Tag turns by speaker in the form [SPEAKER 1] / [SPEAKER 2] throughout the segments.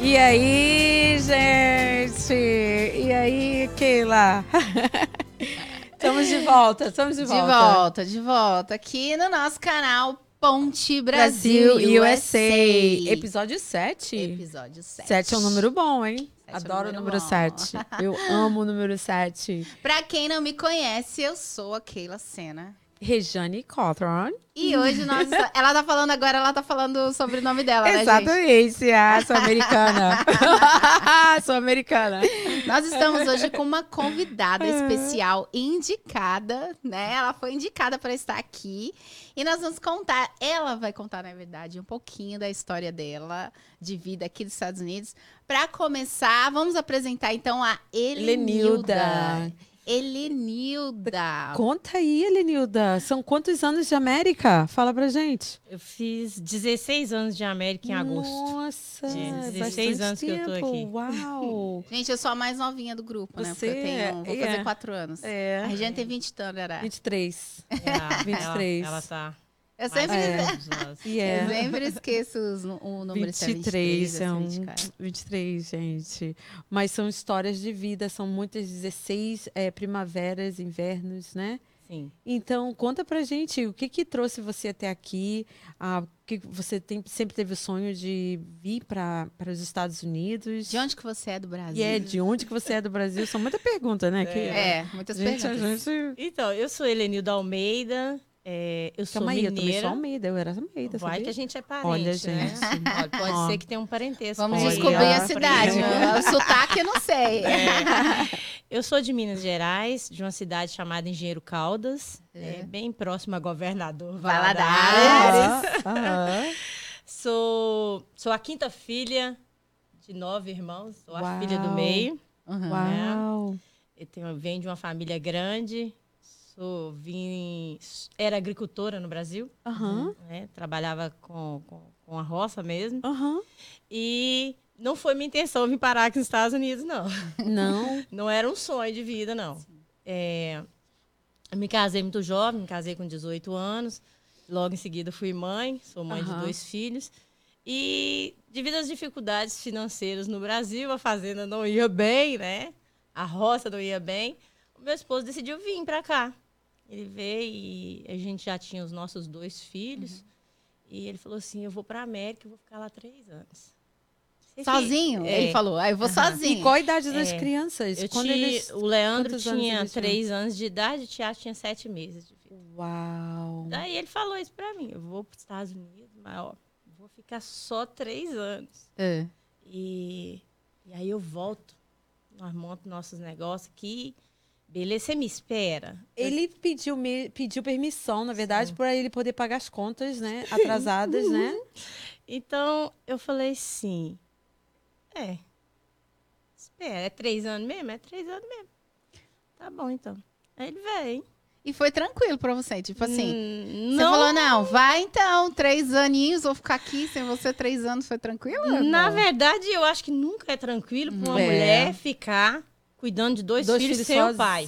[SPEAKER 1] E aí, gente? E aí, Keila? estamos de volta, estamos de volta.
[SPEAKER 2] De volta, de volta. Aqui no nosso canal Ponte Brasil, Brasil USA. USA.
[SPEAKER 1] Episódio 7.
[SPEAKER 2] Episódio 7.
[SPEAKER 1] 7 é um número bom, hein? Adoro é um número o número 7. Eu amo o número 7.
[SPEAKER 2] Pra quem não me conhece, eu sou a Keila Sena.
[SPEAKER 1] Rejane Cawthron.
[SPEAKER 2] E hoje nós. ela tá falando agora, ela tá falando sobre o nome dela,
[SPEAKER 1] Exatamente, né, a sou americana. sou americana.
[SPEAKER 2] Nós estamos hoje com uma convidada especial indicada, né? Ela foi indicada para estar aqui. E nós vamos contar, ela vai contar, na verdade, um pouquinho da história dela, de vida aqui dos Estados Unidos. Para começar, vamos apresentar então a Elenilda. Lenilda. Elenilda.
[SPEAKER 1] Conta aí, Elenilda. São quantos anos de América? Fala pra gente.
[SPEAKER 3] Eu fiz 16 anos de América em agosto.
[SPEAKER 1] Nossa,
[SPEAKER 3] é, 16 anos tempo. que eu tô aqui.
[SPEAKER 1] Uau!
[SPEAKER 2] gente, eu sou a mais novinha do grupo, né? Porque eu tenho, vou fazer 4 é. anos. É. A Regiane tem 20 anos, era.
[SPEAKER 1] 23.
[SPEAKER 3] É, 23. Ela, ela tá
[SPEAKER 2] eu sempre, é. yeah. eu sempre esqueço os, o número 23, 23 é um,
[SPEAKER 1] 23, gente. Mas são histórias de vida, são muitas 16 é, primaveras, invernos, né?
[SPEAKER 3] Sim.
[SPEAKER 1] Então, conta pra gente o que que trouxe você até aqui, ah, que você tem, sempre teve o sonho de vir para os Estados Unidos.
[SPEAKER 2] De onde que você é do Brasil?
[SPEAKER 1] E é, de onde que você é do Brasil? São muitas perguntas, né?
[SPEAKER 2] É, que, é muitas gente, perguntas.
[SPEAKER 3] Gente... Então, eu sou Helenilda Almeida, é, eu sou Calma aí, mineira.
[SPEAKER 1] eu também sou Almeida, eu era Almeida.
[SPEAKER 3] Vai
[SPEAKER 1] sabia?
[SPEAKER 3] que a gente é parente,
[SPEAKER 1] Olha,
[SPEAKER 3] né?
[SPEAKER 1] gente.
[SPEAKER 3] Pode, pode ser que tenha um parentesco.
[SPEAKER 2] Vamos descobrir a cidade. o sotaque eu não sei. É.
[SPEAKER 3] Eu sou de Minas Gerais, de uma cidade chamada Engenheiro Caldas, é. é bem próximo a Governador
[SPEAKER 2] Valadares.
[SPEAKER 3] Uhum. Sou, sou a quinta filha de nove irmãos, sou Uau. a filha do meio.
[SPEAKER 1] Uhum. Uau!
[SPEAKER 3] Eu tenho, venho de uma família grande, Sou, vim, era agricultora no Brasil,
[SPEAKER 1] uhum.
[SPEAKER 3] né? trabalhava com, com, com, a roça mesmo.
[SPEAKER 1] Uhum.
[SPEAKER 3] E não foi minha intenção vir parar aqui nos Estados Unidos, não.
[SPEAKER 1] Não?
[SPEAKER 3] não era um sonho de vida, não. É, eu me casei muito jovem, me casei com 18 anos. Logo em seguida fui mãe, sou mãe uhum. de dois filhos. E devido às dificuldades financeiras no Brasil, a fazenda não ia bem, né? A roça não ia bem. O meu esposo decidiu vir para cá. Ele veio e a gente já tinha os nossos dois filhos. Uhum. E ele falou assim: Eu vou para a América e vou ficar lá três anos.
[SPEAKER 2] Sozinho? É. Ele falou, ah, eu vou uhum. sozinho.
[SPEAKER 1] E qual a idade das é. crianças?
[SPEAKER 3] Eu Quando tinha, eles, o Leandro tinha anos três anos de idade, o Tiago tinha sete meses de vida.
[SPEAKER 1] Uau!
[SPEAKER 3] Daí ele falou isso para mim: Eu vou para os Estados Unidos, mas ó, vou ficar só três anos.
[SPEAKER 1] É.
[SPEAKER 3] E, e aí eu volto, nós montamos nossos negócios aqui. Beleza, você me espera.
[SPEAKER 1] Ele pediu, me, pediu permissão, na verdade, para ele poder pagar as contas, né? Atrasadas, uhum. né?
[SPEAKER 3] Então, eu falei sim. É. Espera, é três anos mesmo? É três anos mesmo. Tá bom, então. Aí ele veio.
[SPEAKER 2] E foi tranquilo pra você, tipo assim. Hum, você falou, não, vai então, três aninhos, vou ficar aqui sem você três anos, foi tranquilo?
[SPEAKER 3] Na não? verdade, eu acho que nunca é tranquilo pra uma é. mulher ficar cuidando de dois, dois filhos, filhos sem o pai.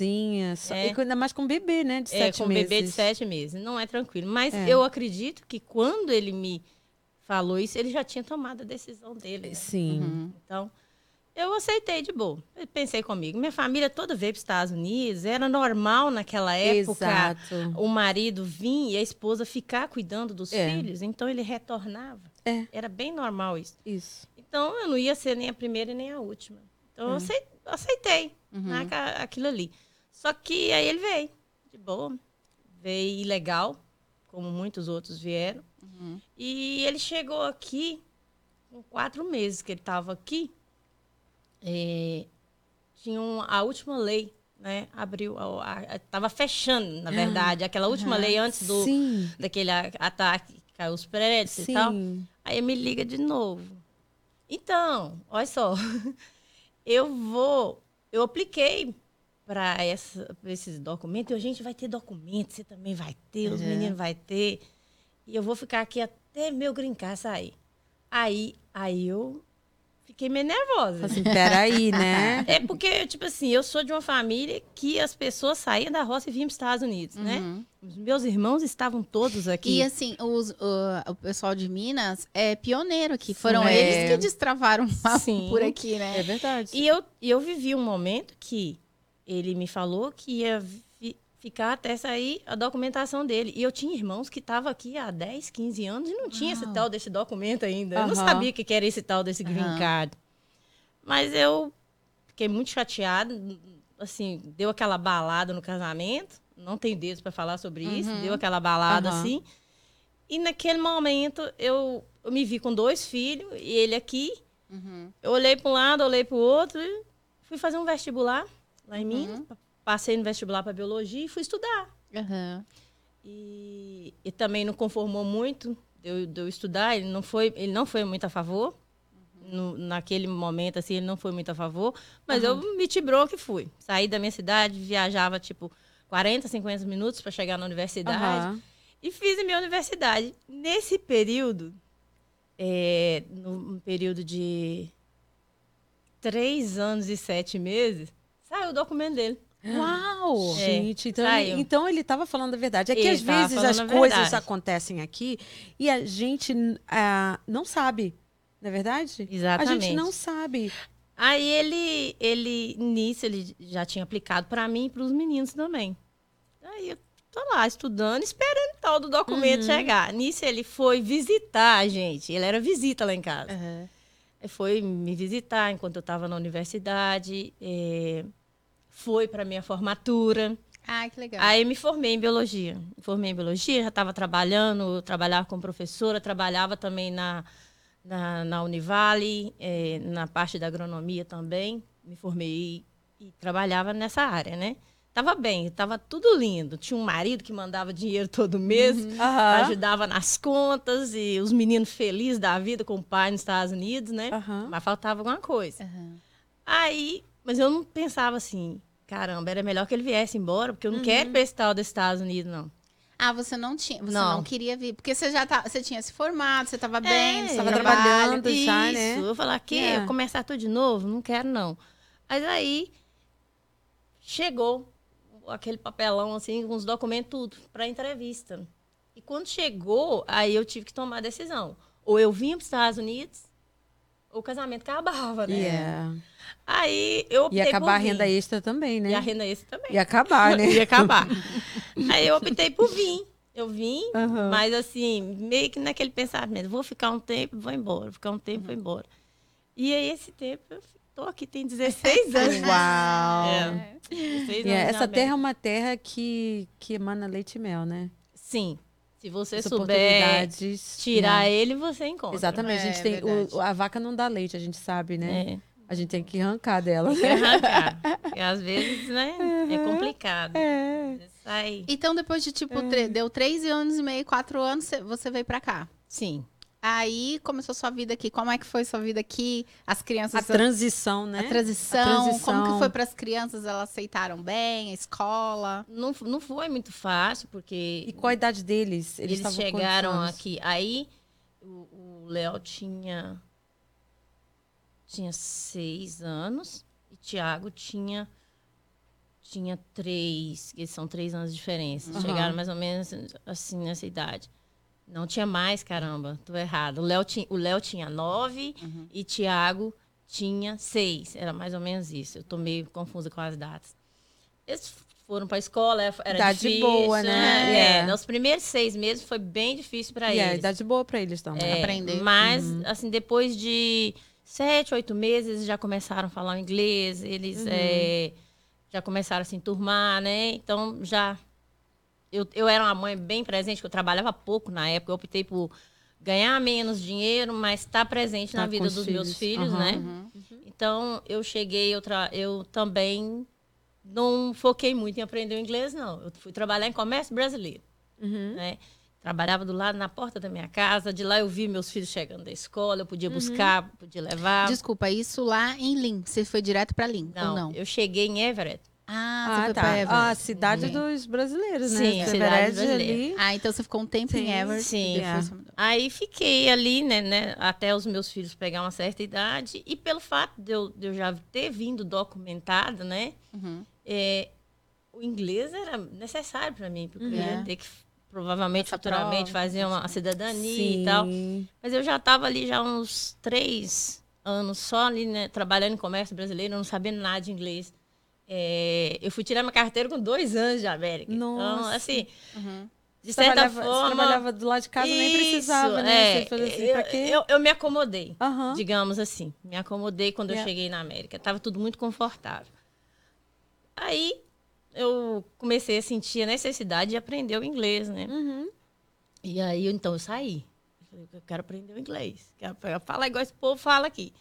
[SPEAKER 1] So... É. E ainda mais com bebê, né? De
[SPEAKER 3] é,
[SPEAKER 1] sete
[SPEAKER 3] com
[SPEAKER 1] meses.
[SPEAKER 3] bebê de sete meses. Não é tranquilo. Mas é. eu acredito que quando ele me falou isso, ele já tinha tomado a decisão dele. Né?
[SPEAKER 1] Sim.
[SPEAKER 3] Uhum. Então, eu aceitei de boa. Eu pensei comigo. Minha família toda veio para os Estados Unidos. Era normal naquela época
[SPEAKER 1] Exato.
[SPEAKER 3] o marido vir e a esposa ficar cuidando dos é. filhos. Então, ele retornava.
[SPEAKER 1] É.
[SPEAKER 3] Era bem normal isso.
[SPEAKER 1] Isso.
[SPEAKER 3] Então, eu não ia ser nem a primeira nem a última. Então, eu aceitei aceitei uhum. né, aquilo ali. Só que aí ele veio, de boa. Veio ilegal, como muitos outros vieram. Uhum. E ele chegou aqui, com quatro meses que ele estava aqui, é, tinha um, a última lei, né? Abriu, estava fechando, na verdade, aquela última lei antes do
[SPEAKER 1] Sim.
[SPEAKER 3] daquele ataque que caiu os prédios Sim. e tal. Aí me liga de novo. Então, olha só. eu vou. Eu apliquei para esses documentos. E a gente vai ter documentos, você também vai ter, os meninos vai ter. E eu vou ficar aqui até meu grincar sair. Aí, aí eu fiquei meio nervosa.
[SPEAKER 1] Assim, peraí, né?
[SPEAKER 3] É porque, tipo assim, eu sou de uma família que as pessoas saíam da roça e vinham para os Estados Unidos, né? uhum. né? Os meus irmãos estavam todos aqui.
[SPEAKER 2] E assim, os, o, o pessoal de Minas é pioneiro aqui. Foram
[SPEAKER 1] É.
[SPEAKER 2] eles que destravaram o papo
[SPEAKER 3] Sim.
[SPEAKER 2] por aqui, né?
[SPEAKER 1] É verdade.
[SPEAKER 3] E eu, e eu vivi um momento que ele me falou que ia fi- ficar até sair a documentação dele. E eu tinha irmãos que estavam aqui há 10, 15 anos e não tinha esse tal desse documento ainda. Eu não sabia o que era esse tal desse green
[SPEAKER 2] Aham.
[SPEAKER 3] card. Mas eu fiquei muito chateada. Assim, deu aquela balada no casamento. Não tenho dedos para falar sobre isso.
[SPEAKER 2] Uhum.
[SPEAKER 3] Deu aquela balada
[SPEAKER 1] Aham.
[SPEAKER 3] assim. E naquele momento eu, eu me vi com dois filhos e ele aqui.
[SPEAKER 2] Uhum.
[SPEAKER 3] Eu olhei para um lado, olhei para o outro e fui fazer um vestibular lá em Minas. Passei no vestibular para biologia e fui estudar. E, e também não conformou muito de eu, de eu estudar. Ele não foi, ele não foi muito a favor. No- naquele momento, assim, ele não foi muito a favor. Mas eu me tibrou que fui. Saí da minha cidade, viajava, tipo, 40, 50 minutos para chegar na universidade.
[SPEAKER 1] Aham.
[SPEAKER 3] E fiz a minha universidade. Nesse período, é, no período de três anos e sete meses, saiu o documento dele.
[SPEAKER 2] Uau!
[SPEAKER 3] É,
[SPEAKER 1] Gente, então,
[SPEAKER 3] saiu.
[SPEAKER 1] então ele estava falando a verdade. É que
[SPEAKER 3] Ele
[SPEAKER 1] às vezes as
[SPEAKER 3] a
[SPEAKER 1] coisas
[SPEAKER 3] verdade.
[SPEAKER 1] acontecem aqui e a gente ah, não sabe. Não é verdade? A
[SPEAKER 3] Exatamente.
[SPEAKER 1] gente não sabe.
[SPEAKER 3] Aí ele, ele nisso, ele já tinha aplicado para mim e para os meninos também. Aí eu tô lá estudando, esperando o tal do documento
[SPEAKER 1] Uhum.
[SPEAKER 3] chegar. Nisso ele foi visitar a gente. Ele era visita lá em casa. Aí foi me visitar enquanto eu estava na universidade. eh, foi para minha formatura.
[SPEAKER 2] Ah, que legal.
[SPEAKER 3] Aí me formei em biologia. Me formei em biologia, já estava trabalhando, trabalhava como professora, trabalhava também na, na, na Univale, eh, na parte da agronomia também. Me formei e trabalhava nessa área, né? Tava bem, tava tudo lindo. Tinha um marido que mandava dinheiro todo mês,
[SPEAKER 1] Aham.
[SPEAKER 3] ajudava nas contas e os meninos felizes da vida com o pai nos Estados Unidos, né?
[SPEAKER 1] Aham.
[SPEAKER 3] Mas faltava alguma coisa. Aí, mas eu não pensava assim, caramba, era melhor que ele viesse embora, porque eu não quero ir pra esse tal dos Estados Unidos, não.
[SPEAKER 2] Ah, você não tinha, você não.
[SPEAKER 3] Não.
[SPEAKER 2] queria vir, porque você já tá, você tinha se formado, você estava bem,
[SPEAKER 3] É,
[SPEAKER 2] você estava trabalhando.
[SPEAKER 1] trabalhando. já, né?
[SPEAKER 3] Isso, eu falar que
[SPEAKER 1] É.
[SPEAKER 3] começar tudo de novo, não quero não. Mas aí chegou aquele papelão assim com os documentos tudo para entrevista. E quando chegou, aí eu tive que tomar a decisão. Ou eu vinha para os Estados Unidos, ou o casamento acabava, né?
[SPEAKER 1] Yeah.
[SPEAKER 3] Aí eu optei
[SPEAKER 1] Ia acabar a renda extra também, né?
[SPEAKER 3] E a renda extra também.
[SPEAKER 1] Ia acabar, né?
[SPEAKER 3] Ia acabar. Aí eu optei por vir. Eu vim,
[SPEAKER 1] Aham.
[SPEAKER 3] mas assim, meio que naquele pensamento, vou ficar um tempo, vou embora, vou ficar um tempo, vou embora. E aí esse tempo eu tô aqui, tem 16 anos.
[SPEAKER 1] Uau!
[SPEAKER 3] É, 16
[SPEAKER 1] Yeah,
[SPEAKER 3] anos
[SPEAKER 1] essa terra é uma terra que, que emana leite e mel, né?
[SPEAKER 3] Sim. Se você
[SPEAKER 1] As
[SPEAKER 3] souber tirar
[SPEAKER 1] yeah.
[SPEAKER 3] ele, você encontra.
[SPEAKER 1] Exatamente, a
[SPEAKER 2] É,
[SPEAKER 1] gente tem.
[SPEAKER 2] verdade.
[SPEAKER 1] o- a vaca não dá leite, a gente sabe, né?
[SPEAKER 3] É.
[SPEAKER 1] A gente tem que arrancar dela.
[SPEAKER 3] Tem que arrancar. Porque às vezes, né, é complicado.
[SPEAKER 1] É.
[SPEAKER 3] Sai.
[SPEAKER 2] Então, depois de, tipo, tre- deu três anos e meio, quatro anos, você- veio pra cá.
[SPEAKER 3] Sim.
[SPEAKER 2] Aí começou sua vida aqui. Como é que foi sua vida aqui? As crianças.
[SPEAKER 1] A transição, né?
[SPEAKER 2] a transição,
[SPEAKER 1] A transição.
[SPEAKER 2] Como que foi para as crianças? Elas aceitaram bem? A escola?
[SPEAKER 3] Não, não foi muito fácil, porque
[SPEAKER 1] E qual a idade deles?
[SPEAKER 3] Eles,
[SPEAKER 1] quantos
[SPEAKER 3] chegaram aqui. Aí o o Léo tinha tinha seis anos e Tiago tinha tinha três, eles são três anos de diferença.
[SPEAKER 1] Aham.
[SPEAKER 3] Chegaram mais ou menos assim nessa idade. Não tinha mais, caramba, tô errado. O Léo tinha, o Léo tinha nove e Tiago tinha seis. Era mais ou menos isso. Eu tô meio confusa com as datas. Eles foram para a escola, era era
[SPEAKER 1] Idade
[SPEAKER 3] difícil.
[SPEAKER 1] boa, né?
[SPEAKER 3] É,
[SPEAKER 1] É.
[SPEAKER 3] nos primeiros seis meses foi bem difícil para
[SPEAKER 1] é,
[SPEAKER 3] eles.
[SPEAKER 1] idade boa pra eles também.
[SPEAKER 3] É,
[SPEAKER 2] aprender.
[SPEAKER 3] Mas,
[SPEAKER 1] Uhum.
[SPEAKER 3] assim, depois de sete, oito meses, já começaram a falar inglês, eles
[SPEAKER 1] Uhum.
[SPEAKER 3] é, já começaram a se enturmar, né? Então, já... Eu, eu era uma mãe bem presente, que eu trabalhava pouco na época, eu optei por ganhar menos dinheiro, mas estar presente
[SPEAKER 1] Tá
[SPEAKER 3] na vida
[SPEAKER 1] os
[SPEAKER 3] dos meus
[SPEAKER 1] filhos.
[SPEAKER 3] filhos,
[SPEAKER 1] Aham.
[SPEAKER 3] né?
[SPEAKER 2] Uhum.
[SPEAKER 3] Então, eu cheguei, eu, tra- eu também não foquei muito em aprender o inglês, não. Eu fui trabalhar em comércio brasileiro
[SPEAKER 1] Uhum.
[SPEAKER 3] né? Trabalhava do lado, na porta da minha casa. De lá eu vi meus filhos chegando da escola, eu podia buscar, podia levar.
[SPEAKER 2] Desculpa, isso lá em Lin. Você foi direto pra Lin,
[SPEAKER 3] não,
[SPEAKER 2] ou não?
[SPEAKER 3] eu cheguei em Everett.
[SPEAKER 2] Ah, você
[SPEAKER 1] Ah,
[SPEAKER 2] foi
[SPEAKER 1] tá.
[SPEAKER 2] pra Everett.
[SPEAKER 1] Ah, cidade dos brasileiros, né?
[SPEAKER 3] Sim, a cidade brasileira.
[SPEAKER 1] ali.
[SPEAKER 2] Ah, então você ficou um tempo em
[SPEAKER 1] Sim,
[SPEAKER 2] Everett.
[SPEAKER 3] sim.
[SPEAKER 2] e depois
[SPEAKER 1] É.
[SPEAKER 3] Aí fiquei ali, né, né, até os meus filhos pegar uma certa idade. E pelo fato de eu, de eu já ter vindo documentado, né,
[SPEAKER 2] Uhum.
[SPEAKER 3] é, o inglês era necessário para mim, porque eu
[SPEAKER 2] Uhum.
[SPEAKER 3] ia ter que provavelmente futuramente fazer uma cidadania e tal. Mas eu já estava ali já uns três anos só ali, né, trabalhando em comércio brasileiro, não sabendo nada de inglês. É, eu fui tirar minha carteira com dois anos de América. Então,
[SPEAKER 1] Nossa.
[SPEAKER 3] assim,
[SPEAKER 2] Uhum.
[SPEAKER 3] de
[SPEAKER 1] Você
[SPEAKER 3] certa
[SPEAKER 1] trabalhava, você
[SPEAKER 3] forma.
[SPEAKER 1] trabalhava do lado de casa, nem
[SPEAKER 3] Isso,
[SPEAKER 1] precisava, né?
[SPEAKER 3] é,
[SPEAKER 1] Você assim,
[SPEAKER 3] eu, eu, eu me acomodei,
[SPEAKER 1] Aham.
[SPEAKER 3] digamos assim. Me acomodei quando
[SPEAKER 1] Yeah.
[SPEAKER 3] eu cheguei na América. Tava tudo muito confortável. Aí eu comecei a sentir a necessidade de aprender o inglês, né?
[SPEAKER 1] Uhum.
[SPEAKER 3] E aí, então, eu saí. Eu falei, eu quero aprender o inglês. Quero falar igual esse povo fala aqui.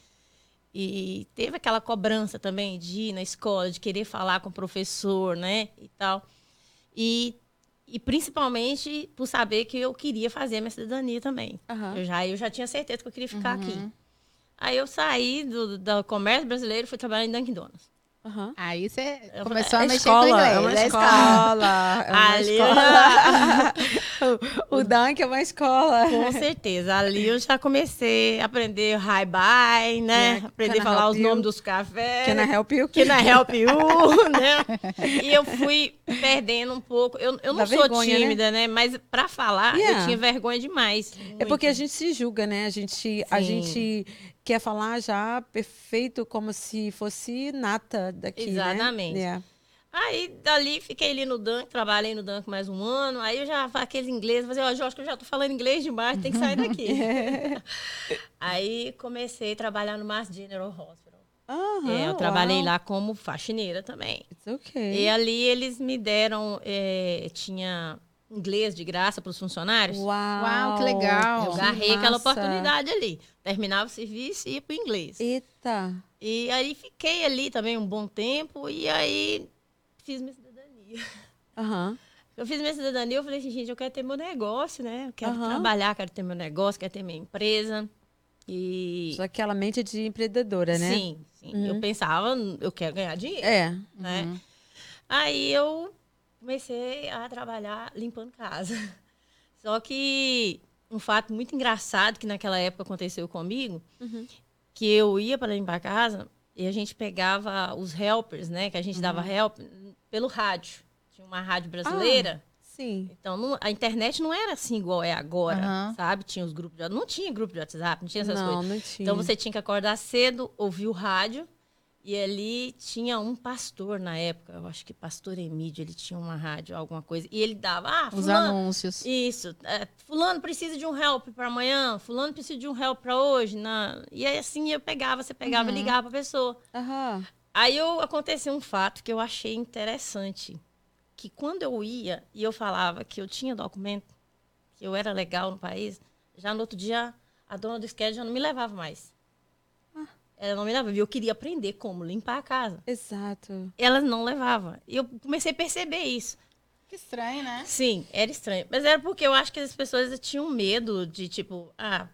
[SPEAKER 3] E teve aquela cobrança também de ir na escola, de querer falar com o professor, né? E tal. E, e principalmente por saber que eu queria fazer a minha cidadania também.
[SPEAKER 1] Aham.
[SPEAKER 3] Eu, já, eu já tinha certeza que eu queria ficar
[SPEAKER 2] Uhum.
[SPEAKER 3] aqui. Aí eu saí do, do comércio brasileiro e fui trabalhar em Dunkin' Donuts.
[SPEAKER 1] Aham.
[SPEAKER 2] Aí você começou a
[SPEAKER 1] É
[SPEAKER 2] mexer com
[SPEAKER 1] escola,
[SPEAKER 2] inglês.
[SPEAKER 1] é uma
[SPEAKER 2] é
[SPEAKER 1] escola. É uma
[SPEAKER 3] Ali eu
[SPEAKER 1] escola. o, o Dunk é uma escola.
[SPEAKER 3] Com certeza. Ali eu já comecei a aprender hi bye, né?
[SPEAKER 1] Yeah,
[SPEAKER 3] aprender a falar os
[SPEAKER 1] you?
[SPEAKER 3] nomes dos cafés.
[SPEAKER 1] Can I help you?
[SPEAKER 3] que na Help You, né? E eu fui perdendo um pouco. Eu, eu não
[SPEAKER 1] Dá
[SPEAKER 3] sou
[SPEAKER 1] vergonha, né?
[SPEAKER 3] tímida, né? Mas pra falar,
[SPEAKER 1] Yeah.
[SPEAKER 3] eu tinha vergonha demais.
[SPEAKER 1] É porque a
[SPEAKER 3] muito.
[SPEAKER 1] gente se julga, né? A gente, a
[SPEAKER 3] Sim.
[SPEAKER 1] gente quer falar já perfeito, como se fosse nata daqui,
[SPEAKER 3] Exatamente.
[SPEAKER 1] né?
[SPEAKER 3] Aí, dali, fiquei ali no Dunk, trabalhei no Dunk mais um ano. Aí eu já falei aquele inglês, falei, ó, Jorge, que eu já tô falando inglês demais, tem que sair daqui. Aí comecei a trabalhar no Mass General Hospital. É, eu trabalhei
[SPEAKER 1] uau.
[SPEAKER 3] lá como faxineira também.
[SPEAKER 1] It's okay.
[SPEAKER 3] E ali eles me deram, é, tinha inglês de graça para os funcionários.
[SPEAKER 1] Uau,
[SPEAKER 2] Uau, que legal.
[SPEAKER 3] Eu agarrei aquela oportunidade ali. Terminava o serviço e ia para o inglês.
[SPEAKER 1] Eita.
[SPEAKER 3] E aí fiquei ali também um bom tempo e aí fiz minha cidadania.
[SPEAKER 1] Aham.
[SPEAKER 3] Eu fiz minha cidadania, eu falei assim, gente, eu quero ter meu negócio, né? Eu quero
[SPEAKER 1] Aham.
[SPEAKER 3] trabalhar, quero ter meu negócio, quero ter minha empresa. E
[SPEAKER 1] Só aquela mente de empreendedora, né?
[SPEAKER 3] sim, sim.
[SPEAKER 1] Uhum.
[SPEAKER 3] Eu pensava, eu quero ganhar dinheiro,
[SPEAKER 1] É.
[SPEAKER 3] né?
[SPEAKER 2] Uhum.
[SPEAKER 3] Aí eu comecei a trabalhar limpando casa. Só que um fato muito engraçado que naquela época aconteceu comigo,
[SPEAKER 1] Uhum.
[SPEAKER 3] que eu ia para limpar a casa e a gente pegava os helpers, né? Que a gente dava help pelo rádio. Tinha uma rádio brasileira.
[SPEAKER 1] Sim.
[SPEAKER 3] Então, não- a internet não era assim igual é agora,
[SPEAKER 2] Aham.
[SPEAKER 3] sabe? Tinha os grupos de... Não tinha grupo de WhatsApp, não tinha essas coisas.
[SPEAKER 1] Não, não tinha.
[SPEAKER 3] Então você tinha que acordar cedo, ouvir o rádio. E ali tinha um pastor na época, eu acho que pastor Emílio, ele tinha uma rádio, alguma coisa. E ele dava, ah,
[SPEAKER 2] Os
[SPEAKER 3] fulano,
[SPEAKER 2] anúncios.
[SPEAKER 3] isso, é, fulano precisa de um help para amanhã, fulano precisa de um help para hoje. Na... E aí assim eu pegava, você pegava e
[SPEAKER 2] Uhum.
[SPEAKER 3] ligava pra pessoa.
[SPEAKER 1] Aham.
[SPEAKER 3] Aí eu, aconteceu um fato que eu achei interessante. Que quando eu ia e eu falava que eu tinha documento, que eu era legal no país, já no outro dia a dona do schedule já não me levava mais. Ela não me levava. E eu queria aprender como limpar a casa.
[SPEAKER 1] Exato.
[SPEAKER 3] Ela não levava. E eu comecei a perceber isso.
[SPEAKER 2] Que estranho, né?
[SPEAKER 3] Sim, era estranho. Mas era porque eu acho que as pessoas tinham medo de, tipo, ah,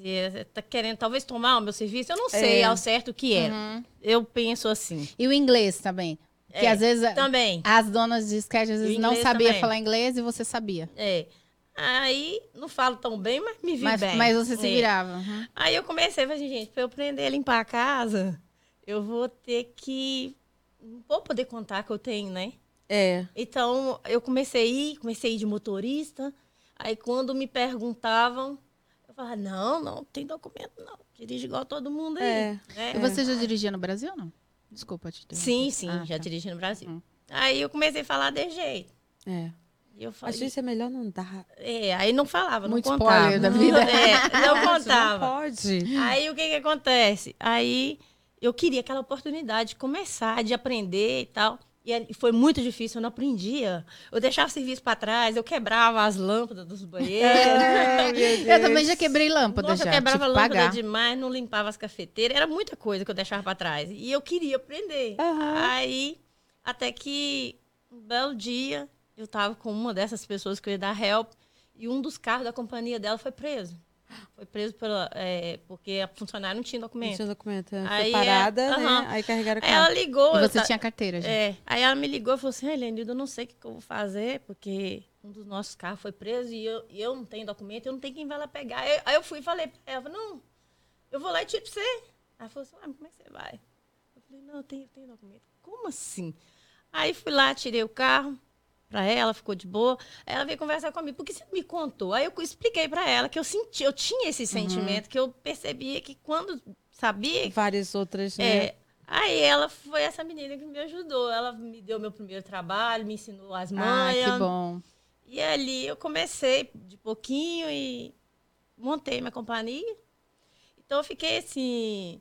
[SPEAKER 3] se você tá querendo talvez tomar o meu serviço, eu não sei
[SPEAKER 1] É.
[SPEAKER 3] ao certo o que era.
[SPEAKER 2] Uhum.
[SPEAKER 3] Eu penso assim.
[SPEAKER 2] E o inglês também. Porque
[SPEAKER 3] É,
[SPEAKER 2] às vezes
[SPEAKER 3] Também.
[SPEAKER 2] as donas de sketch às vezes não sabiam
[SPEAKER 3] também.
[SPEAKER 2] falar inglês e você sabia.
[SPEAKER 3] É. Aí, não falo tão bem, mas me vi
[SPEAKER 2] Mas,
[SPEAKER 3] bem.
[SPEAKER 2] mas você se
[SPEAKER 3] É.
[SPEAKER 2] virava. Uhum.
[SPEAKER 3] Aí eu comecei a falar assim, gente, pra eu aprender a limpar a casa, eu vou ter que... Não vou poder contar que eu tenho, né?
[SPEAKER 1] É.
[SPEAKER 3] Então, eu comecei a ir, comecei a ir de motorista. Aí, quando me perguntavam, falava, não, não, tem documento, não. Dirige igual todo mundo aí.
[SPEAKER 1] É.
[SPEAKER 3] né?
[SPEAKER 2] E você já dirigia no Brasil ou não? Desculpa te interromper.
[SPEAKER 3] Sim, sim,
[SPEAKER 2] Ah,
[SPEAKER 3] já
[SPEAKER 2] tá.
[SPEAKER 3] dirigi no Brasil.
[SPEAKER 2] Hum.
[SPEAKER 3] Aí eu comecei a falar de jeito.
[SPEAKER 1] É.
[SPEAKER 3] E eu
[SPEAKER 1] Às
[SPEAKER 3] falei,
[SPEAKER 1] vezes é melhor não dar.
[SPEAKER 3] é, aí não falava,
[SPEAKER 2] Muito
[SPEAKER 3] não contava.
[SPEAKER 2] spoiler da vida.
[SPEAKER 3] É, não
[SPEAKER 1] Não
[SPEAKER 3] contava.
[SPEAKER 1] pode.
[SPEAKER 3] Aí o que que acontece? Aí eu queria aquela oportunidade de começar, de aprender e tal. E aí foi muito difícil, eu não aprendia. Eu deixava o serviço para trás, eu quebrava as lâmpadas dos banheiros.
[SPEAKER 1] É,
[SPEAKER 2] Eu também já quebrei lâmpada
[SPEAKER 3] Nossa,
[SPEAKER 2] já.
[SPEAKER 3] eu quebrava
[SPEAKER 2] que
[SPEAKER 3] lâmpada
[SPEAKER 2] pagar.
[SPEAKER 3] demais, não limpava as cafeteiras. Era muita coisa que eu deixava para trás. E eu queria aprender.
[SPEAKER 1] Aham.
[SPEAKER 3] Aí, até que um belo dia, eu tava com uma dessas pessoas que eu ia dar help. E um dos carros da companhia dela foi preso. Foi preso pela, é, porque a funcionária não tinha
[SPEAKER 1] Não
[SPEAKER 3] documento.
[SPEAKER 1] tinha documento. é.
[SPEAKER 3] Aí
[SPEAKER 1] Foi
[SPEAKER 3] é-
[SPEAKER 1] parada,
[SPEAKER 3] aham.
[SPEAKER 1] né? Aí carregaram o
[SPEAKER 3] Aí ela
[SPEAKER 1] carro.
[SPEAKER 3] ligou.
[SPEAKER 2] E você
[SPEAKER 3] ta-
[SPEAKER 2] tinha carteira já.
[SPEAKER 3] É, aí ela me ligou e falou assim, Helene, eu não sei o que, que eu vou fazer, porque um dos nossos carros foi preso e eu, e eu não tenho documento, eu não tenho quem vai lá pegar. Aí, aí eu fui e falei pra ela, não, eu vou lá e tiro pra você. Ela falou assim, ah, mas como é que você vai? Eu falei, não, eu tenho, eu tenho documento. Como assim? Aí fui lá, tirei o carro para ela, ficou de boa. Aí ela veio conversar comigo, porque você me contou. Aí eu expliquei para ela que eu senti, eu tinha esse sentimento, uhum. que eu percebia que quando sabia.
[SPEAKER 1] Várias outras,
[SPEAKER 3] né? É, Aí ela foi essa menina que me ajudou. Ela me deu meu primeiro trabalho, me ensinou as manhas.
[SPEAKER 2] Ah, que bom.
[SPEAKER 3] E ali eu comecei de pouquinho e montei minha companhia. Então eu fiquei assim,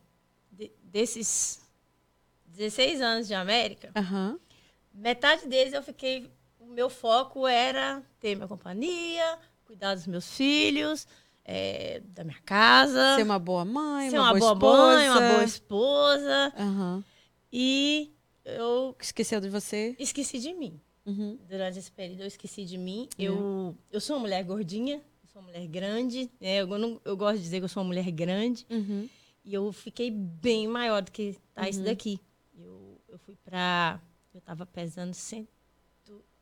[SPEAKER 3] de, desses 16 anos de América,
[SPEAKER 1] uhum.
[SPEAKER 3] metade deles eu fiquei. O meu foco era ter minha companhia, cuidar dos meus filhos é, da minha casa.
[SPEAKER 1] Ser uma boa mãe,
[SPEAKER 3] ser
[SPEAKER 1] uma,
[SPEAKER 3] uma
[SPEAKER 1] boa,
[SPEAKER 3] boa
[SPEAKER 1] mãe,
[SPEAKER 3] uma boa esposa.
[SPEAKER 1] Uhum.
[SPEAKER 3] E eu.
[SPEAKER 1] Esqueceu de você?
[SPEAKER 3] Esqueci de mim.
[SPEAKER 1] Uhum.
[SPEAKER 3] Durante esse período eu esqueci de mim. Eu, eu sou uma mulher gordinha, sou uma mulher grande. Né? Eu, não, eu gosto de dizer que eu sou uma mulher grande.
[SPEAKER 1] Uhum.
[SPEAKER 3] E eu fiquei bem maior do que tá
[SPEAKER 1] uhum.
[SPEAKER 3] isso daqui. Eu, eu fui pra. Eu tava pesando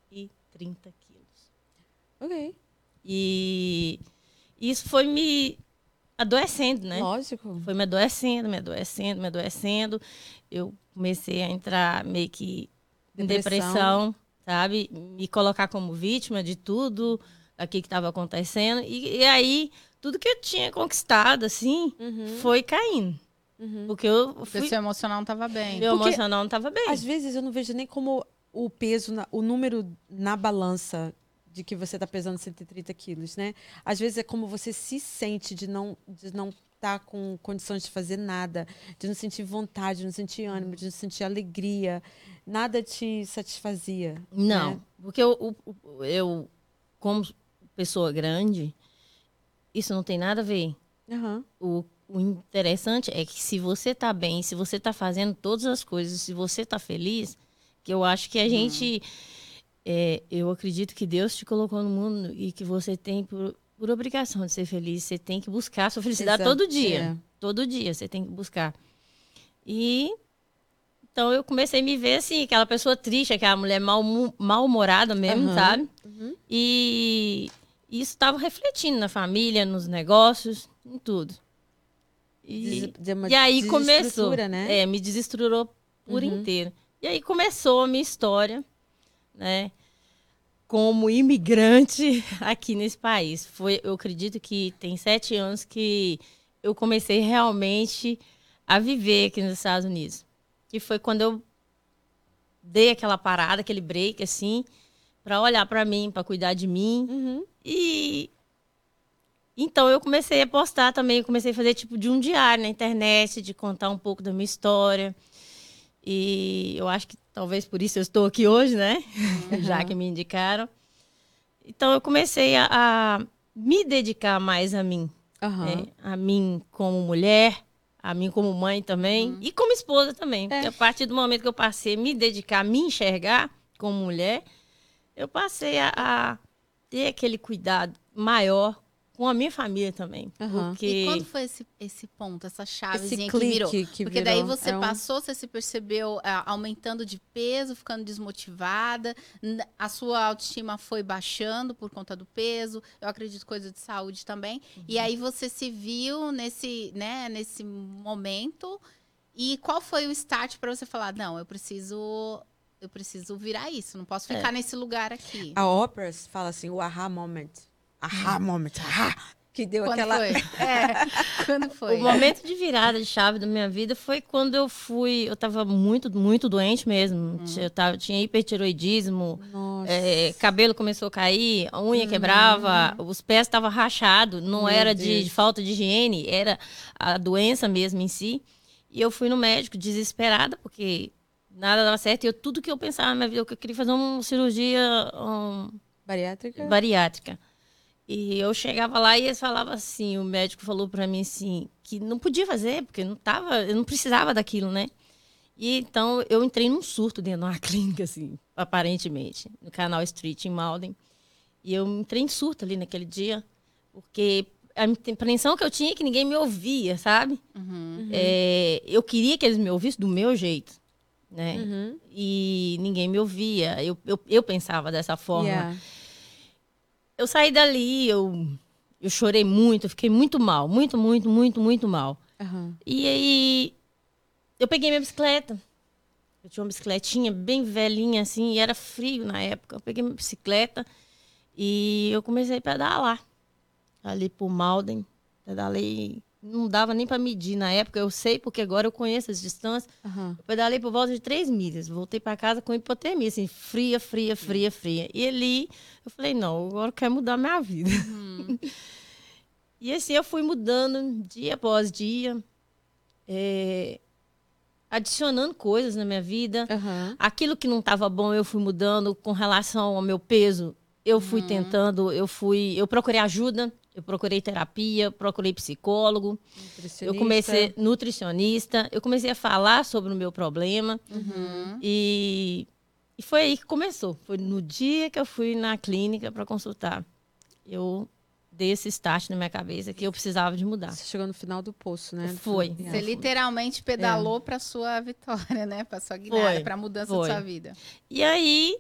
[SPEAKER 3] 130 quilos.
[SPEAKER 1] Ok.
[SPEAKER 3] E isso foi me adoecendo, né?
[SPEAKER 1] Lógico.
[SPEAKER 3] Foi me adoecendo, me adoecendo, me adoecendo. Eu comecei a entrar meio que em depressão, depressão sabe? Me colocar como vítima de tudo aqui que estava acontecendo. E, e, aí, tudo que eu tinha conquistado, assim,
[SPEAKER 1] uhum.
[SPEAKER 3] foi caindo.
[SPEAKER 1] Uhum.
[SPEAKER 3] Porque eu fui...
[SPEAKER 2] Porque seu emocional não estava bem.
[SPEAKER 3] Meu Porque, emocional não estava bem.
[SPEAKER 1] Às vezes eu não vejo nem como o peso, na, o número na balança de que você está pesando 130 quilos, né? Às vezes é como você se sente de não de não estar tá com condições de fazer nada, de não sentir vontade, de não sentir ânimo, de não sentir alegria. Nada te satisfazia.
[SPEAKER 3] Não,
[SPEAKER 1] né?
[SPEAKER 3] porque eu, eu, como pessoa grande, isso não tem nada a ver.
[SPEAKER 1] Uhum.
[SPEAKER 3] O, o interessante é que se você está bem, se você está fazendo todas as coisas, se você está feliz, eu acho que a uhum. gente é, eu acredito que Deus te colocou no mundo e que você tem por, por obrigação de ser feliz. Você tem que buscar a sua felicidade Exato, todo dia. É. Todo dia você tem que buscar. E então eu comecei a me ver assim, aquela pessoa triste, aquela mulher mal, mal-humorada mesmo, uhum, sabe?
[SPEAKER 1] Uhum.
[SPEAKER 3] E isso estava refletindo na família, nos negócios, em tudo. E, de, de e aí começou.
[SPEAKER 1] Né?
[SPEAKER 3] É, me desestruturou por uhum. inteiro. E aí começou a minha história né? Como imigrante aqui nesse país. Foi, eu acredito que tem sete anos que eu comecei realmente a viver aqui nos Estados Unidos. Que foi quando eu dei aquela parada, aquele break, assim, para olhar para mim, para cuidar de mim.
[SPEAKER 1] Uhum.
[SPEAKER 3] E então eu comecei a postar também, comecei a fazer tipo de um diário na internet, de contar um pouco da minha história. E eu acho que talvez por isso eu estou aqui hoje, né? Uhum. Já que me indicaram. Então eu comecei a, a me dedicar mais a mim.
[SPEAKER 1] Uhum.
[SPEAKER 3] Né? A mim como mulher, a mim como mãe também uhum. e como esposa também. É. Porque a partir do momento que eu passei a me dedicar, a me enxergar como mulher, eu passei a, a ter aquele cuidado maior com a minha família também.
[SPEAKER 1] Uhum.
[SPEAKER 3] Porque...
[SPEAKER 2] E quando foi esse, esse ponto, essa chavezinha que virou?
[SPEAKER 1] Que
[SPEAKER 2] porque
[SPEAKER 1] virou.
[SPEAKER 2] daí você
[SPEAKER 1] é um...
[SPEAKER 2] passou, você se percebeu uh, aumentando de peso, ficando desmotivada, a sua autoestima foi baixando por conta do peso, eu acredito coisa de saúde também. Uhum. E aí você se viu nesse, né, nesse momento. E qual foi o start para você falar, não, eu preciso eu preciso virar isso, não posso ficar é. nesse lugar aqui.
[SPEAKER 1] A Oprah fala assim, o aha moment aha moment, aha, que deu
[SPEAKER 2] quando
[SPEAKER 1] aquela.
[SPEAKER 2] Foi? É, quando foi?
[SPEAKER 3] O momento de virada de chave da minha vida foi quando eu fui. Eu estava muito, muito doente mesmo. Hum. Eu tava, tinha hipertiroidismo, é, cabelo começou a cair, a unha hum. quebrava, os pés estavam rachados. Não Meu era de, de, falta de higiene, era a doença mesmo em si. E eu fui no médico desesperada, porque nada dava certo. E eu, tudo que eu pensava na minha vida, eu queria fazer uma cirurgia. Um,
[SPEAKER 1] bariátrica?
[SPEAKER 3] Bariátrica. E eu chegava lá e eles falavam assim, o médico falou para mim assim, que não podia fazer, porque não tava, eu não precisava daquilo, né? E então eu entrei num surto dentro de uma clínica, assim, aparentemente, no canal Street, em Malden. E eu entrei em surto ali naquele dia, porque a impressão que eu tinha é que ninguém me ouvia, sabe?
[SPEAKER 2] Uhum.
[SPEAKER 3] É, eu queria que eles me ouvissem do meu jeito, né?
[SPEAKER 1] Uhum.
[SPEAKER 3] E ninguém me ouvia. Eu, eu, eu pensava dessa forma.
[SPEAKER 1] Yeah
[SPEAKER 3] eu saí dali, eu, eu chorei muito, eu fiquei muito mal, muito, muito, muito, muito mal.
[SPEAKER 1] Uhum.
[SPEAKER 3] E aí eu peguei minha bicicleta. Eu tinha uma bicicletinha bem velhinha, assim, e era frio na época. Eu peguei minha bicicleta e eu comecei a pedalar. Ali por Malden. Pedalei. Não dava nem para medir na época, eu sei, porque agora eu conheço as distâncias.
[SPEAKER 1] Aham.
[SPEAKER 3] Eu pedalei por volta de três milhas. Voltei para casa com hipotermia, assim, fria, fria, fria, fria. E ali eu falei, não, agora eu quero mudar minha vida. e assim eu fui mudando dia após dia, é, adicionando coisas na minha vida.
[SPEAKER 1] Aham.
[SPEAKER 3] Aquilo que não estava bom, eu fui mudando com relação ao meu peso. Eu fui tentando, eu fui, eu procurei ajuda, eu procurei terapia, procurei psicólogo. Eu comecei nutricionista, eu comecei a falar sobre o meu problema
[SPEAKER 2] Uhum.
[SPEAKER 3] e, e foi aí que começou. Foi no dia que eu fui na clínica para consultar. Eu dei esse start na minha cabeça que eu precisava de mudar.
[SPEAKER 1] Você chegou no final do poço, né?
[SPEAKER 3] Foi.
[SPEAKER 2] Você literalmente pedalou pra sua vitória, né? Pra sua guinada, pra mudança
[SPEAKER 3] foi.
[SPEAKER 2] da sua vida.
[SPEAKER 3] E aí,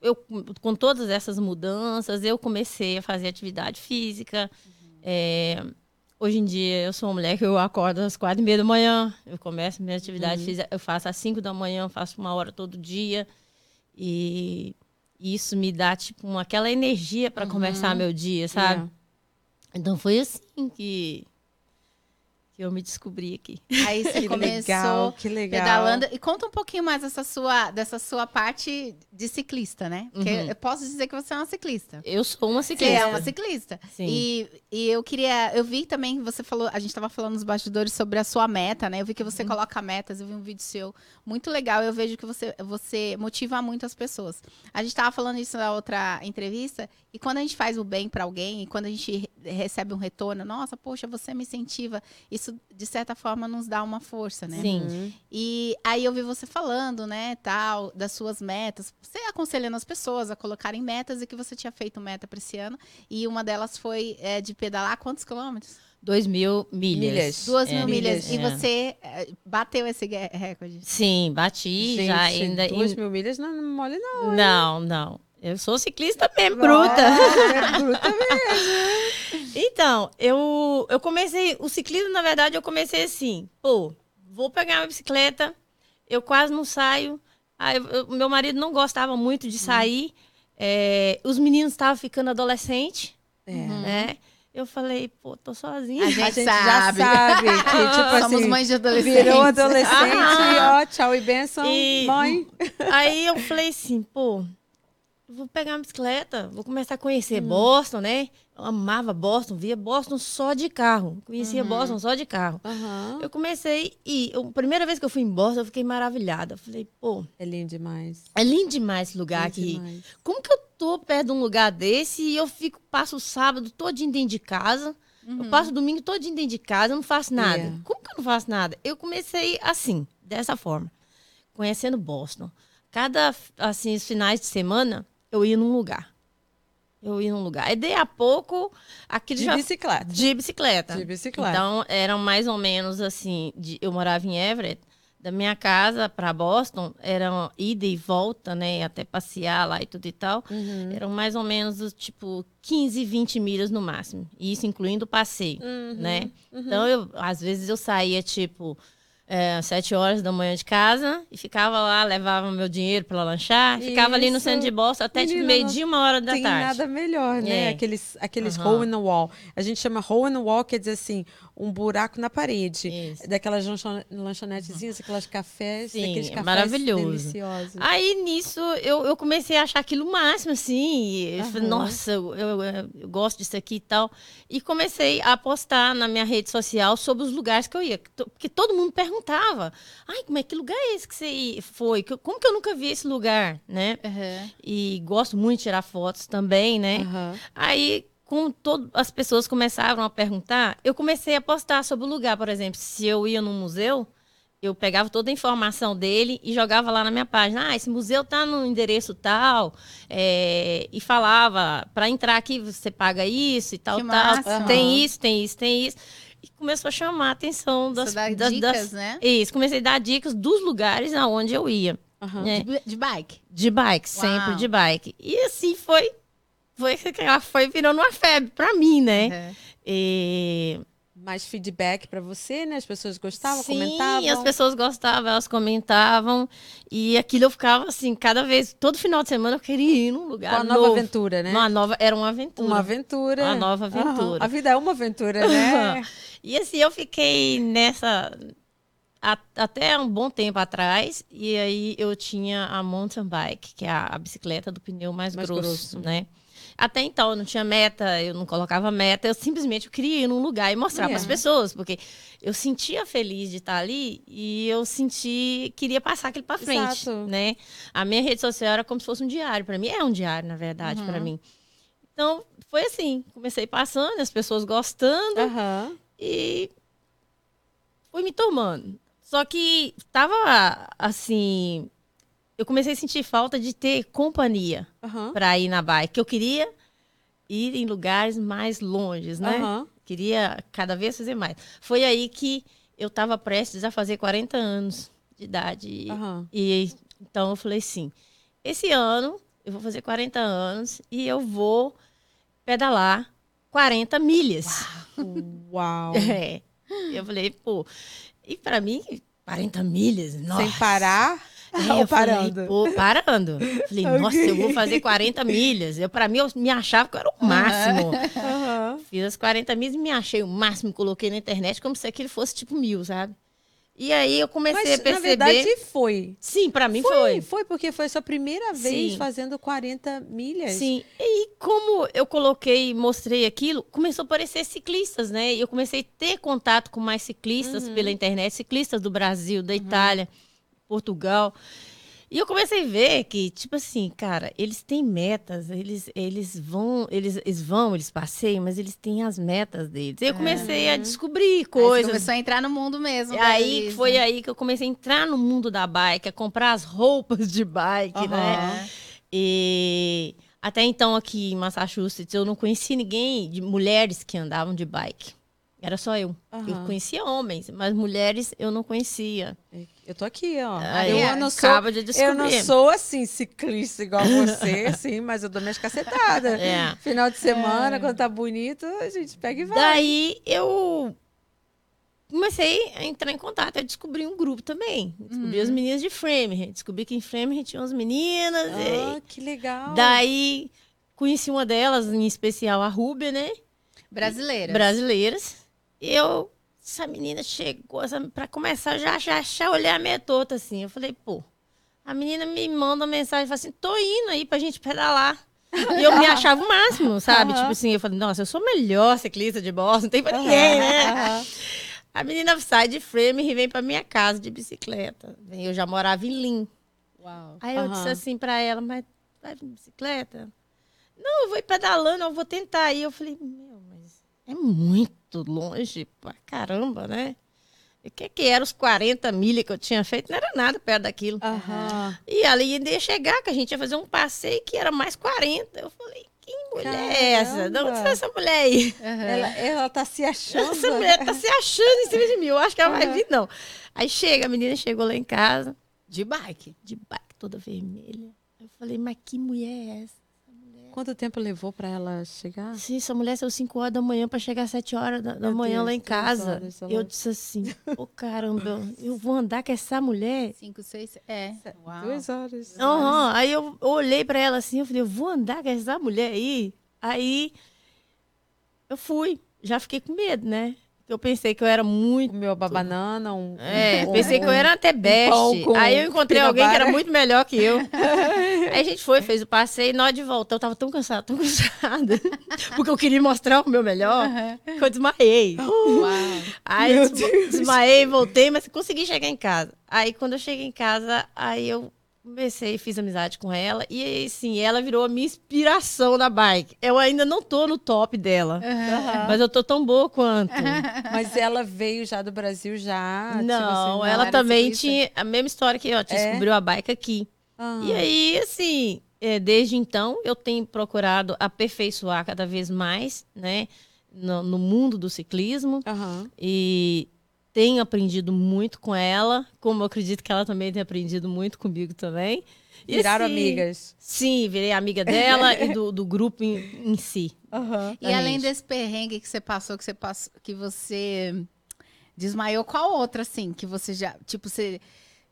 [SPEAKER 3] eu, com todas essas mudanças, eu comecei a fazer atividade física. É, hoje em dia, eu sou uma mulher que eu acordo às quatro e meia da manhã. Eu começo minha atividade física, eu faço às cinco da manhã, faço uma hora todo dia. E isso me dá, tipo, uma, aquela energia para começar meu dia, sabe?
[SPEAKER 1] É.
[SPEAKER 3] Então, foi assim que, que eu me descobri aqui.
[SPEAKER 2] Aí você
[SPEAKER 1] Que
[SPEAKER 2] começou
[SPEAKER 1] legal, que legal.
[SPEAKER 2] pedalando. E conta um pouquinho mais dessa sua, dessa sua parte de ciclista, né? Porque
[SPEAKER 3] Uhum.
[SPEAKER 2] eu posso dizer que você é uma ciclista.
[SPEAKER 3] Eu sou uma
[SPEAKER 2] Você
[SPEAKER 3] ciclista.
[SPEAKER 2] é uma ciclista.
[SPEAKER 3] Sim.
[SPEAKER 2] E, e eu queria. Eu vi também, você falou, a gente estava falando nos bastidores sobre a sua meta, né? Eu vi que
[SPEAKER 3] Uhum.
[SPEAKER 2] você coloca metas, eu vi um vídeo seu muito legal. Eu vejo que você, você motiva muitas pessoas. A gente estava falando isso na outra entrevista, e quando a gente faz o bem para alguém, e quando a gente recebe um retorno, nossa, poxa, você me incentiva, isso de certa forma nos dá uma força, né?
[SPEAKER 3] Sim.
[SPEAKER 1] Uhum.
[SPEAKER 2] E aí eu vi você falando, né, tal, das suas metas. Você aconselhando as pessoas a colocarem metas e que você tinha feito meta para esse ano. E uma delas foi é, de pedalar quantos quilômetros?
[SPEAKER 3] Dois mil milhas.
[SPEAKER 1] Milhas.
[SPEAKER 2] Duas
[SPEAKER 3] É.
[SPEAKER 2] mil milhas.
[SPEAKER 1] milhas,
[SPEAKER 2] E
[SPEAKER 3] é.
[SPEAKER 2] você é, bateu esse recorde.
[SPEAKER 3] Sim, bati
[SPEAKER 1] Gente,
[SPEAKER 3] já ainda.
[SPEAKER 1] duas
[SPEAKER 3] em-
[SPEAKER 1] mil milhas não é mole, não.
[SPEAKER 3] Não, não. Eu sou ciclista mesmo, bruta.
[SPEAKER 1] É bruta
[SPEAKER 3] Então, eu, eu comecei. O ciclismo, na verdade, eu comecei assim. Pô, vou pegar minha bicicleta, eu quase não saio. Aí, eu- meu marido não gostava muito de sair. é, os meninos estavam ficando adolescentes,
[SPEAKER 1] É.
[SPEAKER 3] né? Eu falei, pô, tô sozinha.
[SPEAKER 2] A gente,
[SPEAKER 1] A gente
[SPEAKER 2] sabe.
[SPEAKER 1] já sabe que, tipo
[SPEAKER 2] Somos
[SPEAKER 1] assim,
[SPEAKER 2] mães de adolescentes.
[SPEAKER 1] virou adolescente,
[SPEAKER 3] Ah.
[SPEAKER 1] ó, tchau e benção,
[SPEAKER 3] E-
[SPEAKER 1] mãe.
[SPEAKER 3] Aí eu falei assim, pô, vou pegar uma bicicleta, vou começar a conhecer
[SPEAKER 1] Hum.
[SPEAKER 3] Boston, né? Eu amava Boston, via Boston só de carro. Conhecia
[SPEAKER 1] Uhum.
[SPEAKER 3] Boston só de carro.
[SPEAKER 1] Aham.
[SPEAKER 3] Eu comecei e a primeira vez que eu fui em Boston, eu fiquei maravilhada. Eu falei, pô,
[SPEAKER 1] É lindo demais.
[SPEAKER 3] é lindo demais esse lugar
[SPEAKER 1] lindo
[SPEAKER 3] aqui.
[SPEAKER 1] demais.
[SPEAKER 3] Como que eu tô perto de um lugar desse e eu fico, passo o sábado todinho dentro de casa, eu passo o domingo todinho dentro de casa, eu não faço nada.
[SPEAKER 1] É.
[SPEAKER 3] Como que eu não faço nada? Eu comecei assim, dessa forma, conhecendo Boston. Cada, assim, os finais de semana, eu ia num lugar. Eu ia num lugar. E daí a pouco, aquilo
[SPEAKER 1] De
[SPEAKER 3] já...
[SPEAKER 1] bicicleta.
[SPEAKER 3] De bicicleta.
[SPEAKER 1] De bicicleta.
[SPEAKER 3] Então, eram mais ou menos assim, de- eu morava em Everett, da minha casa para Boston, eram ida e volta, né, até passear lá e tudo e tal.
[SPEAKER 1] Uhum.
[SPEAKER 3] Eram mais ou menos, tipo, 15, 20 milhas no máximo. E isso incluindo o passeio,
[SPEAKER 1] Uhum.
[SPEAKER 3] né? Então, eu, às vezes eu saía, tipo, é, sete horas da manhã de casa e ficava lá, levava meu dinheiro para lanchar, ficava ali no
[SPEAKER 1] Isso.
[SPEAKER 3] centro de Boston até, tipo,
[SPEAKER 1] Menina,
[SPEAKER 3] meio-dia, uma hora da
[SPEAKER 1] Tem
[SPEAKER 3] tarde.
[SPEAKER 1] nada melhor, né?
[SPEAKER 3] É.
[SPEAKER 1] Aqueles, aqueles
[SPEAKER 3] Aham.
[SPEAKER 1] hole in the wall. A gente chama hole in the wall, quer dizer assim, um buraco na parede.
[SPEAKER 3] Isso.
[SPEAKER 1] Daquelas lanchon- lanchonetezinhas, aqueles cafés,
[SPEAKER 3] Sim,
[SPEAKER 1] daqueles cafés
[SPEAKER 3] maravilhoso.
[SPEAKER 1] deliciosos.
[SPEAKER 3] Aí nisso eu, eu comecei a achar aquilo o máximo, assim. Eu falei, nossa, eu, eu- eu gosto disso aqui e tal. E comecei a postar na minha rede social sobre os lugares que eu ia. Porque todo mundo perguntava: ai, como é que lugar é esse que você foi? Como que eu nunca vi esse lugar, né?
[SPEAKER 2] Uhum.
[SPEAKER 3] E gosto muito de tirar fotos também, né?
[SPEAKER 1] Aham.
[SPEAKER 3] Aí, com todas as pessoas começaram a perguntar, eu comecei a postar sobre o lugar, por exemplo, se eu ia num museu, eu pegava toda a informação dele e jogava lá na minha página. Ah, esse museu tá no endereço tal, é, e falava para entrar aqui você paga isso e tal,
[SPEAKER 2] Que
[SPEAKER 3] tal.
[SPEAKER 2] massa.
[SPEAKER 3] Tem isso, tem isso, tem isso. E começou a chamar a atenção das,
[SPEAKER 2] dicas,
[SPEAKER 3] das-
[SPEAKER 2] né?
[SPEAKER 3] Isso, comecei a dar dicas dos lugares aonde eu ia.
[SPEAKER 1] Aham.
[SPEAKER 3] né?
[SPEAKER 2] De, de bike.
[SPEAKER 3] De bike,
[SPEAKER 2] Uau.
[SPEAKER 3] sempre de bike. E assim foi. Foi que ela foi virando uma febre pra mim, né?
[SPEAKER 2] Uhum.
[SPEAKER 3] E
[SPEAKER 1] mais feedback para você, né? As pessoas gostavam,
[SPEAKER 3] Sim,
[SPEAKER 1] comentavam.
[SPEAKER 3] as pessoas gostavam, elas comentavam. E aquilo eu ficava assim, cada vez, todo final de semana eu queria ir num lugar
[SPEAKER 1] Uma
[SPEAKER 3] novo.
[SPEAKER 1] nova aventura, né?
[SPEAKER 3] Uma nova, era uma aventura.
[SPEAKER 1] Uma aventura.
[SPEAKER 3] Uma nova aventura.
[SPEAKER 1] A vida é uma aventura, né?
[SPEAKER 3] E assim, eu fiquei nessa a- até um bom tempo atrás, e aí eu tinha a mountain bike, que é a, a bicicleta do pneu mais,
[SPEAKER 1] Mais
[SPEAKER 3] grosso,
[SPEAKER 1] grosso.
[SPEAKER 3] né? Até então eu não tinha meta, eu não colocava meta, eu simplesmente queria ir num lugar e mostrar
[SPEAKER 1] É.
[SPEAKER 3] para as pessoas, porque eu sentia feliz de estar ali e eu senti queria passar aquilo para frente,
[SPEAKER 1] Exato.
[SPEAKER 3] né? A minha rede social era como se fosse um diário para mim, é um diário na verdade para mim. Então, foi assim, comecei passando, as pessoas gostando,
[SPEAKER 1] Aham.
[SPEAKER 3] e fui me tomando. Só que tava assim, eu comecei a sentir falta de ter companhia
[SPEAKER 1] Aham.
[SPEAKER 3] para ir na bike. Eu queria ir em lugares mais longes, né?
[SPEAKER 1] Aham.
[SPEAKER 3] Queria cada vez fazer mais. Foi aí que eu estava prestes a fazer 40 anos de idade. E-
[SPEAKER 1] Aham.
[SPEAKER 3] E então eu falei assim: esse ano eu vou fazer 40 anos e eu vou pedalar 40 milhas.
[SPEAKER 1] Uau.
[SPEAKER 3] É. Eu falei, pô, e pra mim, 40 milhas, nossa.
[SPEAKER 1] Sem parar
[SPEAKER 3] Eu falei,
[SPEAKER 1] parando?
[SPEAKER 3] pô, parando. Falei, nossa, eu vou fazer 40 milhas. Eu, pra mim, eu me achava que eu era o máximo.
[SPEAKER 1] Aham.
[SPEAKER 3] Fiz as 40 milhas e me achei o máximo, coloquei na internet como se aquilo fosse tipo mil, sabe? E aí eu comecei
[SPEAKER 1] Mas,
[SPEAKER 3] a perceber.
[SPEAKER 1] na verdade, foi.
[SPEAKER 3] Sim, pra mim
[SPEAKER 1] Foi,
[SPEAKER 3] foi.
[SPEAKER 1] foi porque foi a sua primeira vez
[SPEAKER 3] Sim.
[SPEAKER 1] fazendo 40 milhas.
[SPEAKER 3] Sim, e como eu coloquei mostrei aquilo, começou a aparecer ciclistas, né? E eu comecei a ter contato com mais ciclistas
[SPEAKER 1] Uhum.
[SPEAKER 3] pela internet, ciclistas do Brasil, da Itália, Portugal. E eu comecei a ver que, tipo assim, cara, eles têm metas, eles, eles vão, eles, eles vão, eles passeiam, mas eles têm as metas deles. Eu comecei a descobrir
[SPEAKER 2] Aí você
[SPEAKER 3] coisas.
[SPEAKER 2] começou a entrar no mundo mesmo.
[SPEAKER 3] E aí
[SPEAKER 2] Elisa.
[SPEAKER 3] foi aí que eu comecei a entrar no mundo da bike, a comprar as roupas de bike, né?
[SPEAKER 1] Aham.
[SPEAKER 3] E até então aqui em Massachusetts eu não conhecia ninguém de mulheres que andavam de bike. Era só eu. Eu
[SPEAKER 1] Aham.
[SPEAKER 3] conhecia homens, mas mulheres eu não conhecia.
[SPEAKER 1] Eu tô aqui, ó.
[SPEAKER 3] Aí,
[SPEAKER 1] eu
[SPEAKER 2] é,
[SPEAKER 1] não sou,
[SPEAKER 3] acaba de
[SPEAKER 1] eu não
[SPEAKER 3] descobrir.
[SPEAKER 1] sou assim ciclista igual você, sim, mas eu dou minhas cacetadas.
[SPEAKER 3] É.
[SPEAKER 1] Final de semana, quando tá bonito, a gente pega e vai.
[SPEAKER 3] Daí eu comecei a entrar em contato. Eu descobri um grupo também. Descobri
[SPEAKER 1] Uhum.
[SPEAKER 3] as meninas de Framingham. Descobri que em Framingham tinha umas meninas. e-
[SPEAKER 1] Ah, que legal.
[SPEAKER 3] Daí conheci uma delas, em especial a Rúbia, né?
[SPEAKER 2] Brasileira.
[SPEAKER 3] brasileiras. Eu, essa menina chegou, essa, pra começar, já, já, já olhei a minha torta assim. Eu falei, pô, a menina me manda uma mensagem, fala assim, tô indo aí pra gente pedalar. E eu me achava o máximo, sabe?
[SPEAKER 1] Aham.
[SPEAKER 3] Tipo assim, eu falei, nossa, eu sou melhor ciclista de Boston, não tem pra ninguém, né?
[SPEAKER 1] Aham.
[SPEAKER 3] A menina sai de frame e vem pra minha casa de bicicleta. Eu já morava em Lin.
[SPEAKER 2] Uau.
[SPEAKER 3] Aí eu disse assim pra ela, mas vai de bicicleta? Não, eu vou ir pedalando, eu vou tentar. Aí eu falei, é muito longe pra caramba, né? O que que era os 40 milhas que eu tinha feito? Não era nada perto daquilo.
[SPEAKER 1] Aham.
[SPEAKER 3] E ali ia chegar, que a gente ia fazer um passeio que era mais 40. Eu falei, que mulher é essa? De onde foi essa mulher aí?
[SPEAKER 1] Ela, ela tá se achando.
[SPEAKER 3] Essa mulher tá se achando em cima de mim. Eu acho que ela vai
[SPEAKER 1] Aham.
[SPEAKER 3] vir, não. Aí chega, a menina chegou lá em casa,
[SPEAKER 2] De bike.
[SPEAKER 3] de bike toda vermelha. Eu falei, mas que mulher é essa?
[SPEAKER 1] Quanto tempo levou pra ela chegar?
[SPEAKER 3] Sim, essa mulher saiu 5 horas da manhã para chegar às 7 horas da, da manhã
[SPEAKER 1] Deus,
[SPEAKER 3] lá em casa.
[SPEAKER 1] horas,
[SPEAKER 3] eu disse assim, ô caramba, eu vou andar com essa mulher.
[SPEAKER 2] Cinco, seis, é. Uau.
[SPEAKER 1] Duas horas.
[SPEAKER 3] Aham, Aí eu olhei para ela assim, eu falei, eu vou andar com essa mulher aí. Aí eu fui, já fiquei com medo, né? Eu pensei que eu era muito.
[SPEAKER 1] Comeu uma banana, um.
[SPEAKER 3] É,
[SPEAKER 1] um-
[SPEAKER 3] pensei que eu era até best.
[SPEAKER 1] com
[SPEAKER 3] Aí eu encontrei alguém que era muito melhor que eu. Aí a gente foi, fez o passeio, e na hora de volta eu tava tão cansada, tão cansada. Porque eu queria mostrar o meu melhor, que eu desmaiei.
[SPEAKER 2] Uau.
[SPEAKER 3] Aí
[SPEAKER 1] Meu
[SPEAKER 3] desmaiei, voltei, mas consegui chegar em casa. Aí quando eu cheguei em casa, aí eu comecei, fiz amizade com ela. E aí, sim, ela virou a minha inspiração na bike. Eu ainda não tô no top dela,
[SPEAKER 1] Aham.
[SPEAKER 3] mas eu tô tão boa quanto.
[SPEAKER 1] Mas ela veio já do Brasil já? tipo
[SPEAKER 3] não,
[SPEAKER 1] assim,
[SPEAKER 3] ela também tinha a mesma história que eu,
[SPEAKER 1] É?
[SPEAKER 3] descobriu a bike aqui.
[SPEAKER 1] Ah.
[SPEAKER 3] E aí, assim, é, desde então, eu tenho procurado aperfeiçoar cada vez mais, né, no, no mundo do ciclismo
[SPEAKER 1] Aham.
[SPEAKER 3] e tenho aprendido muito com ela, como eu acredito que ela também tem aprendido muito comigo também.
[SPEAKER 1] E Viraram assim, amigas.
[SPEAKER 3] Sim, virei amiga dela e do, do grupo em, em si.
[SPEAKER 2] Uhum. E além desse perrengue que você passou, que você passou, que você desmaiou, qual outra, assim, que você já, tipo, você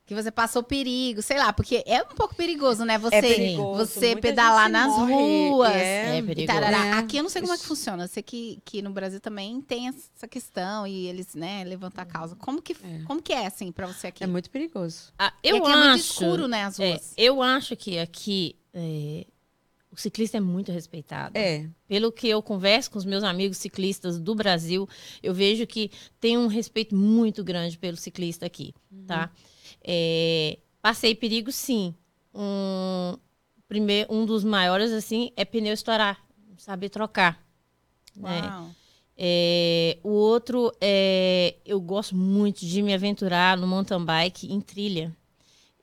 [SPEAKER 2] que você passou perigo, sei lá, porque é um pouco perigoso, né? Você, é perigoso, você pedalar nas morre. ruas. É, é perigoso. É. Aqui eu não sei como é que funciona. Eu sei que, que no Brasil também tem essa questão e eles, né, levantam a causa. Como que é, como que é assim para você aqui?
[SPEAKER 1] É muito perigoso.
[SPEAKER 3] Ah, eu acho, é muito escuro, né, as é, ruas. eu acho que aqui é, o ciclista é muito respeitado.
[SPEAKER 1] É.
[SPEAKER 3] Pelo que eu converso com os meus amigos ciclistas do Brasil, eu vejo que tem um respeito muito grande pelo ciclista aqui, uhum. tá? É, passei perigo, sim. Um, primeiro, um dos maiores, assim, é pneu estourar. Saber trocar. Né? É, o outro é eu gosto muito de me aventurar no mountain bike em trilha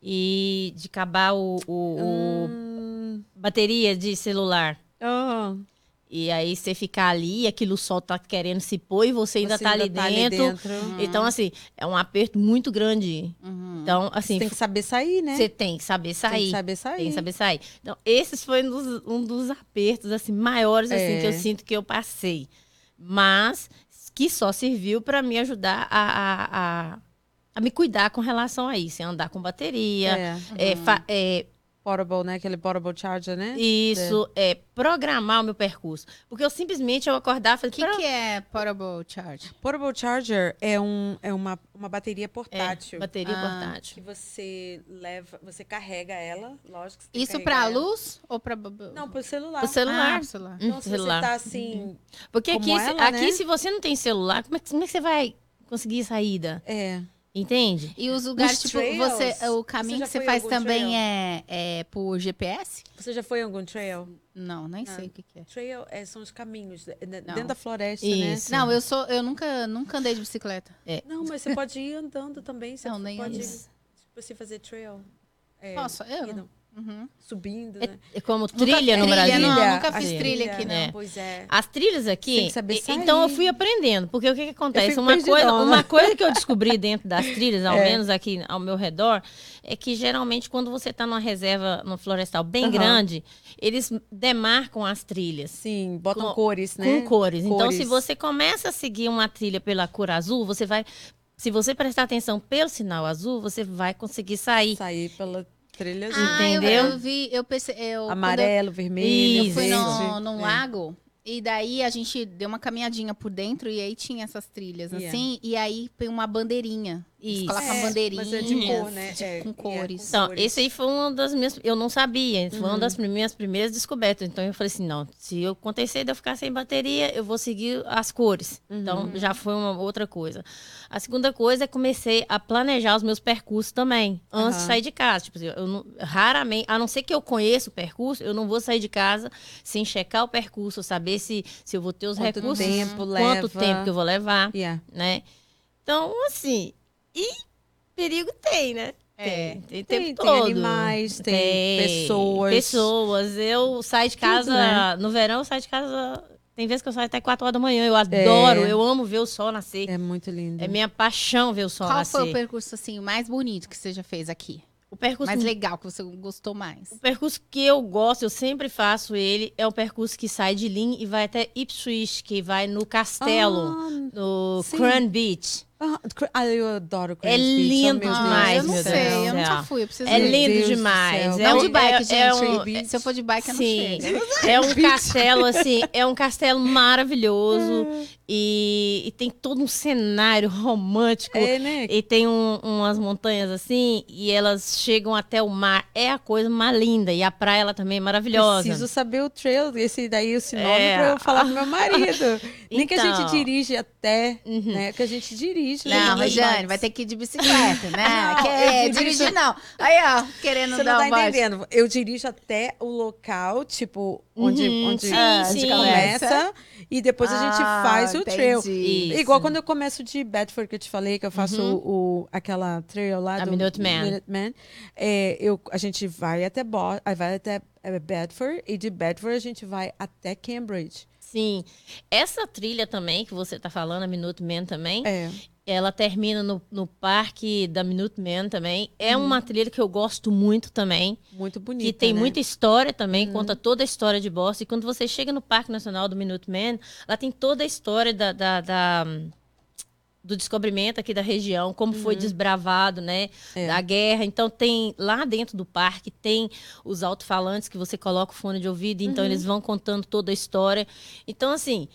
[SPEAKER 3] e de acabar o, o, hum. o bateria de celular.
[SPEAKER 1] Uhum.
[SPEAKER 3] E aí você ficar ali, aquilo sol tá querendo se pôr e você ainda você tá, ainda ali, tá dentro. ali dentro. Uhum. Então, assim, é um aperto muito grande. Uhum. Então, assim. Você
[SPEAKER 1] tem que saber sair, né?
[SPEAKER 3] Você tem que saber sair. Tem que
[SPEAKER 1] saber sair.
[SPEAKER 3] Tem que saber sair. Então, esses foi um dos, um dos apertos, assim, maiores, assim, é. que eu sinto que eu passei. Mas que só serviu para me ajudar a, a, a, a, me cuidar com relação a isso. andar com bateria, é. É, uhum. é
[SPEAKER 1] Portable, né? Aquele portable charger, né?
[SPEAKER 3] Isso, é, é programar o meu percurso. Porque eu simplesmente eu acordar e falei...
[SPEAKER 2] O que, que é portable charger?
[SPEAKER 1] Portable charger é, um, é uma, uma bateria portátil.
[SPEAKER 3] É, bateria ah, portátil.
[SPEAKER 1] Que você leva, você carrega ela, lógico.
[SPEAKER 2] Isso para luz ou para...
[SPEAKER 1] Não, para o celular.
[SPEAKER 3] Para celular. Ah,
[SPEAKER 2] celular.
[SPEAKER 1] Então, se
[SPEAKER 3] celular.
[SPEAKER 1] você tá assim... Uhum.
[SPEAKER 3] Porque aqui, ela, aqui né? se você não tem celular, como é, que, como é que você vai conseguir saída?
[SPEAKER 1] É.
[SPEAKER 3] Entende?
[SPEAKER 2] E os lugares, tipo, você, o caminho você que você faz também é, é por GPS?
[SPEAKER 1] Você já foi em algum trail?
[SPEAKER 2] Não, nem sei o que, que, é.
[SPEAKER 1] Trail é, são os caminhos não. dentro da floresta, né? Isso.
[SPEAKER 2] né? Não, eu sou, eu nunca, nunca andei de bicicleta.
[SPEAKER 1] É. Não, mas você pode ir andando também. Você não, nem pode isso. Ir, tipo, fazer trail.
[SPEAKER 2] É, Nossa, eu não.
[SPEAKER 1] Uhum. Subindo,
[SPEAKER 3] é,
[SPEAKER 1] né?
[SPEAKER 3] É, como trilha no Brasil.
[SPEAKER 2] Não, nunca fiz trilha aqui, não. É.
[SPEAKER 1] Pois é.
[SPEAKER 3] As trilhas aqui. Então eu fui aprendendo. Porque o que, que acontece? Uma coisa, uma coisa que eu descobri dentro das trilhas, ao é. menos aqui ao meu redor, é que geralmente quando você está numa reserva, numa florestal bem uhum. grande, eles demarcam as trilhas.
[SPEAKER 1] Sim, botam com, cores, né?
[SPEAKER 3] Com cores. cores. Então, se você começa a seguir uma trilha pela cor azul, você vai. Se você prestar atenção pelo sinal azul, você vai conseguir sair.
[SPEAKER 1] Sair pela Trilhas,
[SPEAKER 2] ah,
[SPEAKER 3] entendeu?
[SPEAKER 2] Eu, eu vi, eu pensei. Eu,
[SPEAKER 1] Amarelo, eu, vermelho.
[SPEAKER 2] Eu fui no, num é. lago e daí a gente deu uma caminhadinha por dentro e aí tinha essas trilhas, yeah. assim, e aí tem uma bandeirinha. Isso. Coloca é, bandeirinha. Mas é de cor, né? De, é,
[SPEAKER 3] com cores. Então, cores. esse aí foi uma das minhas. Eu não sabia. Foi uhum. uma das minhas primeiras descobertas. Então eu falei assim: não, se eu acontecer de eu ficar sem bateria, eu vou seguir as cores. Então, uhum. Então já foi uma outra coisa. A segunda coisa é comecei a planejar os meus percursos também, antes uhum. de sair de casa. Tipo assim, eu não, raramente, a não ser que eu conheça o percurso, eu não vou sair de casa sem checar o percurso, saber se, se eu vou ter os
[SPEAKER 1] quanto
[SPEAKER 3] recursos.
[SPEAKER 1] Tempo
[SPEAKER 3] quanto
[SPEAKER 1] leva.
[SPEAKER 3] tempo que eu vou levar.
[SPEAKER 1] Yeah.
[SPEAKER 3] Né? Então, assim, e perigo tem, né?
[SPEAKER 1] É, tem, tem, tem, tem animais, tem, tem, pessoas.
[SPEAKER 3] Pessoas. Eu saio de casa, Tudo, né? no verão eu saio de casa. Tem vezes que eu saio até 4 horas da manhã. Eu adoro, é. eu amo ver o sol nascer.
[SPEAKER 1] É muito lindo.
[SPEAKER 3] É minha paixão ver o sol
[SPEAKER 2] Qual
[SPEAKER 3] nascer.
[SPEAKER 2] Qual foi o percurso assim mais bonito que você já fez aqui? O percurso mais legal que você gostou mais?
[SPEAKER 3] O percurso que eu gosto, eu sempre faço ele, é o percurso que sai de Lynn e vai até Ipswich, que vai no castelo, ah, no Cran Beach.
[SPEAKER 1] Ah, eu adoro
[SPEAKER 3] Crazy É lindo
[SPEAKER 1] Beach,
[SPEAKER 3] demais,
[SPEAKER 2] Eu não
[SPEAKER 3] meu
[SPEAKER 2] sei,
[SPEAKER 3] Deus
[SPEAKER 2] eu nunca fui, eu preciso
[SPEAKER 3] É lindo
[SPEAKER 1] Deus
[SPEAKER 3] demais.
[SPEAKER 2] É,
[SPEAKER 3] um,
[SPEAKER 2] de bike,
[SPEAKER 3] é,
[SPEAKER 2] gente.
[SPEAKER 3] é um,
[SPEAKER 2] Se eu for de bike, eu não
[SPEAKER 3] sim,
[SPEAKER 2] chego.
[SPEAKER 3] É um castelo, assim, é um castelo maravilhoso. E, e, tem todo um cenário romântico.
[SPEAKER 1] É, né?
[SPEAKER 3] E tem um, umas montanhas assim, e elas chegam até o mar. É a coisa mais linda. E a praia ela também é maravilhosa.
[SPEAKER 1] Preciso saber o trail, esse daí, esse nome, é. pra eu falar pro meu marido. Nem que a gente então. dirige até, uhum. né? Que a gente dirige.
[SPEAKER 2] Não, Rejane, vai ter que ir de bicicleta, né? não, que é, dirigir não. Aí, ó, querendo
[SPEAKER 1] Você
[SPEAKER 2] dar
[SPEAKER 1] não
[SPEAKER 2] tá um
[SPEAKER 1] entendendo. Eu dirijo até o local, tipo, onde,
[SPEAKER 3] uhum,
[SPEAKER 1] onde,
[SPEAKER 3] sim,
[SPEAKER 1] onde
[SPEAKER 3] sim.
[SPEAKER 1] começa. E depois a gente ah, faz o
[SPEAKER 2] entendi.
[SPEAKER 1] trail.
[SPEAKER 3] Isso.
[SPEAKER 1] Igual quando eu começo de Bedford, que eu te falei, que eu faço
[SPEAKER 3] Uhum.
[SPEAKER 1] o, o- aquela trail lá
[SPEAKER 3] A
[SPEAKER 1] do
[SPEAKER 3] Minuteman.
[SPEAKER 1] Minuteman. É, eu, a gente vai até, Bo vai até é, Bedford, e de Bedford a gente vai até Cambridge.
[SPEAKER 3] Sim. Essa trilha também que você tá falando, a Minuteman Man também,
[SPEAKER 1] É.
[SPEAKER 3] ela termina no, no parque da Minuteman Man também. É uma trilha que eu gosto muito também.
[SPEAKER 1] Muito bonita.
[SPEAKER 3] que tem
[SPEAKER 1] né?
[SPEAKER 3] muita história também, conta toda a história de Boston. E quando você chega no Parque Nacional do Minuteman, ela tem toda a história da, da- da, hum, do descobrimento aqui da região, como foi desbravado, né?
[SPEAKER 1] É.
[SPEAKER 3] Da guerra. Então tem lá dentro do parque tem os alto-falantes que você coloca o fone de ouvido, então eles vão contando toda a história. Então assim,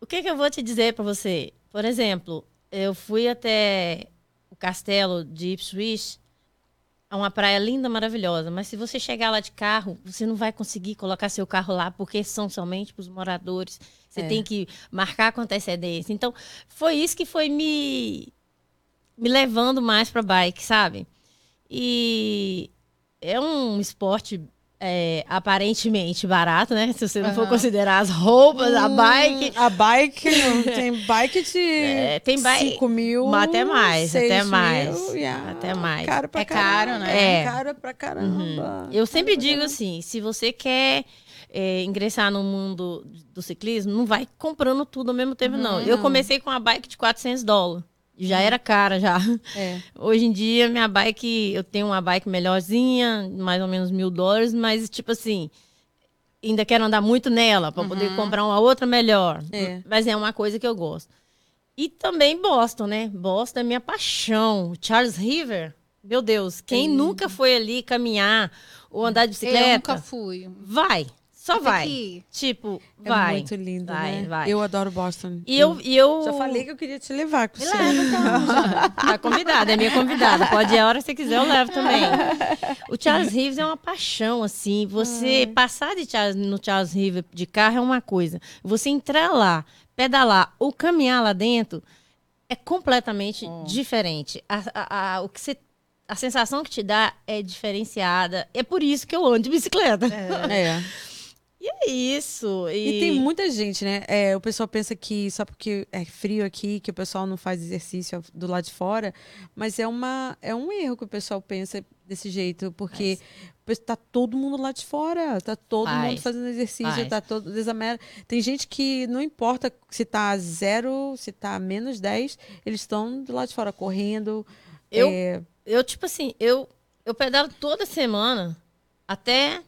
[SPEAKER 3] o que, que eu vou te dizer para você? Por exemplo, eu fui até o castelo de Ipswich, é uma praia linda, maravilhosa, mas se você chegar lá de carro, você não vai conseguir colocar seu carro lá, porque são somente para os moradores. Você
[SPEAKER 1] É.
[SPEAKER 3] tem que marcar com antecedência. Então, foi isso que foi me, me levando mais para bike, sabe? E é um esporte é, aparentemente barato, né? Se você não for
[SPEAKER 2] Aham.
[SPEAKER 3] considerar as roupas, a
[SPEAKER 1] Hum,
[SPEAKER 3] bike.
[SPEAKER 1] A bike, tem bike de
[SPEAKER 3] É, tem bike-
[SPEAKER 1] 5 mil.
[SPEAKER 3] Até mais,
[SPEAKER 1] 6
[SPEAKER 3] até
[SPEAKER 1] mil,
[SPEAKER 3] mais,
[SPEAKER 1] yeah.
[SPEAKER 3] até mais.
[SPEAKER 1] Caro pra
[SPEAKER 2] É
[SPEAKER 1] caramba.
[SPEAKER 2] caro, né?
[SPEAKER 3] É.
[SPEAKER 1] Caro pra caramba.
[SPEAKER 3] Eu sempre digo
[SPEAKER 1] caramba.
[SPEAKER 3] assim, se você quer é, ingressar no mundo do ciclismo, não vai comprando tudo ao mesmo tempo, não. Eu
[SPEAKER 1] Não.
[SPEAKER 3] comecei com uma bike de 400 dólares. Já era cara, já.
[SPEAKER 1] É.
[SPEAKER 3] Hoje em dia, minha bike, eu tenho uma bike melhorzinha, mais ou menos mil dólares, mas, tipo assim, ainda quero andar muito nela para poder comprar uma outra melhor.
[SPEAKER 1] É.
[SPEAKER 3] Mas é uma coisa que eu gosto. E também Boston, né? Boston é minha paixão. Charles River, meu Deus, quem nunca foi ali caminhar ou andar de
[SPEAKER 2] Eu
[SPEAKER 3] bicicleta,
[SPEAKER 2] nunca fui.
[SPEAKER 3] vai. Só vai.
[SPEAKER 2] ir.
[SPEAKER 3] Tipo,
[SPEAKER 1] É
[SPEAKER 3] vai.
[SPEAKER 1] muito lindo,
[SPEAKER 3] vai,
[SPEAKER 1] né?
[SPEAKER 3] vai.
[SPEAKER 1] Eu adoro Boston.
[SPEAKER 3] E eu, e eu
[SPEAKER 1] já falei que eu queria te levar.
[SPEAKER 2] Me
[SPEAKER 1] Cristina.
[SPEAKER 2] leva, então.
[SPEAKER 3] Tá convidada, é minha convidada. Pode ir a hora que você quiser, eu levo também. O Charles Rives é uma paixão, assim. Você passar de Charles, no Charles River de carro é uma coisa. Você entrar lá, pedalar ou caminhar lá dentro é completamente diferente. A, a- a- o que você, a sensação que te dá é diferenciada. É por isso que eu ando de bicicleta.
[SPEAKER 1] É.
[SPEAKER 3] E é isso. E,
[SPEAKER 1] E tem muita gente, né? É, o pessoal pensa que só porque é frio aqui, que o pessoal não faz exercício do lado de fora, mas é, uma, é um erro que o pessoal pensa desse jeito, porque tá todo mundo lá de fora, tá todo
[SPEAKER 3] Faz.
[SPEAKER 1] mundo fazendo exercício,
[SPEAKER 3] Faz.
[SPEAKER 1] tá todo desamera. Tem gente que não importa se tá zero, se tá menos 10, eles estão do lado de fora correndo.
[SPEAKER 3] Eu-
[SPEAKER 1] é,
[SPEAKER 3] Eu, tipo assim, eu, eu pedalo toda semana até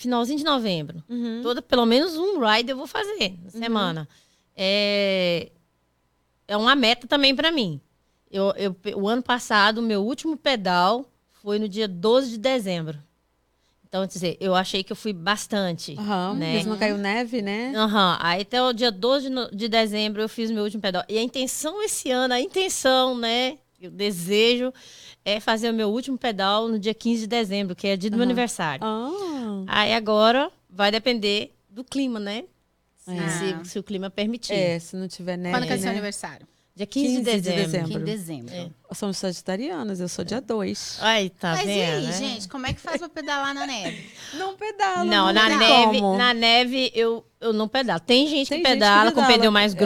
[SPEAKER 3] finalzinho de novembro.
[SPEAKER 1] uhum.
[SPEAKER 3] Toda, pelo menos um ride eu vou fazer na semana. É, é uma meta também para mim. Eu, eu, o ano passado, o meu último pedal foi no dia 12 de dezembro. Então, quer dizer, eu achei que eu fui bastante.
[SPEAKER 1] Aham,
[SPEAKER 3] né?
[SPEAKER 1] Mesmo não caiu neve, né?
[SPEAKER 3] Aham. Aí até o dia 12 de, no- de dezembro eu fiz meu último pedal. E a intenção esse ano, a intenção, né? O desejo é fazer o meu último pedal no dia 15 de dezembro, que é dia do meu
[SPEAKER 1] Aham.
[SPEAKER 3] aniversário.
[SPEAKER 1] Ah,
[SPEAKER 3] Aí agora vai depender do clima, né? Se,
[SPEAKER 2] É.
[SPEAKER 3] se- se o clima permitir.
[SPEAKER 1] é, se não tiver neve,
[SPEAKER 2] Quando que é seu
[SPEAKER 1] né?
[SPEAKER 2] aniversário?
[SPEAKER 3] Dia 15,
[SPEAKER 1] 15
[SPEAKER 3] de
[SPEAKER 1] de
[SPEAKER 3] dezembro.
[SPEAKER 1] dezembro.
[SPEAKER 2] Aqui em dezembro.
[SPEAKER 3] É.
[SPEAKER 1] Somos sagitarianas, eu sou dia 2.
[SPEAKER 3] Ai, tá
[SPEAKER 2] Mas e
[SPEAKER 3] vendo?
[SPEAKER 2] aí,
[SPEAKER 3] né?
[SPEAKER 2] gente, como é que faz pra pedalar na neve?
[SPEAKER 1] Não pedala.
[SPEAKER 3] Não, na
[SPEAKER 1] tem
[SPEAKER 3] neve,
[SPEAKER 1] como.
[SPEAKER 3] na neve eu, eu não pedalo. Tem gente
[SPEAKER 1] Tem
[SPEAKER 3] que
[SPEAKER 1] gente que
[SPEAKER 3] pedala com
[SPEAKER 1] pedala,
[SPEAKER 3] pneu mais
[SPEAKER 1] é.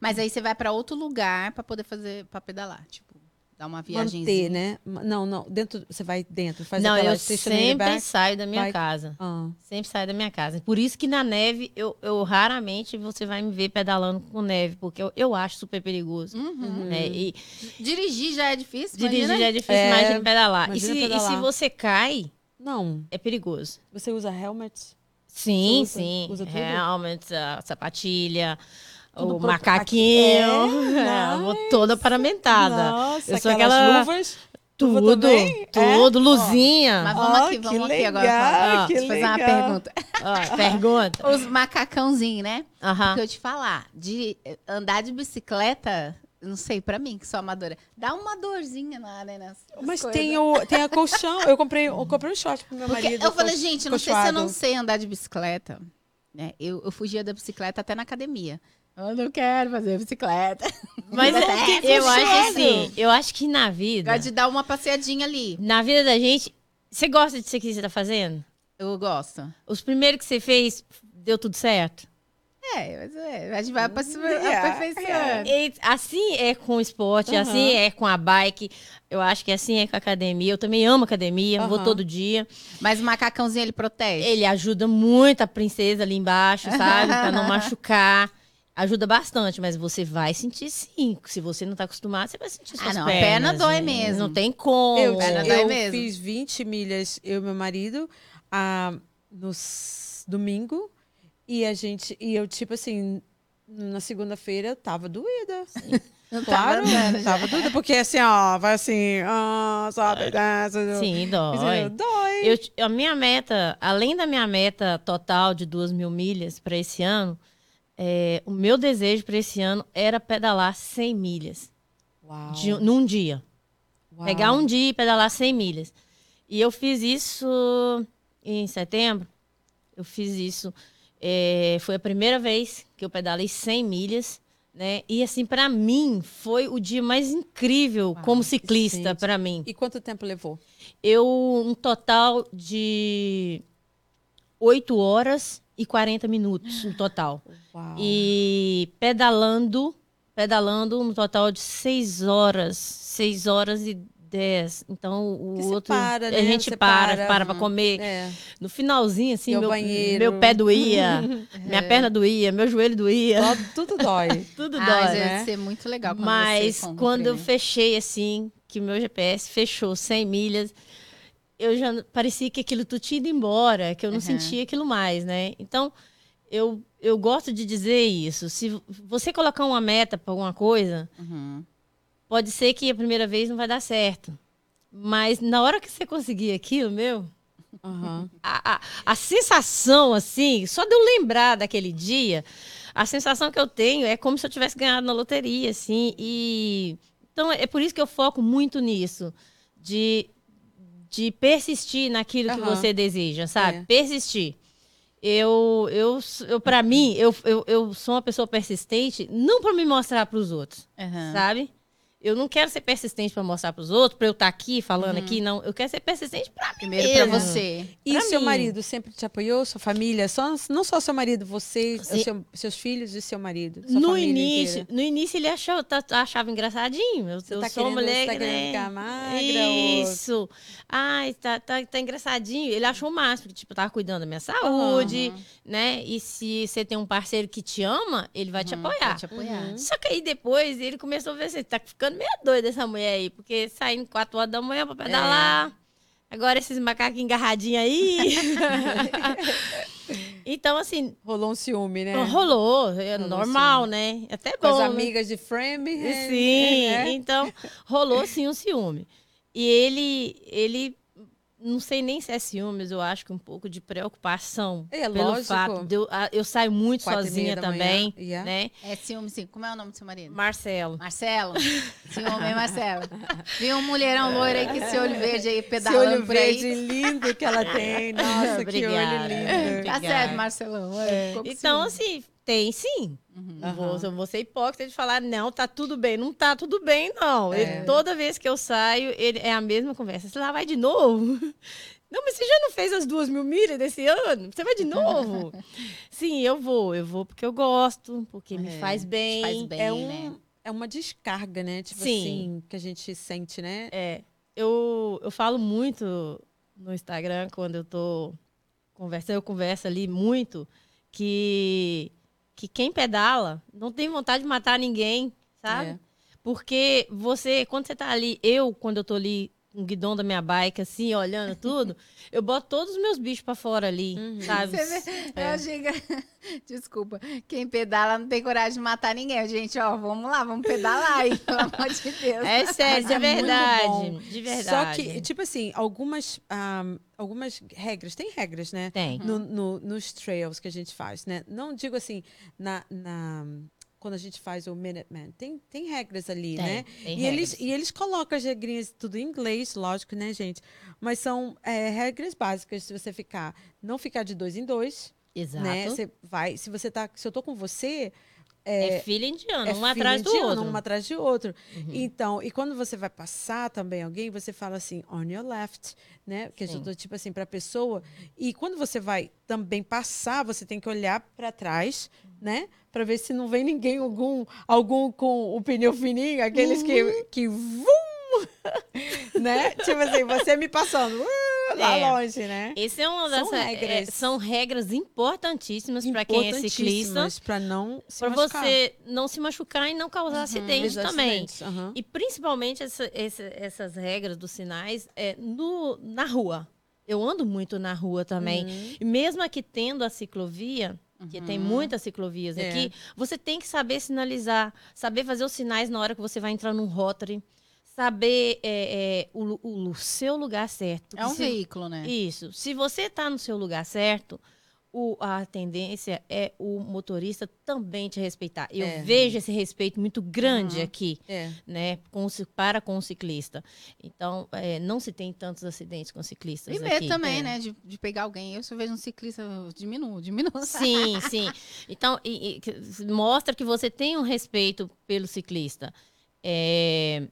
[SPEAKER 2] Mas aí você vai pra outro lugar pra poder fazer, pra pedalar. Tipo, dar uma viagemzinha.
[SPEAKER 1] Manter, né? Não, não. Dentro, você vai dentro, faz
[SPEAKER 3] não,
[SPEAKER 1] aquela
[SPEAKER 3] eu sempre
[SPEAKER 1] back.
[SPEAKER 3] saio da minha
[SPEAKER 1] vai-
[SPEAKER 3] casa.
[SPEAKER 1] Ah,
[SPEAKER 3] Sempre saio da minha casa. Por isso que na neve, eu, eu raramente você vai me ver pedalando com neve, porque eu, eu acho super perigoso.
[SPEAKER 2] Uhum.
[SPEAKER 3] né? E
[SPEAKER 2] Dirigir já é difícil,
[SPEAKER 3] dirigir
[SPEAKER 2] imagina?
[SPEAKER 3] já é difícil,
[SPEAKER 1] É,
[SPEAKER 3] imagina pedalar. E
[SPEAKER 1] imagina
[SPEAKER 3] se, e
[SPEAKER 1] pedalar.
[SPEAKER 3] se você cai,
[SPEAKER 1] não.
[SPEAKER 3] é perigoso.
[SPEAKER 1] Você usa helmet?
[SPEAKER 3] Sim,
[SPEAKER 1] usa-
[SPEAKER 3] sim.
[SPEAKER 1] usa tudo?
[SPEAKER 3] Helmet, a sapatilha, o
[SPEAKER 1] pro-
[SPEAKER 3] macaquinho.
[SPEAKER 1] É?
[SPEAKER 3] É, vou toda paramentada.
[SPEAKER 1] Nossa,
[SPEAKER 3] Eu sou
[SPEAKER 1] aquelas
[SPEAKER 3] aquela-
[SPEAKER 1] luvas. luva
[SPEAKER 3] Tudo?
[SPEAKER 1] É?
[SPEAKER 3] tudo, luzinha.
[SPEAKER 2] Mas vamos
[SPEAKER 1] Ah,
[SPEAKER 2] aqui,
[SPEAKER 1] que
[SPEAKER 2] vamos aqui agora.
[SPEAKER 1] legal, que
[SPEAKER 2] Deixa eu fazer uma pergunta.
[SPEAKER 3] Ó, pergunta.
[SPEAKER 2] Os macacãozinhos, né?
[SPEAKER 3] Aham.
[SPEAKER 2] Porque eu te falar, de andar de bicicleta, não sei, pra mim, que sou amadora, dá uma dorzinha na, né, nas, nas
[SPEAKER 1] Mas
[SPEAKER 2] coisas.
[SPEAKER 1] tem, o, tem a colchão. Eu comprei, eu comprei um short pro meu
[SPEAKER 2] Porque
[SPEAKER 1] marido.
[SPEAKER 2] eu falei, gente, não sei se eu não
[SPEAKER 1] colchoado.
[SPEAKER 2] sei andar de bicicleta. Né? Eu, eu fugia da bicicleta até na academia. Eu não quero fazer bicicleta.
[SPEAKER 3] Mas é,
[SPEAKER 2] é
[SPEAKER 3] eu acho assim, eu acho que na vida,
[SPEAKER 2] Gosto de dar uma passeadinha ali.
[SPEAKER 3] na vida da gente, você gosta disso que você tá fazendo?
[SPEAKER 2] Eu gosto.
[SPEAKER 3] Os primeiros que você fez, deu tudo certo?
[SPEAKER 2] É, mas é, a gente vai
[SPEAKER 1] Yeah.
[SPEAKER 2] aperfeiçoando.
[SPEAKER 3] E assim é com o esporte,
[SPEAKER 1] Aham.
[SPEAKER 3] assim é com a bike. Eu acho que assim é com a academia. Eu também amo academia, vou
[SPEAKER 1] Aham.
[SPEAKER 3] todo dia.
[SPEAKER 2] Mas o macacãozinho ele protege.
[SPEAKER 3] Ele ajuda muito a princesa ali embaixo, sabe? pra não machucar. Ajuda bastante, mas você vai sentir sim. Se você não tá acostumado, você vai sentir suas
[SPEAKER 2] não, a
[SPEAKER 3] pernas.
[SPEAKER 2] perna dói
[SPEAKER 3] né?
[SPEAKER 2] mesmo.
[SPEAKER 3] Não tem como.
[SPEAKER 1] Eu,
[SPEAKER 2] Perna dói
[SPEAKER 1] eu
[SPEAKER 2] mesmo.
[SPEAKER 1] fiz 20 milhas, eu e meu marido, ah, no domingo. E a gente. E eu, tipo assim, na segunda-feira eu tava doída.
[SPEAKER 2] Não
[SPEAKER 1] Claro,
[SPEAKER 2] tava
[SPEAKER 1] tava doida, porque assim, ó, vai assim, ah, sabe, desce,
[SPEAKER 3] Sim, dói.
[SPEAKER 1] dói.
[SPEAKER 3] Eu, a minha meta, além da minha meta total de duas mil milhas para esse ano, é, o meu desejo para esse ano era pedalar 100 milhas
[SPEAKER 1] Uau,
[SPEAKER 3] de- num dia.
[SPEAKER 1] uau.
[SPEAKER 3] Pegar um dia e pedalar 100 milhas. E eu fiz isso em setembro. Eu fiz isso. é, foi a primeira vez que eu pedalei 100 milhas. Né? E assim, para mim, foi o dia mais incrível
[SPEAKER 1] Uau,
[SPEAKER 3] como ciclista, para mim.
[SPEAKER 1] E quanto tempo levou?
[SPEAKER 3] Eu, um total de 8 horas e 40 minutos no total.
[SPEAKER 1] Uau.
[SPEAKER 3] E pedalando, pedalando um total de 6 horas, 6 horas e 10. Então o outro
[SPEAKER 1] para,
[SPEAKER 3] a
[SPEAKER 1] né?
[SPEAKER 3] gente
[SPEAKER 1] Você
[SPEAKER 3] para,
[SPEAKER 1] para.
[SPEAKER 3] para para comer.
[SPEAKER 1] É.
[SPEAKER 3] No finalzinho assim, meu,
[SPEAKER 1] banheiro.
[SPEAKER 3] meu pé doía, minha perna doía, meu joelho doía,
[SPEAKER 1] Tudo dói.
[SPEAKER 3] tudo
[SPEAKER 2] Ah,
[SPEAKER 3] dói.
[SPEAKER 2] mas
[SPEAKER 1] né?
[SPEAKER 2] deve ser muito legal quando
[SPEAKER 3] Mas quando eu
[SPEAKER 2] né?
[SPEAKER 3] fechei assim, que o meu GPS fechou 100 milhas, eu já parecia que aquilo tudo tinha ido embora, que eu não
[SPEAKER 2] Uhum.
[SPEAKER 3] sentia aquilo mais, né? Então, eu, eu gosto de dizer isso. Se você colocar uma meta para alguma coisa,
[SPEAKER 2] Uhum.
[SPEAKER 3] pode ser que a primeira vez não vai dar certo. Mas na hora que você conseguir aquilo, meu,
[SPEAKER 1] Aham.
[SPEAKER 3] a, a, a sensação, assim, só de eu lembrar daquele dia, a sensação que eu tenho é como se eu tivesse ganhado na loteria, assim. E então é por isso que eu foco muito nisso, de, de persistir naquilo que
[SPEAKER 1] Aham.
[SPEAKER 3] você deseja, sabe?
[SPEAKER 1] É.
[SPEAKER 3] Persistir. Eu, eu, eu para mim, eu, eu, eu sou uma pessoa persistente, não para me mostrar para os outros,
[SPEAKER 2] Uhum.
[SPEAKER 3] sabe? Eu não quero ser persistente para mostrar para os outros, para eu estar aqui falando
[SPEAKER 1] Uhum.
[SPEAKER 3] aqui, não. Eu quero ser persistente para mim
[SPEAKER 2] Primeiro pra
[SPEAKER 3] mesmo.
[SPEAKER 2] você.
[SPEAKER 1] E
[SPEAKER 3] Pra
[SPEAKER 1] seu
[SPEAKER 3] mim.
[SPEAKER 1] marido sempre te apoiou? Sua família? Só, não só seu marido, você, seu- seus filhos e seu marido? Sua
[SPEAKER 3] No início,
[SPEAKER 1] inteira?
[SPEAKER 3] no início ele achou, tá- achava engraçadinho. Eu,
[SPEAKER 1] Você
[SPEAKER 3] eu
[SPEAKER 1] tá
[SPEAKER 3] sou
[SPEAKER 1] querendo,
[SPEAKER 3] mulher,
[SPEAKER 1] você tá
[SPEAKER 3] né?
[SPEAKER 1] querendo ficar magra? ou-
[SPEAKER 3] Isso. Ai, tá, tá, tá engraçadinho. Ele achou o máximo, porque, tipo, tava cuidando da minha saúde, né? E se você tem um parceiro que te ama, ele vai te
[SPEAKER 2] Uhum,
[SPEAKER 3] apoiar.
[SPEAKER 2] vai te apoiar.
[SPEAKER 3] Só que aí depois ele começou a ver assim, tá ficando meio doida essa mulher aí, porque saindo 4 horas da manhã pra pedalar. Agora esses macaquinhos engarradinhos aí. então, assim,
[SPEAKER 1] Rolou um ciúme, né?
[SPEAKER 3] rolou. É
[SPEAKER 1] Rolou
[SPEAKER 3] normal, né? Até
[SPEAKER 1] Com
[SPEAKER 3] bom.
[SPEAKER 1] as
[SPEAKER 3] né?
[SPEAKER 1] amigas de Framingham.
[SPEAKER 3] Sim,
[SPEAKER 1] né?
[SPEAKER 3] então rolou sim um ciúme. E ele, ele, não sei nem se é ciúmes, eu acho que um pouco de preocupação.
[SPEAKER 1] É,
[SPEAKER 3] pelo
[SPEAKER 1] lógico.
[SPEAKER 3] fato de eu, eu saio muito
[SPEAKER 1] Quatro
[SPEAKER 3] sozinha também,
[SPEAKER 1] yeah.
[SPEAKER 3] né?
[SPEAKER 2] É ciúme, sim. Como é o nome do seu marido?
[SPEAKER 3] Marcelo.
[SPEAKER 2] Marcelo? Ciúme, hein, Marcelo? Viu um mulherão loiro aí com esse olho verde aí
[SPEAKER 1] Esse
[SPEAKER 2] pedalando
[SPEAKER 1] olho
[SPEAKER 2] por aí?
[SPEAKER 1] verde lindo que ela tem. Nossa, que
[SPEAKER 3] Obrigada.
[SPEAKER 1] olho lindo.
[SPEAKER 2] Tá certo, ficou com
[SPEAKER 3] Então,
[SPEAKER 2] ciúme.
[SPEAKER 3] assim, tem sim.
[SPEAKER 2] Uhum.
[SPEAKER 3] Não vou, eu vou ser hipócrita de falar, não, tá tudo bem. Não tá tudo bem, não.
[SPEAKER 1] É.
[SPEAKER 3] Ele- toda vez que eu saio, ele, é a mesma conversa. Você lá vai de novo? Não, mas você já não fez as duas mil milhas desse ano? Você vai de novo? Sim, eu vou. Eu vou porque eu gosto, porque me
[SPEAKER 2] É,
[SPEAKER 3] faz bem.
[SPEAKER 2] faz bem.
[SPEAKER 1] É, um,
[SPEAKER 2] né?
[SPEAKER 1] é uma descarga, né? Tipo
[SPEAKER 3] Sim.
[SPEAKER 1] assim, que a gente sente, né?
[SPEAKER 3] É, eu, eu falo muito no Instagram quando eu tô conversando, eu converso ali muito que, que quem pedala não tem vontade de matar ninguém, sabe?
[SPEAKER 1] É.
[SPEAKER 3] Porque você, quando você tá ali, eu, quando eu tô ali o guidão da minha bike, assim, olhando tudo, eu boto todos os meus bichos pra fora ali,
[SPEAKER 1] Uhum.
[SPEAKER 3] sabe?
[SPEAKER 2] Você vê,
[SPEAKER 3] É.
[SPEAKER 2] eu engra- Desculpa, quem pedala não tem coragem de matar ninguém. Gente, ó, vamos lá, vamos pedalar aí, pelo amor de Deus.
[SPEAKER 3] É sério, de
[SPEAKER 1] é
[SPEAKER 3] verdade. De verdade.
[SPEAKER 1] Só que, tipo assim, algumas, ah, algumas regras, tem regras, né?
[SPEAKER 3] Tem.
[SPEAKER 1] No, no- nos trails que a gente faz, né? Não digo assim, na, na- quando a gente faz o Minuteman, tem, tem regras ali,
[SPEAKER 3] Tem,
[SPEAKER 1] né?
[SPEAKER 3] tem
[SPEAKER 1] e, eles,
[SPEAKER 3] regras.
[SPEAKER 1] e eles colocam as regrinhas tudo em inglês, lógico, né, gente? Mas são é, regras básicas, se você ficar, não ficar de dois em dois,
[SPEAKER 3] Exato.
[SPEAKER 1] né? Você vai, se você tá, se eu tô com você,
[SPEAKER 3] É, filha indiana,
[SPEAKER 1] é
[SPEAKER 3] um atrás do outro.
[SPEAKER 1] Um atrás de outro.
[SPEAKER 3] Uhum.
[SPEAKER 1] Então, e quando você vai passar também alguém, você fala assim, on your left, né? Que
[SPEAKER 3] Sim.
[SPEAKER 1] eu tô tipo assim para a pessoa. E quando você vai também passar, você tem que olhar para trás, né? Pra ver se não vem ninguém, algum, algum com o pneu fininho, aqueles que,
[SPEAKER 2] Uhum.
[SPEAKER 1] que vum, né? Tipo assim, você me passando uh, lá
[SPEAKER 3] É.
[SPEAKER 1] longe, né?
[SPEAKER 3] Esse é uma
[SPEAKER 1] São
[SPEAKER 3] das
[SPEAKER 1] regras.
[SPEAKER 3] é, são regras importantíssimas para quem é ciclista,
[SPEAKER 1] Pra não
[SPEAKER 3] para você não se machucar e não causar acidente
[SPEAKER 1] Os
[SPEAKER 3] também.
[SPEAKER 1] acidentes, aham.
[SPEAKER 3] E principalmente essa- essa- essas regras dos sinais é no, na rua. Eu ando muito na rua também.
[SPEAKER 1] Uhum.
[SPEAKER 3] E mesmo aqui tendo a ciclovia, que tem muitas ciclovias
[SPEAKER 1] É.
[SPEAKER 3] aqui, você tem que saber sinalizar, saber fazer os sinais na hora que você vai entrar num rotary, saber é, é, o, o lu- seu lugar certo.
[SPEAKER 2] É um
[SPEAKER 3] Se-
[SPEAKER 2] veículo, né?
[SPEAKER 3] Isso. Se você está no seu lugar certo, o- a tendência é o motorista também te respeitar. Eu
[SPEAKER 1] É.
[SPEAKER 3] vejo esse respeito muito grande
[SPEAKER 1] Uhum.
[SPEAKER 3] aqui
[SPEAKER 1] É.
[SPEAKER 3] né, com, para com o ciclista. Então, é, não se tem tantos acidentes com ciclistas
[SPEAKER 2] E medo
[SPEAKER 3] aqui.
[SPEAKER 2] também,
[SPEAKER 3] É.
[SPEAKER 2] né? De, de pegar alguém. Eu, se eu vejo um ciclista, diminuo, diminuo.
[SPEAKER 3] Sim, sim. Então, e- e mostra que você tem um respeito pelo ciclista. É,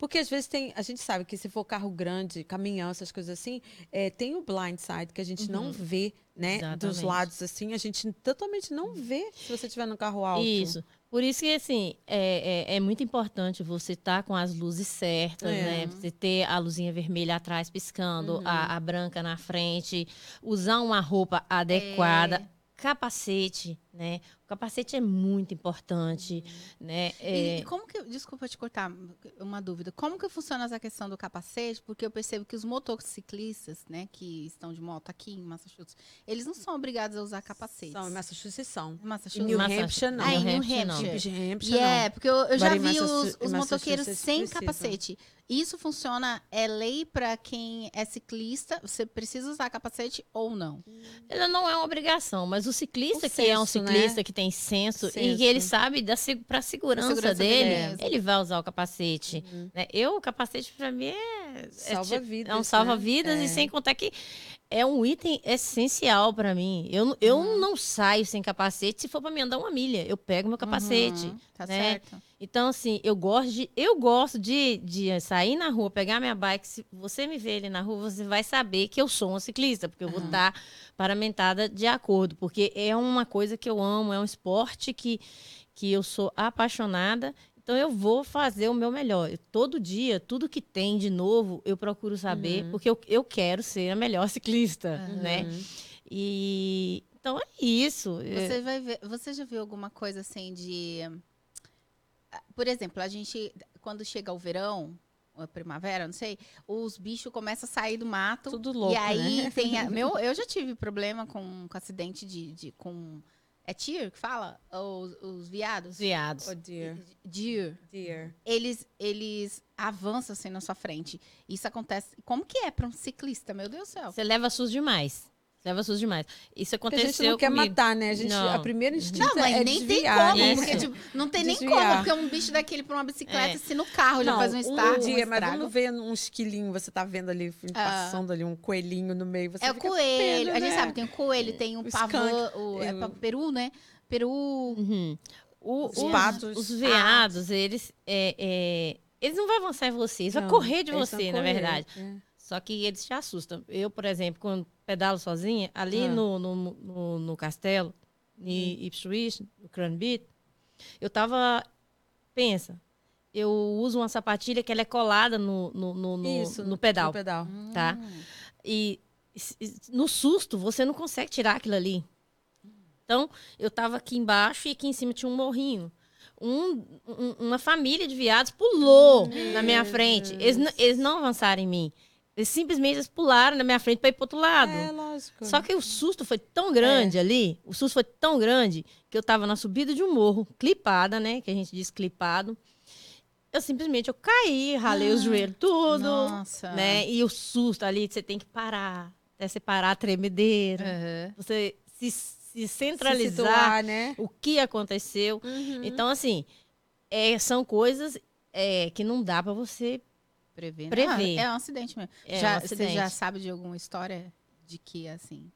[SPEAKER 1] Porque às vezes tem. A gente sabe que se for carro grande, caminhão, essas coisas assim, é, tem o blind side que a gente não vê, né? Dos
[SPEAKER 3] Uhum. Exatamente.
[SPEAKER 1] lados, assim, a gente totalmente não vê se você estiver no carro alto.
[SPEAKER 3] Isso. Por isso que, assim, é, é, é muito importante você estar com as luzes certas,
[SPEAKER 1] É.
[SPEAKER 3] né? Você ter a luzinha vermelha atrás piscando,
[SPEAKER 1] Uhum.
[SPEAKER 3] a, a branca na frente, usar uma roupa adequada,
[SPEAKER 2] É.
[SPEAKER 3] capacete, né? Capacete é muito importante, né? É,
[SPEAKER 2] e como que. Desculpa te cortar, uma dúvida. Como que funciona essa questão do capacete? Porque eu percebo que os motociclistas, né, que estão de moto aqui em Massachusetts, eles não são obrigados a usar capacete.
[SPEAKER 1] São, em Massachusetts são. Em
[SPEAKER 2] Massachusetts.
[SPEAKER 1] New
[SPEAKER 3] Massachusetts.
[SPEAKER 1] Hampshire, não.
[SPEAKER 2] Ah, em
[SPEAKER 3] New
[SPEAKER 2] New
[SPEAKER 3] Hampshire, não.
[SPEAKER 2] Hampshire.
[SPEAKER 1] New
[SPEAKER 2] é,
[SPEAKER 1] não.
[SPEAKER 2] porque eu, eu já vi os,
[SPEAKER 1] Massachusetts-
[SPEAKER 2] os motoqueiros
[SPEAKER 1] Massachusetts
[SPEAKER 2] sem
[SPEAKER 1] precisa.
[SPEAKER 2] capacete. Isso funciona, é lei para quem é ciclista, você precisa usar capacete ou não?
[SPEAKER 3] Ela não é uma obrigação, mas o ciclista
[SPEAKER 1] O
[SPEAKER 3] que é um
[SPEAKER 1] senso, né?
[SPEAKER 3] ciclista que tem senso, e
[SPEAKER 1] Senso.
[SPEAKER 3] que ele sabe da para a segurança,
[SPEAKER 2] segurança
[SPEAKER 3] dele,
[SPEAKER 2] dele.
[SPEAKER 3] ele vai usar o capacete.
[SPEAKER 1] Uhum.
[SPEAKER 3] né? Eu, o capacete para mim é, é
[SPEAKER 1] Salva
[SPEAKER 3] tipo-
[SPEAKER 1] vidas,
[SPEAKER 3] é um
[SPEAKER 1] né?
[SPEAKER 3] salva-vidas
[SPEAKER 1] É.
[SPEAKER 3] e sem contar que é um item essencial para mim. Eu, não- eu
[SPEAKER 1] Uhum.
[SPEAKER 3] não saio sem capacete se for para me andar uma milha. Eu pego meu capacete.
[SPEAKER 2] Uhum, tá
[SPEAKER 3] né?
[SPEAKER 2] certo.
[SPEAKER 3] Então, assim, eu gosto de. Eu gosto de, de sair na rua, pegar minha bike. Se você me ver ali na rua, você vai saber que eu sou uma ciclista, porque eu vou estar paramentada de acordo. Porque é uma coisa que eu amo, é um esporte que, que eu sou apaixonada. Então eu vou fazer o meu melhor. Eu- todo dia, tudo que tem de novo, eu procuro saber, porque eu, eu quero ser a melhor ciclista, né?
[SPEAKER 1] Uhum.
[SPEAKER 3] E então é isso. É-
[SPEAKER 2] Você vai ver, você já viu alguma coisa assim de ah, por exemplo, a gente quando chega o verão, ou a primavera, não sei, os bichos começam a sair do mato.
[SPEAKER 1] Tudo louco,
[SPEAKER 2] E aí
[SPEAKER 1] né?
[SPEAKER 2] tem a- meu, eu já tive problema com, com acidente de, de com é deer que fala? Os, os viados?
[SPEAKER 3] Os viados.
[SPEAKER 1] Oh, dear.
[SPEAKER 2] Deer.
[SPEAKER 1] Dear.
[SPEAKER 2] Eles, eles avançam assim na sua frente. Isso acontece. Como que é para um ciclista? Meu Deus do céu.
[SPEAKER 3] Você leva susto demais. Leva susto demais. Isso
[SPEAKER 1] Porque
[SPEAKER 3] aconteceu
[SPEAKER 1] a gente não quer
[SPEAKER 3] comigo.
[SPEAKER 1] matar, né? A, gente,
[SPEAKER 3] Não.
[SPEAKER 1] a primeira instinto
[SPEAKER 2] Não, mas
[SPEAKER 1] é
[SPEAKER 2] nem
[SPEAKER 1] desviar,
[SPEAKER 2] tem como,
[SPEAKER 1] né?
[SPEAKER 2] porque tipo, não tem nem
[SPEAKER 1] Desviar.
[SPEAKER 2] como, porque um bicho daquele pra uma bicicleta,
[SPEAKER 3] É.
[SPEAKER 2] se no carro já
[SPEAKER 1] Não,
[SPEAKER 2] faz um estrago, um
[SPEAKER 1] dia, mas
[SPEAKER 2] estrago.
[SPEAKER 1] vamos ver um esquilinho, você tá vendo ali, passando ali um coelhinho no meio. Você
[SPEAKER 2] É o coelho,
[SPEAKER 1] pena,
[SPEAKER 2] a gente
[SPEAKER 1] né?
[SPEAKER 2] sabe, tem o coelho, tem o,
[SPEAKER 1] O skunk,
[SPEAKER 2] o, é
[SPEAKER 1] o-
[SPEAKER 2] pa- peru, né? Peru,
[SPEAKER 3] Uhum. O-
[SPEAKER 1] Os
[SPEAKER 3] os,
[SPEAKER 1] patos.
[SPEAKER 3] os veados, eles, é, é, eles não vão avançar em você, eles vão
[SPEAKER 1] Não,
[SPEAKER 3] correr de você,
[SPEAKER 1] vão
[SPEAKER 3] na
[SPEAKER 1] correr,
[SPEAKER 3] verdade.
[SPEAKER 1] é.
[SPEAKER 3] Só que eles te assustam. Eu, por exemplo, quando pedalo sozinha, ali
[SPEAKER 1] Ah.
[SPEAKER 3] no, no, no, no castelo, em Ipswich, no Cranbit, eu tava. Pensa, eu uso uma sapatilha que ela é colada no, no, no, no-
[SPEAKER 1] Isso,
[SPEAKER 3] no pedal.
[SPEAKER 1] No pedal.
[SPEAKER 3] Tá. E s- s- no susto, você não consegue tirar aquilo ali. Então, eu tava aqui embaixo e aqui em cima tinha um morrinho. Um- um- uma família de viados pulou na minha frente. Eles, eles não avançaram em mim. Eles simplesmente eles pularam na minha frente para ir pro outro lado.
[SPEAKER 1] É, lógico.
[SPEAKER 3] Só que o susto foi tão grande ali, o susto foi tão grande, que eu tava na subida de um morro, clipada, né? Que a gente diz clipado. Eu simplesmente eu caí, ralei os joelhos tudo
[SPEAKER 2] Nossa.
[SPEAKER 3] né? E o susto ali, você tem que parar. Até você parar a tremedeira.
[SPEAKER 2] Aham.
[SPEAKER 3] Você se, se
[SPEAKER 1] Se
[SPEAKER 3] centralizar
[SPEAKER 1] situar, né?
[SPEAKER 3] o que aconteceu.
[SPEAKER 1] Uhum.
[SPEAKER 3] Então, assim, é, são coisas é, que não dá pra você.
[SPEAKER 2] Prever.
[SPEAKER 3] Prever.
[SPEAKER 2] Ah, é um acidente mesmo.
[SPEAKER 3] É
[SPEAKER 2] já,
[SPEAKER 3] um
[SPEAKER 2] Você
[SPEAKER 3] acidente.
[SPEAKER 2] já sabe de alguma história de que, assim...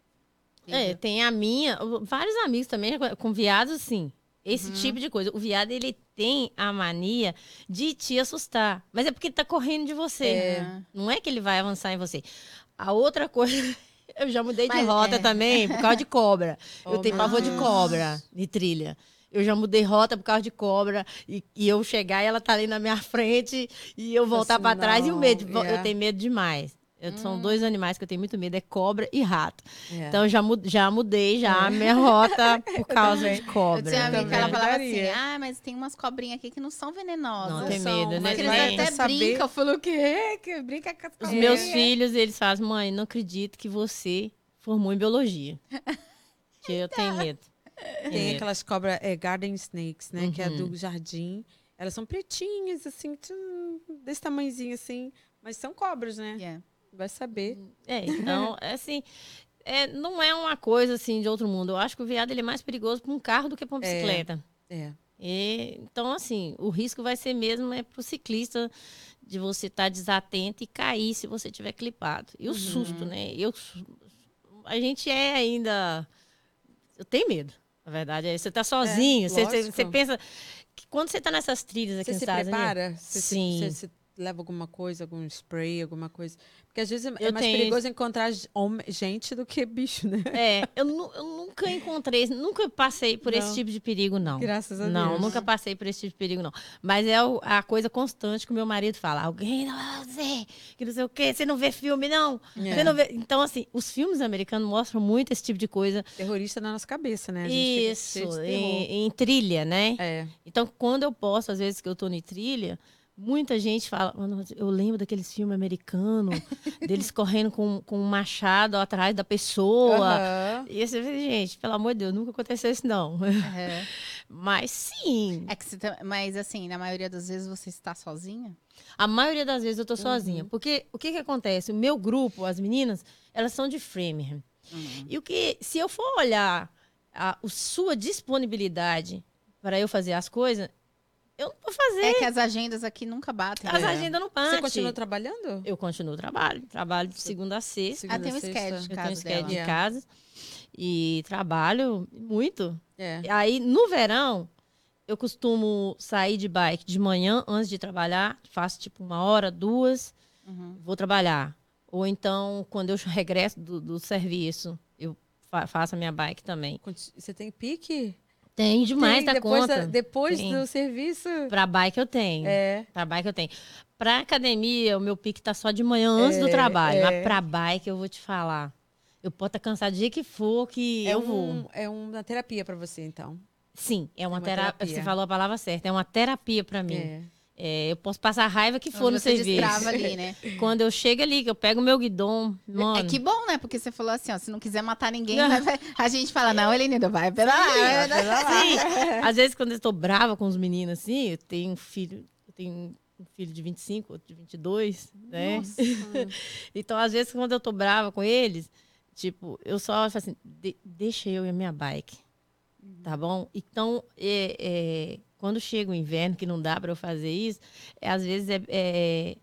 [SPEAKER 3] É, tem a minha, vários amigos também com viados, sim. Esse
[SPEAKER 2] Uhum.
[SPEAKER 3] tipo de coisa. O viado, ele tem a mania de te assustar. Mas é porque ele tá correndo de você.
[SPEAKER 2] É.
[SPEAKER 3] Não é que ele vai avançar em você. A outra coisa, Eu já mudei
[SPEAKER 2] Mas,
[SPEAKER 3] de rota
[SPEAKER 2] é.
[SPEAKER 3] também por causa de cobra.
[SPEAKER 1] Oh,
[SPEAKER 3] eu tenho pavor de cobra de trilha. Eu já mudei rota por causa de cobra e, e eu chegar e ela tá ali na minha frente e eu voltar
[SPEAKER 1] Assim,
[SPEAKER 3] para trás e o
[SPEAKER 1] não,
[SPEAKER 3] medo. de vo-
[SPEAKER 1] é.
[SPEAKER 3] Eu tenho medo demais. Eu- São dois animais que eu tenho muito medo, é cobra e rato.
[SPEAKER 1] É.
[SPEAKER 3] Então eu já, já mudei já a minha rota por causa de
[SPEAKER 2] Eu
[SPEAKER 3] cobra.
[SPEAKER 2] tinha amiga que ela falava assim: ah, mas tem umas cobrinhas aqui que não são venenosas.
[SPEAKER 3] Não tem
[SPEAKER 1] são,
[SPEAKER 3] medo, né?
[SPEAKER 2] eles até
[SPEAKER 1] saber-
[SPEAKER 2] brincam. Eu falo o quê? Que brinca com as
[SPEAKER 3] Os
[SPEAKER 2] cobrinhas.
[SPEAKER 3] meus filhos, eles fazem, mãe, não acredito que você formou em biologia. que eu tenho medo. Tenho
[SPEAKER 1] Tem
[SPEAKER 3] medo.
[SPEAKER 1] aquelas cobras é, garden snakes, né? Que é
[SPEAKER 3] Uhum.
[SPEAKER 1] do jardim. Elas são pretinhas, assim, tchum, desse tamanhozinho assim. Mas são cobras, né?
[SPEAKER 2] Yeah.
[SPEAKER 1] Vai saber.
[SPEAKER 3] É, então, é assim, é, não é uma coisa assim de outro mundo. Eu acho que o veado ele é mais perigoso para um carro do que para uma
[SPEAKER 1] É.
[SPEAKER 3] bicicleta.
[SPEAKER 1] É.
[SPEAKER 3] E, então, assim, o risco vai ser mesmo é para o ciclista de você estar desatento e cair se você tiver clipado. E o
[SPEAKER 1] Uhum.
[SPEAKER 3] susto, né? Eu, a gente é ainda. Eu tenho medo. A verdade é, você tá sozinho, você, você, você pensa quando você tá nessas trilhas aqui
[SPEAKER 1] Você
[SPEAKER 3] nos
[SPEAKER 1] se
[SPEAKER 3] Estados Unidos,
[SPEAKER 1] prepara? Você, se-
[SPEAKER 3] Sim.
[SPEAKER 1] Você, você leva alguma coisa, algum spray, alguma coisa? Porque às vezes é, é
[SPEAKER 3] Eu
[SPEAKER 1] mais
[SPEAKER 3] tenho
[SPEAKER 1] perigoso encontrar gente do que bicho, né?
[SPEAKER 3] É, eu, eu nunca encontrei, nunca passei por esse
[SPEAKER 1] Não.
[SPEAKER 3] tipo de perigo, não.
[SPEAKER 1] Graças a
[SPEAKER 3] Não,
[SPEAKER 1] Deus.
[SPEAKER 3] nunca passei por esse tipo de perigo, não. Mas é a coisa constante que o meu marido fala. Alguém não vai fazer, que não sei o quê. Você não vê filme, não?
[SPEAKER 1] É.
[SPEAKER 3] Você não vê... Então, assim, os filmes americanos mostram muito esse tipo de coisa.
[SPEAKER 1] Terrorista na nossa cabeça, né?
[SPEAKER 3] Isso, em, em trilha, né?
[SPEAKER 1] É.
[SPEAKER 3] Então, quando eu posto, às vezes que eu tô em trilha, muita gente fala, "Mano, eu lembro daqueles filmes americanos, deles correndo com, com um machado atrás da pessoa.
[SPEAKER 1] Aham.
[SPEAKER 3] E você vê, gente, pelo amor de Deus, nunca aconteceu isso, não.
[SPEAKER 2] Aham.
[SPEAKER 3] Mas sim,
[SPEAKER 2] É você tá- Mas assim, na maioria das vezes você está sozinha?
[SPEAKER 3] a maioria das vezes eu tô
[SPEAKER 1] Uhum.
[SPEAKER 3] sozinha. Porque o que que acontece? O meu grupo, as meninas, elas são de Framingham. E o que, se eu for olhar a, o sua disponibilidade para eu fazer as coisas, eu não vou fazer.
[SPEAKER 2] É que as agendas aqui nunca batem.
[SPEAKER 3] As
[SPEAKER 2] né?
[SPEAKER 3] agendas não batem.
[SPEAKER 1] Você continua trabalhando?
[SPEAKER 3] Eu continuo trabalho. Trabalho de segunda a sexta.
[SPEAKER 2] Ah, tem um
[SPEAKER 1] Segunda, sexta?
[SPEAKER 2] de
[SPEAKER 3] Eu tenho
[SPEAKER 2] casa
[SPEAKER 3] um
[SPEAKER 2] dela.
[SPEAKER 3] de
[SPEAKER 1] Yeah.
[SPEAKER 3] casa. E trabalho muito.
[SPEAKER 1] É.
[SPEAKER 3] Aí, no verão, eu costumo sair de bike de manhã antes de trabalhar. Faço tipo uma hora, duas,
[SPEAKER 2] Uhum.
[SPEAKER 3] vou trabalhar. Ou então, quando eu regresso do, do serviço, eu fa- faço a minha bike também.
[SPEAKER 1] Você tem pique?
[SPEAKER 3] Tem demais
[SPEAKER 1] Tem,
[SPEAKER 3] da
[SPEAKER 1] depois
[SPEAKER 3] conta.
[SPEAKER 1] da- depois
[SPEAKER 3] Tem.
[SPEAKER 1] do serviço?
[SPEAKER 3] Pra bike eu tenho.
[SPEAKER 1] É.
[SPEAKER 3] Pra bike eu tenho. Pra academia, o meu pique tá só de manhã antes do
[SPEAKER 1] É,
[SPEAKER 3] trabalho.
[SPEAKER 1] é.
[SPEAKER 3] Mas pra bike, eu vou te falar. Eu posso estar cansado do dia que for, que
[SPEAKER 1] É,
[SPEAKER 3] eu
[SPEAKER 1] um,
[SPEAKER 3] vou.
[SPEAKER 1] é uma terapia pra você, então.
[SPEAKER 3] Sim, é uma,
[SPEAKER 1] uma
[SPEAKER 3] terapia.
[SPEAKER 1] terapia.
[SPEAKER 3] Você falou a palavra certa. É uma terapia pra mim.
[SPEAKER 1] É.
[SPEAKER 3] É, eu posso passar a raiva que for
[SPEAKER 2] Onde
[SPEAKER 3] no
[SPEAKER 2] você
[SPEAKER 3] serviço.
[SPEAKER 2] ali, né?
[SPEAKER 3] Quando eu chego ali, que eu pego o meu guidão, mano.
[SPEAKER 2] É que bom, né? Porque você falou assim, ó, se não quiser matar ninguém, vai- a gente fala, não, ele ainda vai pela lá, vai
[SPEAKER 3] às vezes quando eu estou brava com os meninos assim, eu tenho um filho, eu tenho um filho de 25, outro de 22, né?
[SPEAKER 1] Nossa.
[SPEAKER 3] Então, às vezes, quando eu tô brava com eles, tipo, eu só falo assim, "De- deixa eu e a minha bike, tá bom? Então, é, é, quando chega o inverno, que não dá para eu fazer isso, é, às vezes é, é-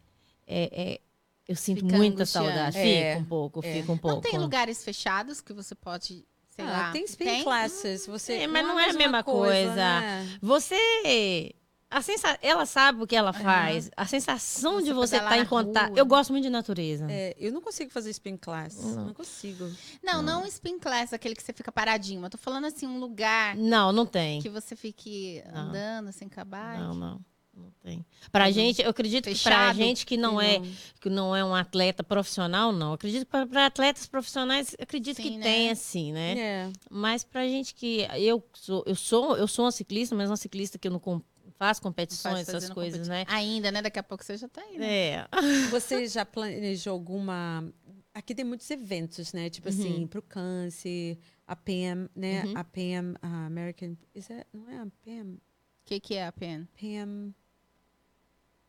[SPEAKER 3] é- é- eu sinto
[SPEAKER 2] Fica
[SPEAKER 3] muita
[SPEAKER 2] angustiante.
[SPEAKER 3] saudade.
[SPEAKER 1] É,
[SPEAKER 3] Fica um pouco,
[SPEAKER 1] é.
[SPEAKER 3] fica um pouco.
[SPEAKER 2] Não tem lugares fechados que você pode, sei
[SPEAKER 1] Ah,
[SPEAKER 2] lá.
[SPEAKER 1] tem spin classes. Você,
[SPEAKER 3] É, mas não é a mesma coisa.
[SPEAKER 1] né?
[SPEAKER 3] Você. A sensa... Ela sabe o que ela faz. A sensação
[SPEAKER 2] Você
[SPEAKER 3] de você estar
[SPEAKER 2] pedalar
[SPEAKER 3] em contato. Eu gosto muito de natureza.
[SPEAKER 1] É, eu não consigo fazer spin class.
[SPEAKER 3] Não.
[SPEAKER 1] Não, consigo.
[SPEAKER 2] Não, não spin class, aquele que você fica paradinho. Eu tô falando assim, um lugar
[SPEAKER 3] Não, não tem.
[SPEAKER 2] que você fique
[SPEAKER 3] Não.
[SPEAKER 2] andando sem acabar.
[SPEAKER 3] Não, não. Não tem. Pra gente, eu acredito que pra
[SPEAKER 2] Fechado?
[SPEAKER 3] gente que não é que não é um atleta profissional, não. Eu acredito que para atletas profissionais, acredito
[SPEAKER 2] Sim,
[SPEAKER 3] que
[SPEAKER 2] né?
[SPEAKER 3] tem assim, né?
[SPEAKER 1] É.
[SPEAKER 3] Mas pra gente que eu sou, eu sou, eu sou uma ciclista, mas uma ciclista que eu não com- faço competições,
[SPEAKER 2] Faz
[SPEAKER 3] essas coisas, né?
[SPEAKER 2] Ainda, né? Daqui a pouco você já tá aí, né?
[SPEAKER 3] É.
[SPEAKER 1] Você já planejou alguma. Aqui tem muitos eventos, né? Tipo assim, pro câncer, a PAM, né?
[SPEAKER 3] Uhum.
[SPEAKER 1] A PAM, a American. Is that, não é a PAM?
[SPEAKER 2] O que, que é a PEN?
[SPEAKER 1] PAM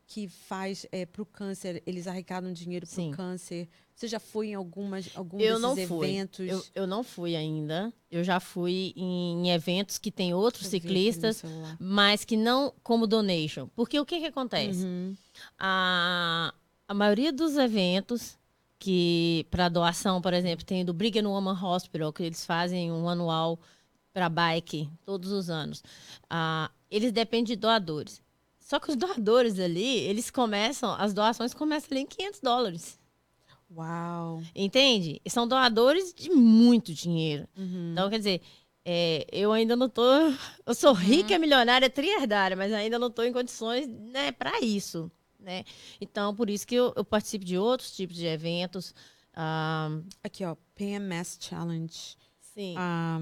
[SPEAKER 1] que faz é, pro câncer, eles arrecadam dinheiro pro
[SPEAKER 3] Sim.
[SPEAKER 1] câncer. Você já foi em algumas, algum
[SPEAKER 3] Eu não fui.
[SPEAKER 1] eventos?
[SPEAKER 3] Eu, eu não fui ainda. Eu já fui em eventos que tem outros
[SPEAKER 1] Deixa
[SPEAKER 3] ciclistas, mas que não como donation. Porque o que, que acontece?
[SPEAKER 1] Uhum.
[SPEAKER 3] A, a maioria dos eventos que para doação, por exemplo, tem do Brigham Woman Hospital, que eles fazem um anual para bike todos os anos. Ah, eles dependem de doadores. Só que os doadores ali, eles começam, as doações começam ali em 500 dólares.
[SPEAKER 1] Uau.
[SPEAKER 3] Entende? E são doadores de muito dinheiro.
[SPEAKER 1] Uhum.
[SPEAKER 3] Então, quer dizer, é, eu ainda não tô. Eu sou rica, milionária, triardária, mas ainda não estou em condições né, para isso. Né? Então, por isso que eu, eu participo de outros tipos de eventos. ah,
[SPEAKER 1] Aqui, ó, PMS Challenge.
[SPEAKER 3] sim.
[SPEAKER 1] Ah,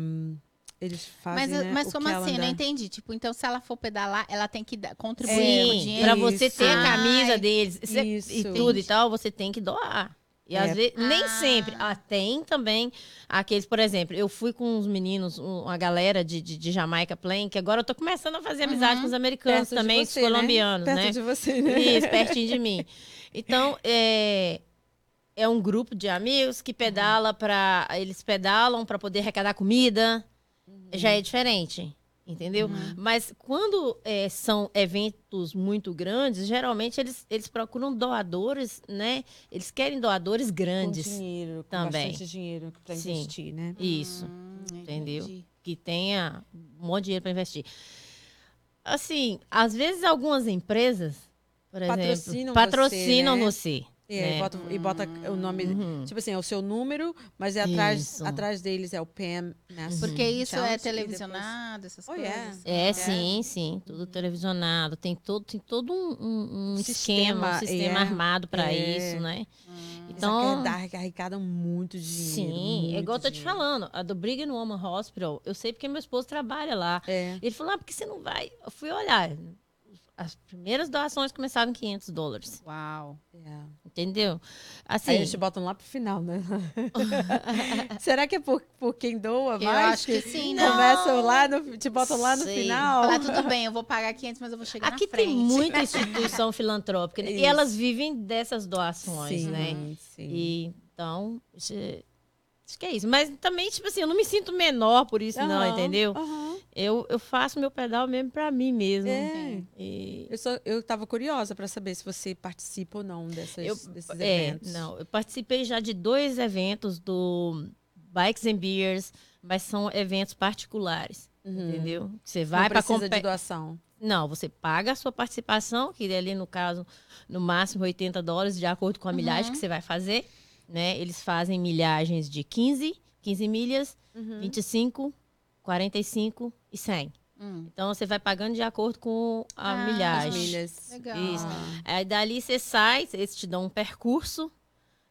[SPEAKER 1] eles fazem.
[SPEAKER 2] Mas,
[SPEAKER 1] né,
[SPEAKER 2] mas
[SPEAKER 1] o
[SPEAKER 2] como assim? Não entendi. Tipo, então se ela for pedalar, ela tem que contribuir com o
[SPEAKER 3] Sim,
[SPEAKER 2] dinheiro?
[SPEAKER 3] para você ter a camisa
[SPEAKER 2] Ai,
[SPEAKER 3] deles
[SPEAKER 1] isso.
[SPEAKER 3] e tudo e tal, você tem que doar. E às
[SPEAKER 1] É.
[SPEAKER 3] vezes, nem
[SPEAKER 2] Ah.
[SPEAKER 3] sempre. Ah, tem também aqueles, por exemplo, eu fui com uns meninos, um- uma galera de, de, de Jamaica Plain, que agora eu tô começando a fazer amizade
[SPEAKER 2] Uhum.
[SPEAKER 3] com os americanos
[SPEAKER 1] Perto
[SPEAKER 3] também,
[SPEAKER 1] você,
[SPEAKER 3] os colombianos,
[SPEAKER 1] Perto
[SPEAKER 3] né?
[SPEAKER 1] de você, né?
[SPEAKER 3] Isso, pertinho de mim. Então, é, é um grupo de amigos que pedala para Eles pedalam para poder arrecadar comida. Já é diferente. Entendeu? Mas quando é, são eventos muito grandes, geralmente eles, eles procuram doadores, né? Eles querem doadores
[SPEAKER 1] Com
[SPEAKER 3] grandes.
[SPEAKER 1] dinheiro, com
[SPEAKER 3] também.
[SPEAKER 1] bastante dinheiro
[SPEAKER 3] Sim.
[SPEAKER 1] investir, né?
[SPEAKER 3] Isso.
[SPEAKER 2] Hum,
[SPEAKER 3] Entendeu?
[SPEAKER 2] entendi.
[SPEAKER 3] que tenha um monte de dinheiro para investir. Assim, às vezes algumas empresas, por
[SPEAKER 1] Patrocinam
[SPEAKER 3] exemplo,
[SPEAKER 1] você,
[SPEAKER 3] patrocinam
[SPEAKER 1] né?
[SPEAKER 3] você.
[SPEAKER 1] E, aí
[SPEAKER 3] né?
[SPEAKER 1] bota, e bota o nome.
[SPEAKER 3] Uhum.
[SPEAKER 1] Tipo assim, é o seu número, mas é atrás,
[SPEAKER 3] Isso.
[SPEAKER 1] atrás deles é o PM Master
[SPEAKER 2] Porque isso
[SPEAKER 1] Challenge,
[SPEAKER 2] é
[SPEAKER 1] e depois-
[SPEAKER 2] televisionado, essas
[SPEAKER 1] Oh,
[SPEAKER 2] coisas.
[SPEAKER 1] yeah.
[SPEAKER 3] É, sim, sim, tudo televisionado, tem todo, tem todo um, um- um esquema,
[SPEAKER 1] Sistema,
[SPEAKER 3] um sistema
[SPEAKER 1] é,
[SPEAKER 3] armado para
[SPEAKER 1] é.
[SPEAKER 3] isso, né?
[SPEAKER 1] Eles
[SPEAKER 3] Então,
[SPEAKER 1] arrecadam- arrecadam muito dinheiro.
[SPEAKER 3] sim, é
[SPEAKER 1] muito
[SPEAKER 3] igual eu tô te falando, a do Brigham Woman Hospital, eu sei porque meu esposo trabalha lá.
[SPEAKER 1] É.
[SPEAKER 3] Ele falou, ah, por que você não vai? Eu fui olhar, as primeiras doações começaram em 500 dólares,
[SPEAKER 2] Uau.
[SPEAKER 1] é.
[SPEAKER 3] entendeu?
[SPEAKER 1] Aí
[SPEAKER 3] Assim,
[SPEAKER 1] eles te botam lá pro final, né? Será que é por, por quem doa
[SPEAKER 2] Eu
[SPEAKER 1] mais?
[SPEAKER 2] acho que sim, né?
[SPEAKER 1] Começam lá, no, te botam lá no
[SPEAKER 3] Sei.
[SPEAKER 1] final.
[SPEAKER 2] Falar, tudo bem, eu vou pagar 500, mas eu vou chegar
[SPEAKER 3] Aqui
[SPEAKER 2] na frente.
[SPEAKER 3] tem muita instituição filantrópica né? e elas vivem dessas doações,
[SPEAKER 1] sim,
[SPEAKER 3] né?
[SPEAKER 1] Sim.
[SPEAKER 3] E, então, acho que é isso. Mas também, tipo assim, eu não me sinto menor por isso, não,
[SPEAKER 1] Aham,
[SPEAKER 3] entendeu?
[SPEAKER 1] aham.
[SPEAKER 3] Eu, eu faço meu pedal mesmo pra mim mesmo.
[SPEAKER 1] É.
[SPEAKER 3] E
[SPEAKER 1] Eu, só, eu tava curiosa para saber se você participa ou não dessas,
[SPEAKER 3] eu,
[SPEAKER 1] desses
[SPEAKER 3] é,
[SPEAKER 1] eventos.
[SPEAKER 3] não, eu participei já de dois eventos do Bikes and Beers, mas são eventos particulares,
[SPEAKER 1] Uhum.
[SPEAKER 3] entendeu? Você vai para
[SPEAKER 1] precisa de doação.
[SPEAKER 3] Não, você paga a sua participação, que ali no caso, no máximo 80 dólares, de acordo com a milhagem que você vai fazer. Né? Eles fazem milhagens de 15, 15 milhas,
[SPEAKER 1] Uhum.
[SPEAKER 3] 25, 45 e 100.
[SPEAKER 2] Hum,
[SPEAKER 3] Então você vai pagando de acordo com a
[SPEAKER 2] Ah,
[SPEAKER 1] As
[SPEAKER 3] milhagem.
[SPEAKER 1] milhas.
[SPEAKER 2] legal.
[SPEAKER 3] Isso.
[SPEAKER 1] Ah,
[SPEAKER 3] Aí dali você sai, eles te dão um percurso,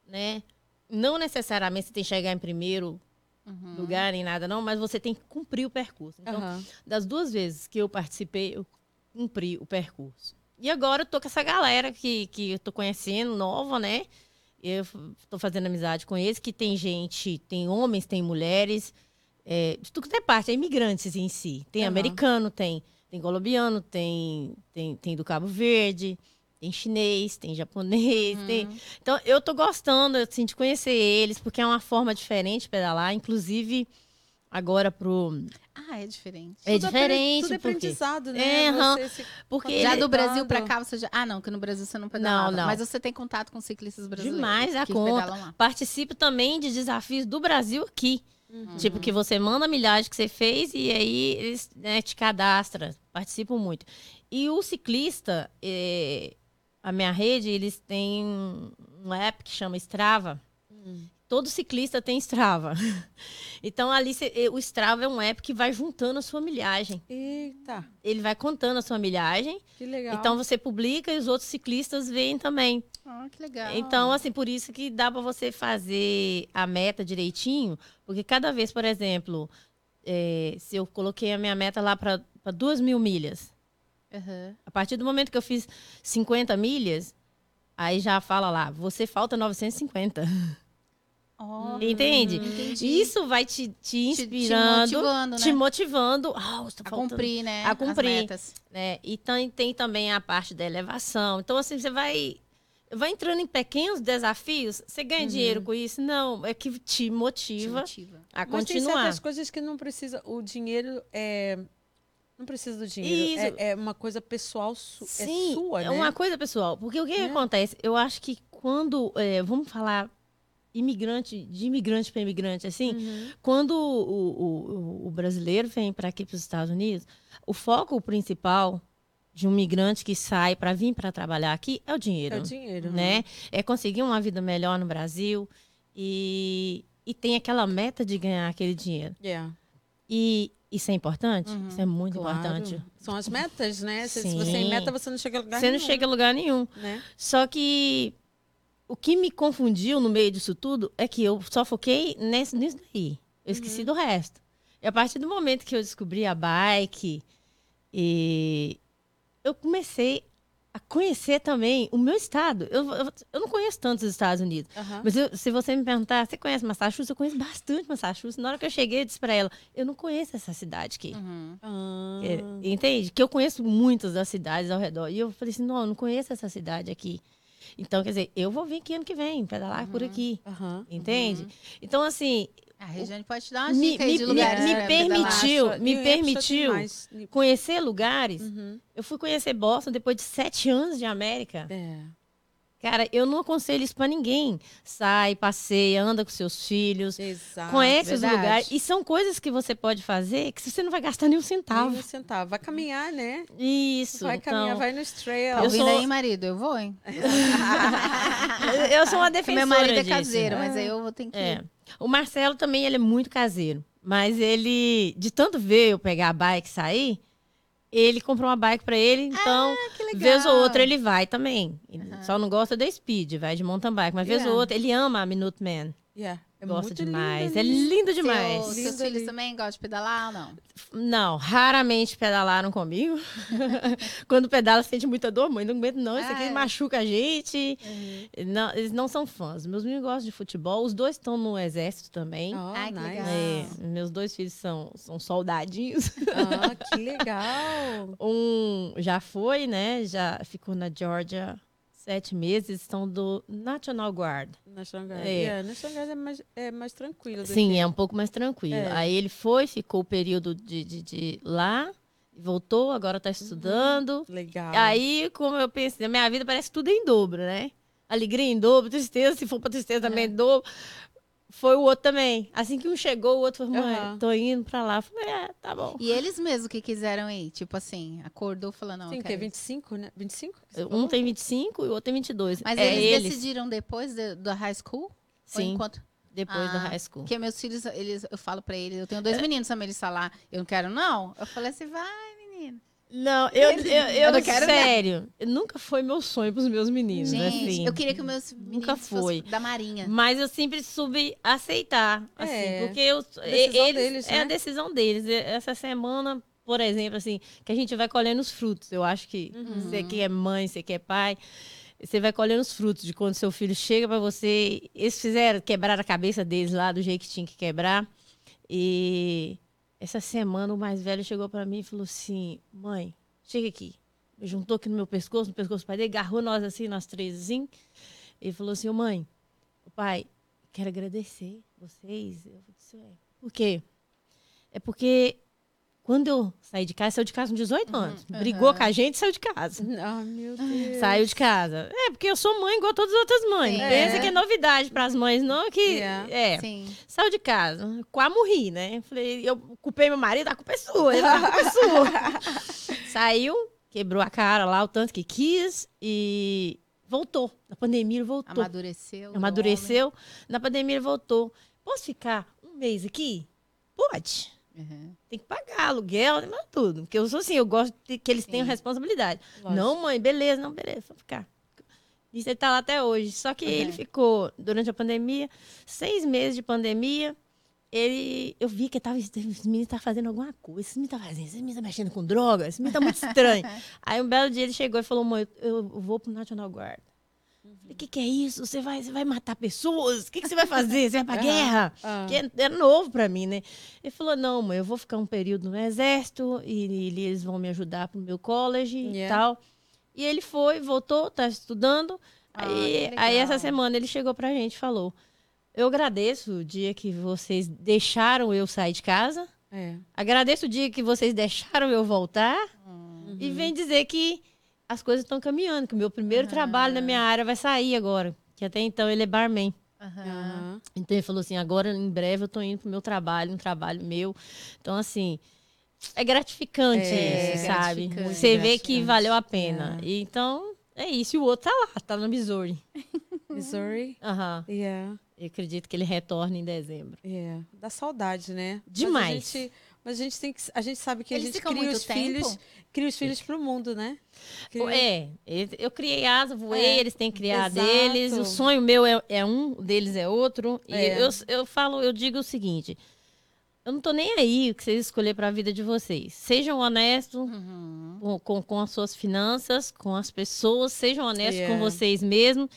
[SPEAKER 3] né? Não necessariamente você tem que chegar em primeiro
[SPEAKER 2] Uhum.
[SPEAKER 3] lugar nem nada, não, mas você tem que cumprir o percurso. Então,
[SPEAKER 1] aham.
[SPEAKER 3] das duas vezes que eu participei, eu cumpri o percurso. E agora eu tô com essa galera que, que eu tô conhecendo, nova, né? Eu tô fazendo amizade com eles, que tem gente, tem homens, tem mulheres, é, de tudo que é parte, é imigrantes em si. Tem
[SPEAKER 1] Aham.
[SPEAKER 3] americano, tem, tem colombiano, tem, tem, tem do Cabo Verde, tem chinês, tem japonês, tem... Então, eu tô gostando, assim, de conhecer eles, porque é uma forma diferente de pedalar, inclusive agora pro...
[SPEAKER 2] Ah, é diferente.
[SPEAKER 3] É
[SPEAKER 1] Tudo
[SPEAKER 3] diferente,
[SPEAKER 1] Tudo é
[SPEAKER 3] porque...
[SPEAKER 1] aprendizado, né?
[SPEAKER 3] É.
[SPEAKER 1] Você se-
[SPEAKER 3] Porque
[SPEAKER 2] Já
[SPEAKER 3] ele-
[SPEAKER 2] do Brasil pra
[SPEAKER 1] Pedalando.
[SPEAKER 2] cá, você já... Ah, não, que no Brasil você não pedalava.
[SPEAKER 3] Não, não.
[SPEAKER 2] Mas você tem contato com ciclistas brasileiros.
[SPEAKER 3] Demais a conta. Participo também de desafios do Brasil aqui.
[SPEAKER 1] Uhum.
[SPEAKER 3] Tipo, que você manda a milhagem que você fez e aí eles né, te cadastram. Participo muito. E o ciclista, eh, a minha rede, eles têm um app que chama Strava.
[SPEAKER 1] Hum.
[SPEAKER 3] Todo ciclista tem Strava. Então, ali, o Strava é um app que vai juntando a sua milhagem.
[SPEAKER 1] Eita,
[SPEAKER 3] Ele vai contando a sua milhagem.
[SPEAKER 1] que legal.
[SPEAKER 3] Então, você publica e os outros ciclistas veem também.
[SPEAKER 2] Ah, que legal.
[SPEAKER 3] Então, assim, por isso que dá para você fazer a meta direitinho, porque cada vez, por exemplo, eh, se eu coloquei a minha meta lá para duas mil milhas,
[SPEAKER 2] Aham.
[SPEAKER 3] a partir do momento que eu fiz 50 milhas, aí já fala lá, você falta 950.
[SPEAKER 2] Ó,
[SPEAKER 3] Entende?
[SPEAKER 2] entendi.
[SPEAKER 3] Isso vai te, te
[SPEAKER 2] Te-
[SPEAKER 3] inspirando,
[SPEAKER 2] Te motivando, né?
[SPEAKER 3] te motivando. Ah, estou
[SPEAKER 2] a cumprir, né?
[SPEAKER 3] a
[SPEAKER 2] as
[SPEAKER 3] cumprir.
[SPEAKER 2] metas.
[SPEAKER 3] né? E tem, tem também a parte da elevação. Então, assim, você vai, vai entrando em pequenos desafios. Você ganha dinheiro com isso? Não, é que te
[SPEAKER 2] Te
[SPEAKER 3] motiva
[SPEAKER 2] motiva.
[SPEAKER 3] a
[SPEAKER 1] Mas tem
[SPEAKER 3] continuar.
[SPEAKER 1] certas coisas que não precisa. O dinheiro é. Não precisa do dinheiro. É, é uma coisa pessoal su
[SPEAKER 3] Sim,
[SPEAKER 1] é sua,
[SPEAKER 3] é
[SPEAKER 1] né?
[SPEAKER 3] uma coisa pessoal. Porque o que, que
[SPEAKER 1] Né?
[SPEAKER 3] acontece? Eu acho que quando, é, vamos falar imigrante, de imigrante para imigrante, assim,
[SPEAKER 1] Uhum.
[SPEAKER 3] quando o, o- o- brasileiro vem para aqui para os Estados Unidos, o foco principal de um migrante que sai para vir para trabalhar aqui é o dinheiro.
[SPEAKER 1] É o dinheiro.
[SPEAKER 3] Né? É conseguir uma vida melhor no Brasil e, e tem aquela meta de ganhar aquele dinheiro.
[SPEAKER 1] Yeah.
[SPEAKER 3] E isso é importante?
[SPEAKER 2] Uhum.
[SPEAKER 3] Isso é muito
[SPEAKER 1] Claro.
[SPEAKER 3] importante.
[SPEAKER 1] São as metas, né? Se, se você em meta, você não chega a lugar
[SPEAKER 3] Você não
[SPEAKER 1] nenhum,
[SPEAKER 3] chega a lugar nenhum.
[SPEAKER 1] né?
[SPEAKER 3] Só que o que me confundiu no meio disso tudo é que eu só foquei nesse, nisso daí. Eu esqueci do resto. E a partir do momento que eu descobri a bike, e eu comecei a conhecer também o meu estado. Eu, eu, eu não conheço tantos Estados Unidos.
[SPEAKER 1] Aham.
[SPEAKER 3] Mas eu- se você me perguntar, você conhece Massachusetts? Eu conheço bastante Massachusetts. Na hora que eu cheguei, eu disse pra ela, eu não conheço essa cidade aqui.
[SPEAKER 2] Uhum.
[SPEAKER 1] Ah,
[SPEAKER 3] É, entende? Que eu conheço muitas das cidades ao redor. E eu falei assim, não, eu não conheço essa cidade aqui. Então, quer dizer, eu vou vir aqui ano que vem, pedalar por aqui.
[SPEAKER 1] aham.
[SPEAKER 3] Entende? Então, assim,
[SPEAKER 2] A Regiane pode te dar uma
[SPEAKER 3] Me- me-
[SPEAKER 2] de
[SPEAKER 3] me-
[SPEAKER 2] lugares
[SPEAKER 3] me
[SPEAKER 2] pra
[SPEAKER 3] permitiu-
[SPEAKER 2] pedalar.
[SPEAKER 3] Me permitiu. conhecer lugares.
[SPEAKER 1] Uhum.
[SPEAKER 3] Eu fui conhecer Boston depois de sete anos de América.
[SPEAKER 1] É.
[SPEAKER 3] Cara, eu não aconselho isso pra ninguém. Sai, passeia, anda com seus filhos.
[SPEAKER 1] Exato.
[SPEAKER 3] Conhece os
[SPEAKER 2] verdade.
[SPEAKER 3] lugares. E são coisas que você pode fazer que você não vai gastar nenhum centavo.
[SPEAKER 1] Nem um centavo. Vai caminhar, né?
[SPEAKER 3] Isso.
[SPEAKER 1] Vai caminhar,
[SPEAKER 3] então,
[SPEAKER 1] vai nos
[SPEAKER 2] Tá
[SPEAKER 1] trails.
[SPEAKER 3] Eu sou-
[SPEAKER 2] aí, marido? Eu vou, hein?
[SPEAKER 3] eu sou uma defensora
[SPEAKER 2] meu marido é
[SPEAKER 3] disso.
[SPEAKER 2] caseiro, mas aí eu vou ter que
[SPEAKER 3] É.
[SPEAKER 2] ir.
[SPEAKER 3] O Marcelo também, ele é muito caseiro. Mas ele, de tanto ver eu pegar a bike e sair, ele comprou uma bike pra ele, então,
[SPEAKER 2] legal.
[SPEAKER 3] vez ou outra ele vai também. Ele Só não gosta da speed, vai de mountain bike, mas vez
[SPEAKER 1] Yeah.
[SPEAKER 3] ou outra ele ama a Minuteman.
[SPEAKER 1] Yeah. É
[SPEAKER 3] gosta
[SPEAKER 1] muito
[SPEAKER 3] demais.
[SPEAKER 1] lindo
[SPEAKER 3] é lindo demais.
[SPEAKER 2] Seu-
[SPEAKER 1] Lindo
[SPEAKER 2] seus filhos também gostam de pedalar ou não?
[SPEAKER 3] Não, raramente pedalaram comigo. Quando pedala, sente muita dor, mãe. Não aguento, não. Isso
[SPEAKER 2] Ah,
[SPEAKER 3] aqui
[SPEAKER 2] é.
[SPEAKER 3] machuca a gente. Não, eles não são fãs. Meus meninos gostam de futebol. Os dois estão no exército também.
[SPEAKER 1] Oh,
[SPEAKER 2] Ai, que
[SPEAKER 1] nice.
[SPEAKER 2] legal.
[SPEAKER 3] É, meus dois filhos são, são soldadinhos.
[SPEAKER 1] Ah, que legal.
[SPEAKER 3] Um já foi, né? Já ficou na Georgia sete meses. Estão do National Guard.
[SPEAKER 1] National Guard.
[SPEAKER 3] É.
[SPEAKER 1] Yeah, National Guard é mais, é mais tranquilo.
[SPEAKER 3] Sim,
[SPEAKER 1] que-
[SPEAKER 3] é um pouco mais tranquilo.
[SPEAKER 1] É.
[SPEAKER 3] Aí ele foi, ficou o período de, de, de lá, voltou, agora tá estudando.
[SPEAKER 1] Legal.
[SPEAKER 3] Aí, como eu pensei, minha vida parece tudo é em dobro, né? Alegria em dobro, tristeza, se for pra tristeza também em dobro. Foi o outro também. Assim que um chegou, o outro falou, mãe,
[SPEAKER 1] Aham.
[SPEAKER 3] tô indo pra lá. Eu falei, é, tá bom.
[SPEAKER 2] E eles mesmos que quiseram ir, tipo assim, acordou falando, não,
[SPEAKER 1] Sim, que é
[SPEAKER 2] quero ir.
[SPEAKER 1] 25, né? 25? que você
[SPEAKER 3] Um tem 25 e o outro tem 22.
[SPEAKER 2] Mas
[SPEAKER 3] é
[SPEAKER 2] eles,
[SPEAKER 3] eles,
[SPEAKER 2] decidiram depois de- da high school? Ou
[SPEAKER 3] sim,
[SPEAKER 2] enquanto...
[SPEAKER 3] depois do
[SPEAKER 2] Ah,
[SPEAKER 3] high school.
[SPEAKER 2] Porque meus filhos, eles, eu falo pra eles, eu tenho
[SPEAKER 3] É.
[SPEAKER 2] dois meninos também, eles falar, eu não quero não. Eu falei assim, vai.
[SPEAKER 3] Não, eu, eu, eu,
[SPEAKER 2] Eu não quero
[SPEAKER 3] sério, nunca foi meu sonho pros meus meninos,
[SPEAKER 2] Gente,
[SPEAKER 3] assim.
[SPEAKER 2] eu queria que meus meninos
[SPEAKER 3] Nunca
[SPEAKER 2] fossem
[SPEAKER 3] foi.
[SPEAKER 2] da marinha.
[SPEAKER 3] Mas eu sempre soube aceitar, assim,
[SPEAKER 1] É,
[SPEAKER 3] porque eu, eles,
[SPEAKER 1] deles,
[SPEAKER 3] é a
[SPEAKER 1] né?
[SPEAKER 3] decisão deles. Essa semana, por exemplo, assim, que a gente vai colhendo os frutos. Eu acho que
[SPEAKER 1] Uhum.
[SPEAKER 3] você que é mãe, você que é pai, você vai colhendo os frutos de quando seu filho chega pra você. Eles fizeram quebrar a cabeça deles lá do jeito que tinha que quebrar. E essa semana o mais velho chegou pra mim e falou assim: "Mãe, chega aqui". Juntou aqui no meu pescoço, no pescoço do pai dele, agarrou nós assim, nós três assim. E falou assim: "Ô, mãe, pai, quero agradecer vocês. Eu disse, "Ué, por quê? É porque quando eu saí de casa, saiu de casa com 18 anos. Brigou com a gente e saiu de casa.
[SPEAKER 1] Ah, meu Deus.
[SPEAKER 3] Saiu de casa. É, porque eu sou mãe igual todas as outras mães.
[SPEAKER 2] Sim.
[SPEAKER 3] Não Pensa
[SPEAKER 1] É.
[SPEAKER 3] que é novidade para as mães, não que.
[SPEAKER 1] Yeah.
[SPEAKER 3] É.
[SPEAKER 2] Sim.
[SPEAKER 3] Saiu de casa. Quase morri, né? Falei, eu culpei meu marido, a culpa é sua. A culpa é sua. Saiu, quebrou a cara lá, o tanto que quis e voltou. Na pandemia ele voltou.
[SPEAKER 2] Amadureceu.
[SPEAKER 3] Amadureceu. Na pandemia ele voltou. Posso ficar um mês aqui? Pode.
[SPEAKER 2] Uhum.
[SPEAKER 3] Tem que pagar aluguel, mas tudo. Porque eu sou assim, eu gosto que eles tenham
[SPEAKER 2] Sim.
[SPEAKER 3] responsabilidade.
[SPEAKER 1] Lógico.
[SPEAKER 3] Não, mãe, beleza, não, beleza, vou ficar. Isso ele tá lá até hoje. Só que ele
[SPEAKER 2] Uhum.
[SPEAKER 3] ficou, durante a pandemia, seis meses de pandemia, ele. Eu vi que tava, esse menino tá fazendo alguma coisa. Esse menino tá fazendo, esse menino tá mexendo com droga, esse menino tá muito estranho. Aí um belo dia ele chegou e falou: mãe, eu, eu vou pro National Guard. O que, que é isso? Você vai, você vai matar pessoas? O que, que você vai fazer? Você vai pra
[SPEAKER 1] Aham.
[SPEAKER 3] guerra?
[SPEAKER 1] Ah.
[SPEAKER 3] Que é, é novo pra mim, né? Ele falou: não, mãe, eu vou ficar um período no exército e, e eles vão me ajudar pro meu college e
[SPEAKER 1] Yeah.
[SPEAKER 3] tal. E ele foi, voltou, tá estudando.
[SPEAKER 2] Ah,
[SPEAKER 3] aí, aí essa semana ele chegou pra gente e falou: Eu agradeço o dia que vocês deixaram eu sair de casa.
[SPEAKER 1] É.
[SPEAKER 3] Agradeço o dia que vocês deixaram eu voltar.
[SPEAKER 2] Hum.
[SPEAKER 3] E vem dizer que as coisas estão caminhando, que o meu primeiro trabalho na minha área vai sair agora. Que até então ele é barman.
[SPEAKER 2] Aham.
[SPEAKER 3] Então ele falou assim: agora em breve eu tô indo pro meu trabalho, um trabalho meu. Então, assim, é gratificante
[SPEAKER 1] É,
[SPEAKER 3] isso, sabe?
[SPEAKER 2] gratificante.
[SPEAKER 3] Você vê que valeu a pena.
[SPEAKER 1] É.
[SPEAKER 3] E Então, é isso. E o outro tá lá, tá no Missouri.
[SPEAKER 1] Missouri.
[SPEAKER 3] Aham.
[SPEAKER 1] Yeah,
[SPEAKER 3] Eu acredito que ele retorne em dezembro.
[SPEAKER 1] yeah. Dá saudade, né?
[SPEAKER 3] Demais.
[SPEAKER 1] Mas a gente, mas a gente tem que. A gente sabe que
[SPEAKER 2] Eles
[SPEAKER 1] a gente cria
[SPEAKER 2] muito
[SPEAKER 1] os
[SPEAKER 2] tempo?
[SPEAKER 1] filhos. Cria os filhos pro mundo, né? Cria-
[SPEAKER 3] É, eu- criei asa, voei,
[SPEAKER 1] É,
[SPEAKER 3] eles têm que criar
[SPEAKER 1] exato.
[SPEAKER 3] deles. O sonho meu é, é um, o deles é outro. E
[SPEAKER 1] É.
[SPEAKER 3] eu, eu falo, eu digo o seguinte: eu não tô nem aí o que vocês escolher para a vida de vocês. Sejam honestos
[SPEAKER 2] Uhum.
[SPEAKER 3] com, com, com as suas finanças, com as pessoas, sejam honestos
[SPEAKER 1] Yeah.
[SPEAKER 3] com vocês mesmos.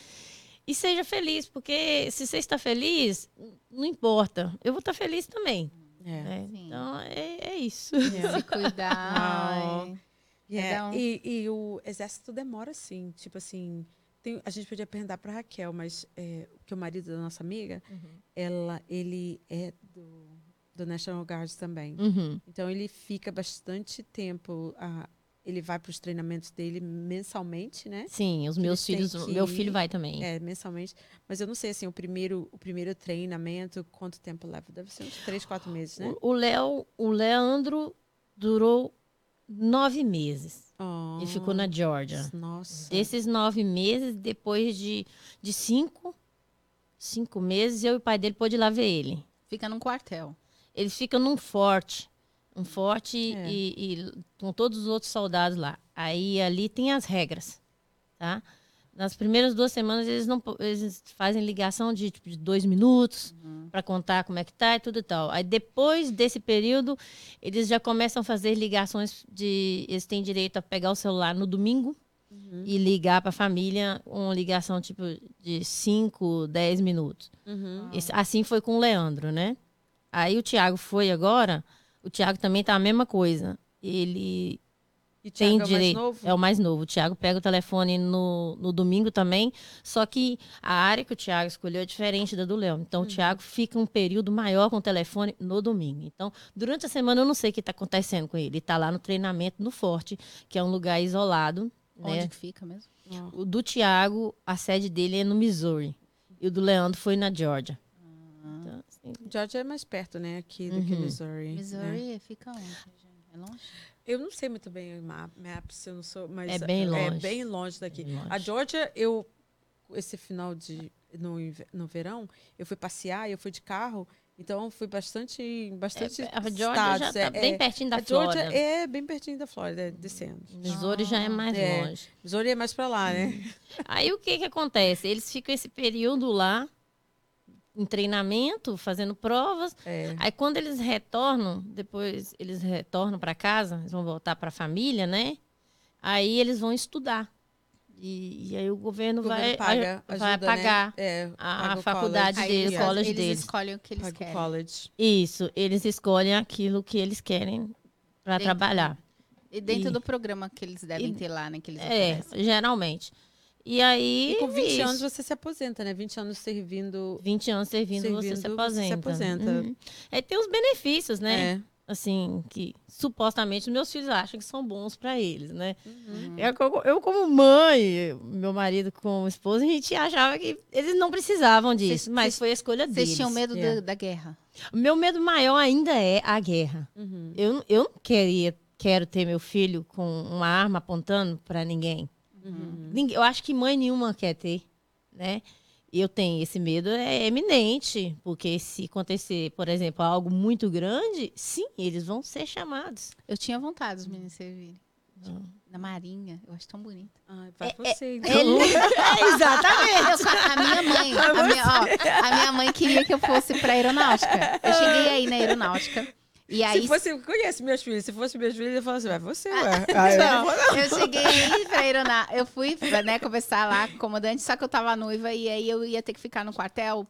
[SPEAKER 3] E seja feliz, porque se você está feliz, não importa. Eu vou estar feliz também.
[SPEAKER 1] É.
[SPEAKER 3] né?
[SPEAKER 2] Sim.
[SPEAKER 3] Então, é, é isso.
[SPEAKER 1] Yeah.
[SPEAKER 2] Se cuidar.
[SPEAKER 1] Yeah,
[SPEAKER 2] um-
[SPEAKER 1] E, e o exército demora, assim. Tipo assim, tem- a gente podia perguntar para Raquel, mas é, que o marido da nossa amiga, ela, ele é do, do National Guard também.
[SPEAKER 3] Uhum.
[SPEAKER 1] Então ele fica bastante tempo. ah, ele vai para os treinamentos dele mensalmente, né?
[SPEAKER 3] Sim, os meus
[SPEAKER 1] eles
[SPEAKER 3] filhos,
[SPEAKER 1] que
[SPEAKER 3] meu filho vai também.
[SPEAKER 1] É, mensalmente. Mas eu não sei assim, o primeiro, o primeiro treinamento, quanto tempo leva? Deve ser uns três, quatro meses, né?
[SPEAKER 3] O Léo, o Leandro durou nove meses.
[SPEAKER 1] Oh,
[SPEAKER 3] Ele ficou na Georgia.
[SPEAKER 1] Nossa.
[SPEAKER 3] Desses nove meses, depois de, de cinco, cinco meses, eu e o pai dele pôde ir lá ver ele.
[SPEAKER 2] Fica num quartel.
[SPEAKER 3] Eles ficam num forte. Um forte
[SPEAKER 1] É.
[SPEAKER 3] e, e com todos os outros soldados lá. Aí ali tem as regras, tá? Nas primeiras duas semanas eles não eles fazem ligação de, tipo, de dois minutos para contar como é que tá e tudo e tal. Aí depois desse período eles já começam a fazer ligações de eles têm direito a pegar o celular no domingo e ligar para a família uma ligação tipo de 5, 10 minutos.
[SPEAKER 1] Uhum.
[SPEAKER 3] Assim foi com o Leandro, né? Aí o Thiago foi agora, o Thiago também tá a mesma coisa. Ele
[SPEAKER 1] E
[SPEAKER 3] tem
[SPEAKER 1] Thiago é o mais
[SPEAKER 3] direito.
[SPEAKER 1] novo?
[SPEAKER 3] É o mais novo. O Thiago pega o telefone no, no domingo também. Só que a área que o Thiago escolheu é diferente da do Léo. Então
[SPEAKER 1] Uhum.
[SPEAKER 3] o Thiago fica um período maior com o telefone no domingo. Então, durante a semana eu não sei o que está acontecendo com ele. Ele está lá no treinamento no Forte, que é um lugar isolado. Né?
[SPEAKER 2] Onde que fica mesmo?
[SPEAKER 3] O do Thiago, a sede dele é no Missouri. E o do Leandro foi na Georgia. Então, assim,
[SPEAKER 1] Georgia é mais perto, né? Aqui do que
[SPEAKER 3] Uhum.
[SPEAKER 1] Missouri. né?
[SPEAKER 2] Missouri fica onde? gente? É longe?
[SPEAKER 1] Eu não sei muito bem o map, maps, eu não sou, mas
[SPEAKER 3] É bem
[SPEAKER 1] É
[SPEAKER 3] longe.
[SPEAKER 1] bem longe daqui.
[SPEAKER 3] Bem longe.
[SPEAKER 1] A Georgia, eu esse final de no, no verão, eu fui passear, eu fui de carro, então fui bastante bastante
[SPEAKER 3] é, a Georgia
[SPEAKER 1] estados.
[SPEAKER 3] já está
[SPEAKER 1] é,
[SPEAKER 3] bem
[SPEAKER 1] é,
[SPEAKER 3] pertinho da
[SPEAKER 1] a Georgia
[SPEAKER 3] Flórida.
[SPEAKER 1] é bem pertinho da Flórida, é descendo.
[SPEAKER 3] Missouri já é mais
[SPEAKER 1] É.
[SPEAKER 3] longe.
[SPEAKER 1] Missouri é mais pra lá, né?
[SPEAKER 3] Aí o que que acontece? Eles ficam esse período lá em treinamento, fazendo provas.
[SPEAKER 1] É.
[SPEAKER 3] Aí quando eles retornam, depois eles retornam para casa, eles vão voltar para a família, né? Aí eles vão estudar. E, e aí o governo,
[SPEAKER 1] O governo
[SPEAKER 3] vai,
[SPEAKER 1] paga,
[SPEAKER 3] vai
[SPEAKER 1] ajuda,
[SPEAKER 3] pagar
[SPEAKER 1] né? É,
[SPEAKER 3] a-
[SPEAKER 1] paga
[SPEAKER 3] a
[SPEAKER 1] o
[SPEAKER 3] faculdade
[SPEAKER 1] college.
[SPEAKER 3] dele,
[SPEAKER 2] eles,
[SPEAKER 3] o college
[SPEAKER 2] eles
[SPEAKER 3] deles.
[SPEAKER 2] escolhem o que eles
[SPEAKER 1] Paga
[SPEAKER 2] querem.
[SPEAKER 1] college.
[SPEAKER 3] Isso, eles escolhem aquilo que eles querem para trabalhar.
[SPEAKER 2] E dentro
[SPEAKER 3] E-
[SPEAKER 2] do programa que eles devem
[SPEAKER 3] e-
[SPEAKER 2] ter lá, né? Que eles
[SPEAKER 3] É,
[SPEAKER 2] oferecem.
[SPEAKER 3] geralmente. E aí.
[SPEAKER 1] E com 20
[SPEAKER 3] isso.
[SPEAKER 1] anos você se aposenta, né? 20 anos servindo.
[SPEAKER 3] 20 anos servindo, você se
[SPEAKER 1] Servindo, você se
[SPEAKER 3] aposenta.
[SPEAKER 1] aposenta.
[SPEAKER 3] Uhum. Aí tem os benefícios, né?
[SPEAKER 1] É.
[SPEAKER 3] Assim, que supostamente os meus filhos acham que são bons para eles, né?
[SPEAKER 1] Uhum.
[SPEAKER 3] Eu, como- eu, como mãe, meu marido como esposa, a gente achava que eles não precisavam disso,
[SPEAKER 2] Vocês-
[SPEAKER 3] mas
[SPEAKER 2] vocês-
[SPEAKER 3] foi a escolha deles.
[SPEAKER 2] Vocês tinham medo
[SPEAKER 1] É.
[SPEAKER 2] da, da guerra?
[SPEAKER 3] O meu medo maior ainda é a guerra.
[SPEAKER 1] Uhum.
[SPEAKER 3] Eu, eu não queria, quero ter meu filho com uma arma apontando para ninguém.
[SPEAKER 1] Uhum.
[SPEAKER 3] Ninguém- Eu acho que mãe nenhuma quer ter, né? E eu tenho esse medo é eminente, porque se acontecer, por exemplo, algo muito grande, sim, eles vão ser chamados.
[SPEAKER 2] Eu tinha vontade dos meninos servirem.
[SPEAKER 3] Hum.
[SPEAKER 2] Na Marinha, eu acho tão bonito.
[SPEAKER 1] Ai, vai
[SPEAKER 3] É-
[SPEAKER 1] você, então.
[SPEAKER 3] exatamente.
[SPEAKER 2] Eu- a minha mãe, a minha, ó, a minha mãe queria que eu fosse pra aeronáutica. Eu cheguei aí na aeronáutica. E aí
[SPEAKER 1] Se fosse, conhece meus filhos, se fosse meus filhos, eu falo assim, vai você,
[SPEAKER 3] Ah,
[SPEAKER 1] ué. Aí eu
[SPEAKER 2] Não,
[SPEAKER 1] não.
[SPEAKER 2] eu cheguei pra aeronáutica. Eu fui, né, conversar lá com o comandante, só que eu tava noiva e aí eu ia ter que ficar no quartel,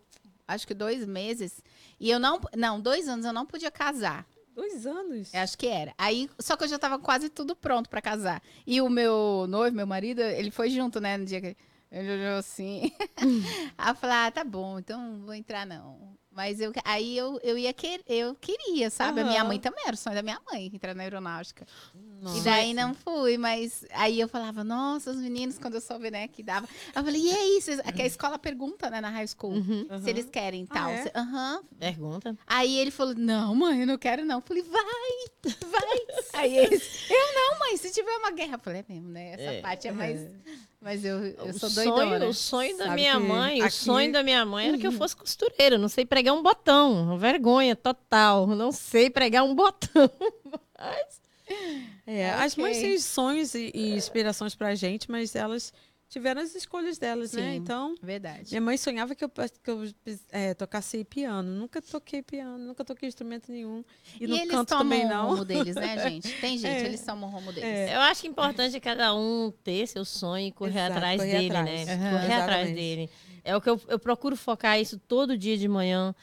[SPEAKER 2] acho que dois meses. E eu não, não, dois anos eu não podia casar.
[SPEAKER 1] Dois anos.
[SPEAKER 2] Eu acho que era. Aí, só que eu já tava quase tudo pronto pra casar. E o meu noivo, meu marido, ele foi junto, né, no dia que ele olhou assim. Aí eu falei, ah, tá bom, então não vou entrar não. Mas eu, aí eu, eu ia querer, eu queria, sabe? A minha mãe também era o sonho da minha mãe entrar na aeronáutica.
[SPEAKER 1] Nossa.
[SPEAKER 2] E daí não fui, mas aí eu falava, nossa, os meninos, quando eu soube, né, que dava. Eu falei, e aí? Vocês... É que a escola pergunta, né, na high school,
[SPEAKER 3] Uhum.
[SPEAKER 2] Se eles querem
[SPEAKER 1] Ah,
[SPEAKER 2] tal.
[SPEAKER 1] é?
[SPEAKER 2] Aham.
[SPEAKER 3] Pergunta.
[SPEAKER 2] Aí ele falou, não, mãe, eu não quero não. Eu falei, vai, vai. aí eles, eu não, mãe, se tiver uma guerra. Eu falei, é mesmo, né? Essa
[SPEAKER 3] É.
[SPEAKER 2] parte é mais... Mas eu, eu
[SPEAKER 3] o
[SPEAKER 2] sou
[SPEAKER 3] sonho,
[SPEAKER 2] doidona.
[SPEAKER 3] o sonho da
[SPEAKER 1] Sabe
[SPEAKER 3] minha mãe, o
[SPEAKER 1] aqui-
[SPEAKER 3] sonho da minha mãe era que eu fosse costureira. Não sei pregar um botão. Vergonha total. Não sei pregar um botão. Mas
[SPEAKER 1] É,
[SPEAKER 2] Ok.
[SPEAKER 1] As mães têm sonhos e, e inspirações pra gente, mas elas tiveram as escolhas delas, né?
[SPEAKER 2] Sim.
[SPEAKER 1] Então,
[SPEAKER 2] Verdade.
[SPEAKER 1] minha mãe sonhava que eu, que eu é, tocasse piano. Nunca toquei piano, nunca toquei instrumento nenhum. E,
[SPEAKER 2] E,
[SPEAKER 1] no
[SPEAKER 2] eles
[SPEAKER 1] canto
[SPEAKER 2] tomam
[SPEAKER 1] também
[SPEAKER 2] o
[SPEAKER 1] não.
[SPEAKER 2] rumo deles, né, gente? Tem gente,
[SPEAKER 1] É.
[SPEAKER 2] eles tomam o rumo deles.
[SPEAKER 1] É.
[SPEAKER 3] eu acho que é importante cada um ter seu sonho e correr
[SPEAKER 1] Exato,
[SPEAKER 3] atrás
[SPEAKER 1] correr
[SPEAKER 3] dele,
[SPEAKER 1] atrás.
[SPEAKER 3] né?
[SPEAKER 2] Aham.
[SPEAKER 3] Correr atrás
[SPEAKER 1] Exatamente.
[SPEAKER 3] dele. É o que eu, eu procuro focar isso todo dia de manhã.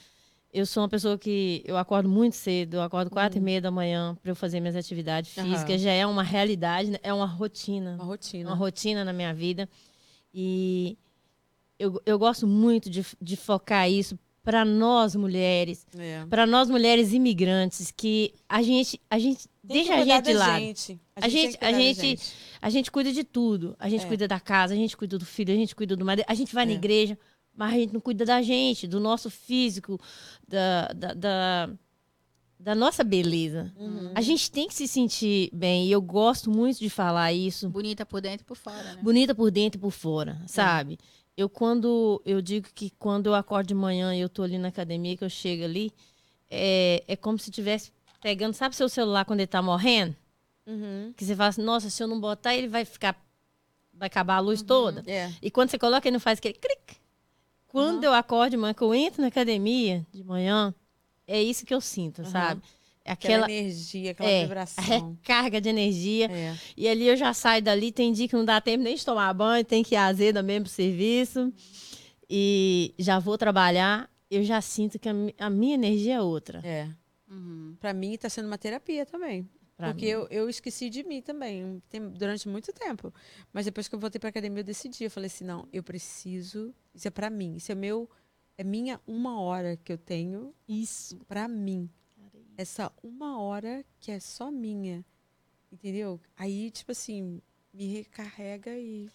[SPEAKER 3] Eu sou uma pessoa que eu acordo muito cedo, eu acordo quatro e meia da manhã para eu fazer minhas atividades físicas. Já é uma realidade, né? é uma rotina.
[SPEAKER 1] Uma rotina.
[SPEAKER 3] uma rotina na minha vida. E eu, eu gosto muito de, de focar isso para nós mulheres,
[SPEAKER 1] É.
[SPEAKER 3] para nós mulheres imigrantes, que a gente, a gente
[SPEAKER 1] Tem
[SPEAKER 3] deixa a gente de lado.
[SPEAKER 1] gente.
[SPEAKER 3] A
[SPEAKER 1] tem
[SPEAKER 3] gente- a
[SPEAKER 1] da
[SPEAKER 3] gente- A gente cuida de tudo. A gente
[SPEAKER 1] É.
[SPEAKER 3] cuida da casa, a gente cuida do filho, a gente cuida do marido, a gente vai na
[SPEAKER 1] É.
[SPEAKER 3] igreja, mas a gente não cuida da gente, do nosso físico, da, da, da, da nossa beleza.
[SPEAKER 1] Uhum.
[SPEAKER 3] A gente tem que se sentir bem, e eu gosto muito de falar isso
[SPEAKER 2] Bonita por dentro e por fora, né?
[SPEAKER 3] bonita por dentro e por
[SPEAKER 1] É.
[SPEAKER 3] fora, sabe? Eu quando eu digo que quando eu acordo de manhã e eu tô ali na academia, que eu chego ali, é, é como se estivesse pegando, sabe seu celular quando ele tá morrendo?
[SPEAKER 1] Uhum.
[SPEAKER 3] Que você fala assim, nossa, se eu não botar, ele vai ficar. Vai acabar a luz toda.
[SPEAKER 1] É.
[SPEAKER 3] E quando você coloca, ele não faz aquele clique. Quando eu acordo de manhã, que eu entro na academia de manhã, é isso que eu sinto,
[SPEAKER 1] Uhum.
[SPEAKER 3] sabe? É
[SPEAKER 1] Aquela,
[SPEAKER 3] aquela,
[SPEAKER 1] energia, aquela
[SPEAKER 3] é,
[SPEAKER 1] vibração.
[SPEAKER 3] recarga de energia.
[SPEAKER 1] É.
[SPEAKER 3] E ali eu já saio dali, tem dia que não dá tempo nem de tomar banho, tem que ir azeda mesmo pro serviço. E já vou trabalhar, eu já sinto que a, a minha energia é outra.
[SPEAKER 1] É.
[SPEAKER 2] Uhum.
[SPEAKER 1] Pra mim tá sendo uma terapia também. Porque
[SPEAKER 3] mim.
[SPEAKER 1] eu, eu esqueci de mim também, durante muito tempo. Mas depois que eu voltei pra academia, eu decidi. Eu falei assim, não, eu preciso. Isso é pra mim. Isso é meu. É minha uma hora que eu tenho
[SPEAKER 3] Isso.
[SPEAKER 1] pra mim. Essa uma hora que é só minha. Entendeu? Aí, tipo assim, me recarrega e.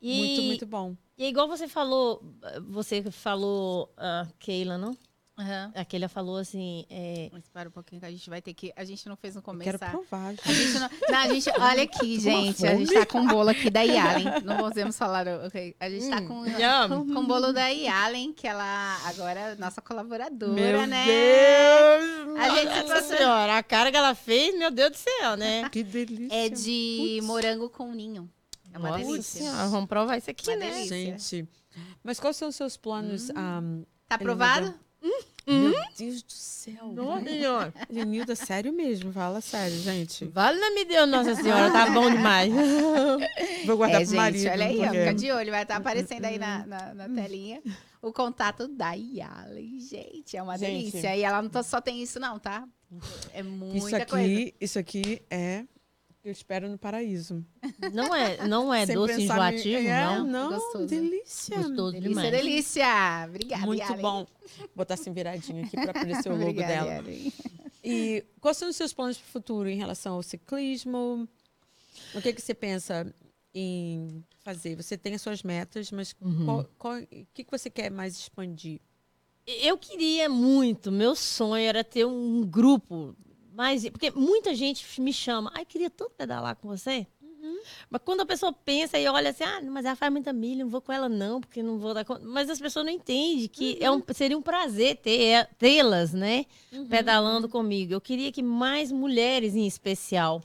[SPEAKER 3] E,
[SPEAKER 1] Muito, muito bom.
[SPEAKER 3] e é igual você falou, você falou, a Keila, não?
[SPEAKER 2] Aham.
[SPEAKER 3] A Keila falou assim, é,
[SPEAKER 2] Mas para um pouquinho que a gente vai ter que. A gente não fez no começo.
[SPEAKER 1] quero provar.
[SPEAKER 2] A gente não, não, a gente, olha aqui, gente. A gente tá com um bolo aqui da Yalen. Não podemos falar, ok? A gente tá com,
[SPEAKER 3] Yum.
[SPEAKER 2] com o bolo da Yalen, que ela agora é nossa colaboradora,
[SPEAKER 1] Meu
[SPEAKER 2] né?
[SPEAKER 1] Deus!
[SPEAKER 2] A gente
[SPEAKER 3] Nossa senhora, a cara que ela fez, meu Deus do céu, né?
[SPEAKER 1] Que delícia.
[SPEAKER 2] É de morango com ninho. É uma
[SPEAKER 3] Nossa
[SPEAKER 2] delícia.
[SPEAKER 3] senhora, vamos provar isso aqui,
[SPEAKER 2] Uma
[SPEAKER 3] né?
[SPEAKER 2] delícia.
[SPEAKER 1] Gente. Mas quais são os seus planos? ah,
[SPEAKER 2] Tá
[SPEAKER 1] Ele Meu Deus do céu.
[SPEAKER 3] Nossa senhora.
[SPEAKER 1] Lenilda, sério mesmo, fala sério, gente.
[SPEAKER 3] Vale me Deus, Nossa Senhora, tá bom demais.
[SPEAKER 1] Vou guardar
[SPEAKER 2] É,
[SPEAKER 1] pro
[SPEAKER 2] gente,
[SPEAKER 1] marido.
[SPEAKER 2] olha aí, ó,
[SPEAKER 1] porque-
[SPEAKER 2] fica de olho, vai estar aparecendo aí na, na, na telinha o contato da Yalen. Gente, é uma
[SPEAKER 1] Gente.
[SPEAKER 2] delícia. E ela não tá- só tem isso, não, tá? É muita
[SPEAKER 1] Isso aqui,
[SPEAKER 2] coisa.
[SPEAKER 1] isso aqui é eu espero no paraíso.
[SPEAKER 3] Não é, não é
[SPEAKER 1] Sem
[SPEAKER 3] doce
[SPEAKER 1] pensar
[SPEAKER 3] enjoativo,
[SPEAKER 1] em- é,
[SPEAKER 3] não.
[SPEAKER 1] não,
[SPEAKER 2] Gostoso.
[SPEAKER 1] delícia.
[SPEAKER 3] Gostoso
[SPEAKER 2] Delícia,
[SPEAKER 3] demais.
[SPEAKER 2] delícia. Obrigada,
[SPEAKER 1] Muito
[SPEAKER 2] Yalen.
[SPEAKER 1] bom. Vou botar assim viradinho aqui para aparecer o logo
[SPEAKER 2] Obrigada,
[SPEAKER 1] dela.
[SPEAKER 2] Yalen.
[SPEAKER 1] E quais são os seus planos para o futuro em relação ao ciclismo? O que, que você pensa em fazer? Você tem as suas metas, mas
[SPEAKER 3] Uhum.
[SPEAKER 1] qual- qual- o que, que você quer mais expandir?
[SPEAKER 3] Eu queria muito, meu sonho era ter um grupo mais. Porque muita gente me chama, ai, queria tanto pedalar com você. Mas quando a pessoa pensa e olha assim, ah, mas ela faz muita milha, não vou com ela não, porque não vou dar conta. Mas as pessoas não entendem que é um, seria um prazer ter tê-las, né, pedalando comigo. Eu queria que mais mulheres, em especial,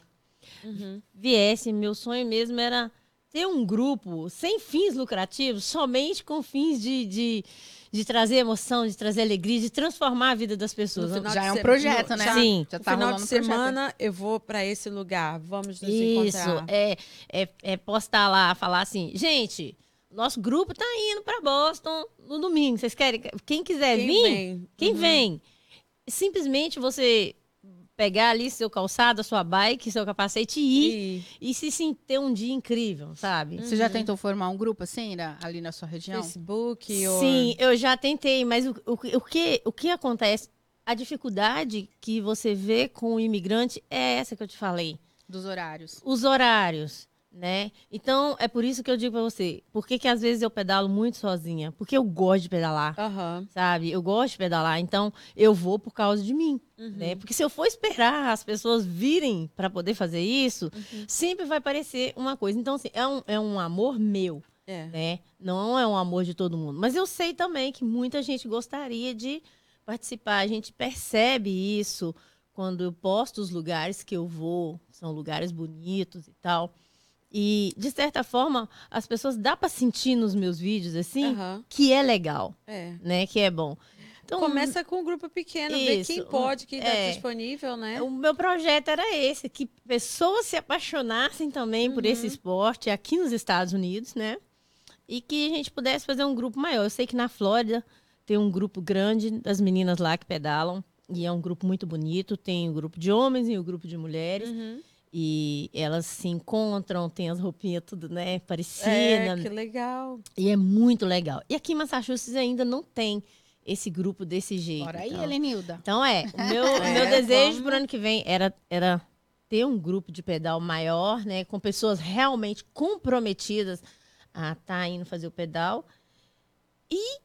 [SPEAKER 3] viessem. Meu sonho mesmo era ter um grupo sem fins lucrativos, somente com fins de, de, de trazer emoção, de trazer alegria, de transformar a vida das pessoas.
[SPEAKER 1] No final
[SPEAKER 2] Já é um
[SPEAKER 1] se-
[SPEAKER 2] projeto,
[SPEAKER 1] no-
[SPEAKER 2] né?
[SPEAKER 1] já-
[SPEAKER 3] Sim.
[SPEAKER 2] Já
[SPEAKER 1] No
[SPEAKER 2] tá
[SPEAKER 1] final
[SPEAKER 2] rolando
[SPEAKER 1] de
[SPEAKER 2] um projeto.
[SPEAKER 1] semana eu vou para esse lugar. Vamos nos
[SPEAKER 3] Isso,
[SPEAKER 1] encontrar.
[SPEAKER 3] é, é, é postar lá, falar assim, gente, nosso grupo tá indo para Boston no domingo. Vocês querem? Quem quiser
[SPEAKER 1] Quem
[SPEAKER 3] vir,
[SPEAKER 1] vem?
[SPEAKER 3] quem
[SPEAKER 1] Uhum.
[SPEAKER 3] vem? Simplesmente você pegar ali seu calçado, a sua bike, seu capacete e ir. E, e se sim, ter um dia incrível, sabe?
[SPEAKER 2] Você já tentou formar um grupo assim, ali na sua região?
[SPEAKER 1] Facebook?
[SPEAKER 3] Sim, or... eu já tentei, mas o, o, o, que, o que acontece? A dificuldade que você vê com o imigrante é essa que eu te falei.
[SPEAKER 2] Dos horários.
[SPEAKER 3] Os horários né? Então, é por isso que eu digo para você, por que, que às vezes eu pedalo muito sozinha? Porque eu gosto de pedalar,
[SPEAKER 1] uhum.
[SPEAKER 3] sabe? Eu gosto de pedalar, então eu vou por causa de mim, uhum. né? Porque se eu for esperar as pessoas virem para poder fazer isso, uhum. sempre vai parecer uma coisa. Então, assim, é um, é um amor meu, é. né? Não é um amor de todo mundo. Mas eu sei também que muita gente gostaria de participar, a gente percebe isso quando eu posto os lugares que eu vou, são lugares bonitos e tal. E, de certa forma, as pessoas dá para sentir nos meus vídeos, assim, uhum. que é legal. É. Né? Que é bom.
[SPEAKER 1] Então, Começa com um grupo pequeno, isso, ver quem pode, quem está é, disponível, né?
[SPEAKER 3] O meu projeto era esse, que pessoas se apaixonassem também uhum. por esse uhum. esporte aqui nos Estados Unidos, né? E que a gente pudesse fazer um grupo maior. Eu sei que na Flórida tem um grupo grande das meninas lá que pedalam. E é um grupo muito bonito. Tem o um grupo de homens e o um grupo de mulheres. Uhum. E elas se encontram, tem as roupinhas tudo, né, parecidas. É,
[SPEAKER 1] que legal.
[SPEAKER 3] E é muito legal. E aqui em Massachusetts ainda não tem esse grupo desse jeito.
[SPEAKER 2] Bora aí, então. Helenilda.
[SPEAKER 3] Então é, o meu, é, meu desejo para o ano que vem era, era ter um grupo de pedal maior, né, com pessoas realmente comprometidas a estar tá indo fazer o pedal. E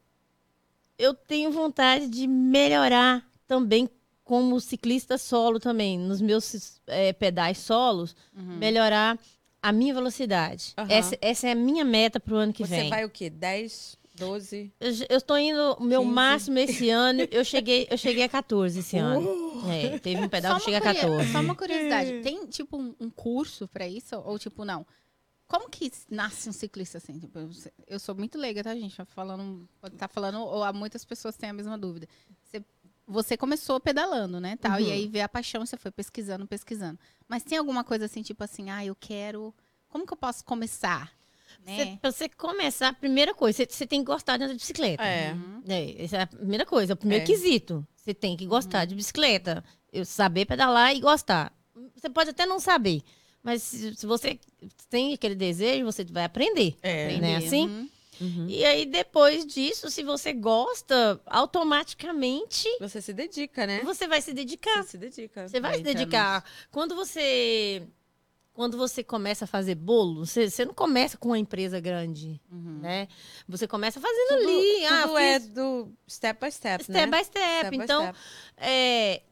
[SPEAKER 3] eu tenho vontade de melhorar também como ciclista solo também, nos meus é, pedais solos, uhum. melhorar a minha velocidade. Uhum. Essa, essa, é a minha meta para o ano que
[SPEAKER 1] Você
[SPEAKER 3] vem.
[SPEAKER 1] Você vai o quê? 10? 12?
[SPEAKER 3] Eu estou indo, o meu 15. máximo esse ano, eu cheguei, eu cheguei a 14 esse ano. Uh! É, teve um pedal que chega a 14.
[SPEAKER 2] Só uma curiosidade, tem tipo um, um curso para isso? Ou tipo, não? Como que nasce um ciclista assim? Tipo, eu sou muito leiga, tá, gente? Falando, pode estar tá falando, ou muitas pessoas têm a mesma dúvida. Você você começou pedalando, né, tal, uhum. e aí veio a paixão, você foi pesquisando, pesquisando. Mas tem alguma coisa assim, tipo assim, ah, eu quero, como que eu posso começar?
[SPEAKER 3] Né? Pra você começar, a primeira coisa, você, você tem que gostar de andar de bicicleta.
[SPEAKER 1] É. Uhum.
[SPEAKER 3] é. Essa é a primeira coisa, é o primeiro é. quesito. Você tem que gostar uhum. de bicicleta. Eu saber pedalar e gostar. Você pode até não saber, mas se, se você tem aquele desejo, você vai aprender. É. Né? Assim? Uhum. Uhum. E aí, depois disso, se você gosta, automaticamente.
[SPEAKER 1] Você se dedica, né?
[SPEAKER 3] Você vai se dedicar.
[SPEAKER 1] Você se dedica.
[SPEAKER 3] Você vai se dedicar. Quando você. Quando você começa a fazer bolo, você, você não começa com uma empresa grande, uhum. né? Você começa fazendo
[SPEAKER 1] tudo,
[SPEAKER 3] ali.
[SPEAKER 1] Ah, tudo ah, é do step by step,
[SPEAKER 3] step né? By step. step então, by step. É,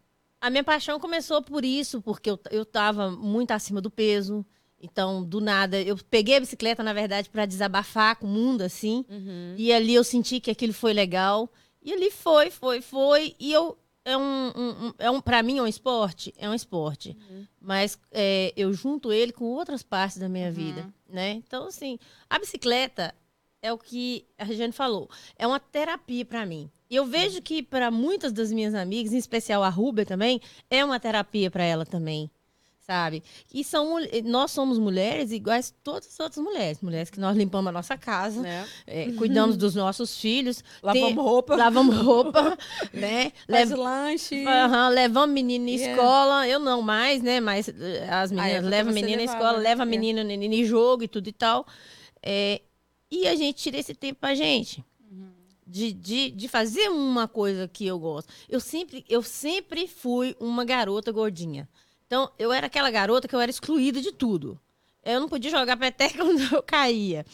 [SPEAKER 3] a minha paixão começou por isso, porque eu, eu tava muito acima do peso. Então, do nada, eu peguei a bicicleta, na verdade, para desabafar com o mundo, assim. Uhum. E ali eu senti que aquilo foi legal. E ali foi, foi, foi. E eu. É um, um, é um para mim é um esporte, é um esporte. Uhum. Mas é, eu junto ele com outras partes da minha uhum. vida, né? Então assim, a bicicleta é o que a Regiane falou, é uma terapia para mim. E eu vejo que para muitas das minhas amigas, em especial a Ruber também, é uma terapia para ela também sabe? E são, nós somos mulheres iguais todas as outras mulheres. Mulheres que nós limpamos a nossa casa, é. É, cuidamos dos nossos filhos.
[SPEAKER 1] Lavamos tem, roupa.
[SPEAKER 3] Lavamos roupa, né?
[SPEAKER 1] Faz Lev, lanche.
[SPEAKER 3] levamos menino em yeah. escola. Eu não mais, né? Mas eh, as meninas ah, levam menina na escola, leva é. menino em jogo e tudo e tal. É, e a gente tira esse tempo pra gente. Uhum. De, de, de fazer uma coisa que eu gosto. Eu sempre, eu sempre fui uma garota gordinha. Então, eu era aquela garota que eu era excluída de tudo. Eu não podia jogar peteca quando eu caía.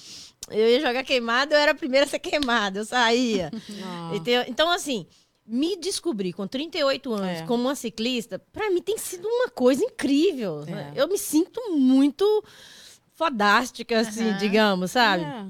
[SPEAKER 3] Eu ia jogar queimada, eu era a primeira a ser queimada, eu saía. Então, então, assim, me descobrir com 38 anos é. como uma ciclista, para mim tem sido uma coisa incrível. É. Eu me sinto muito fodástica, assim, uhum. digamos, sabe? É.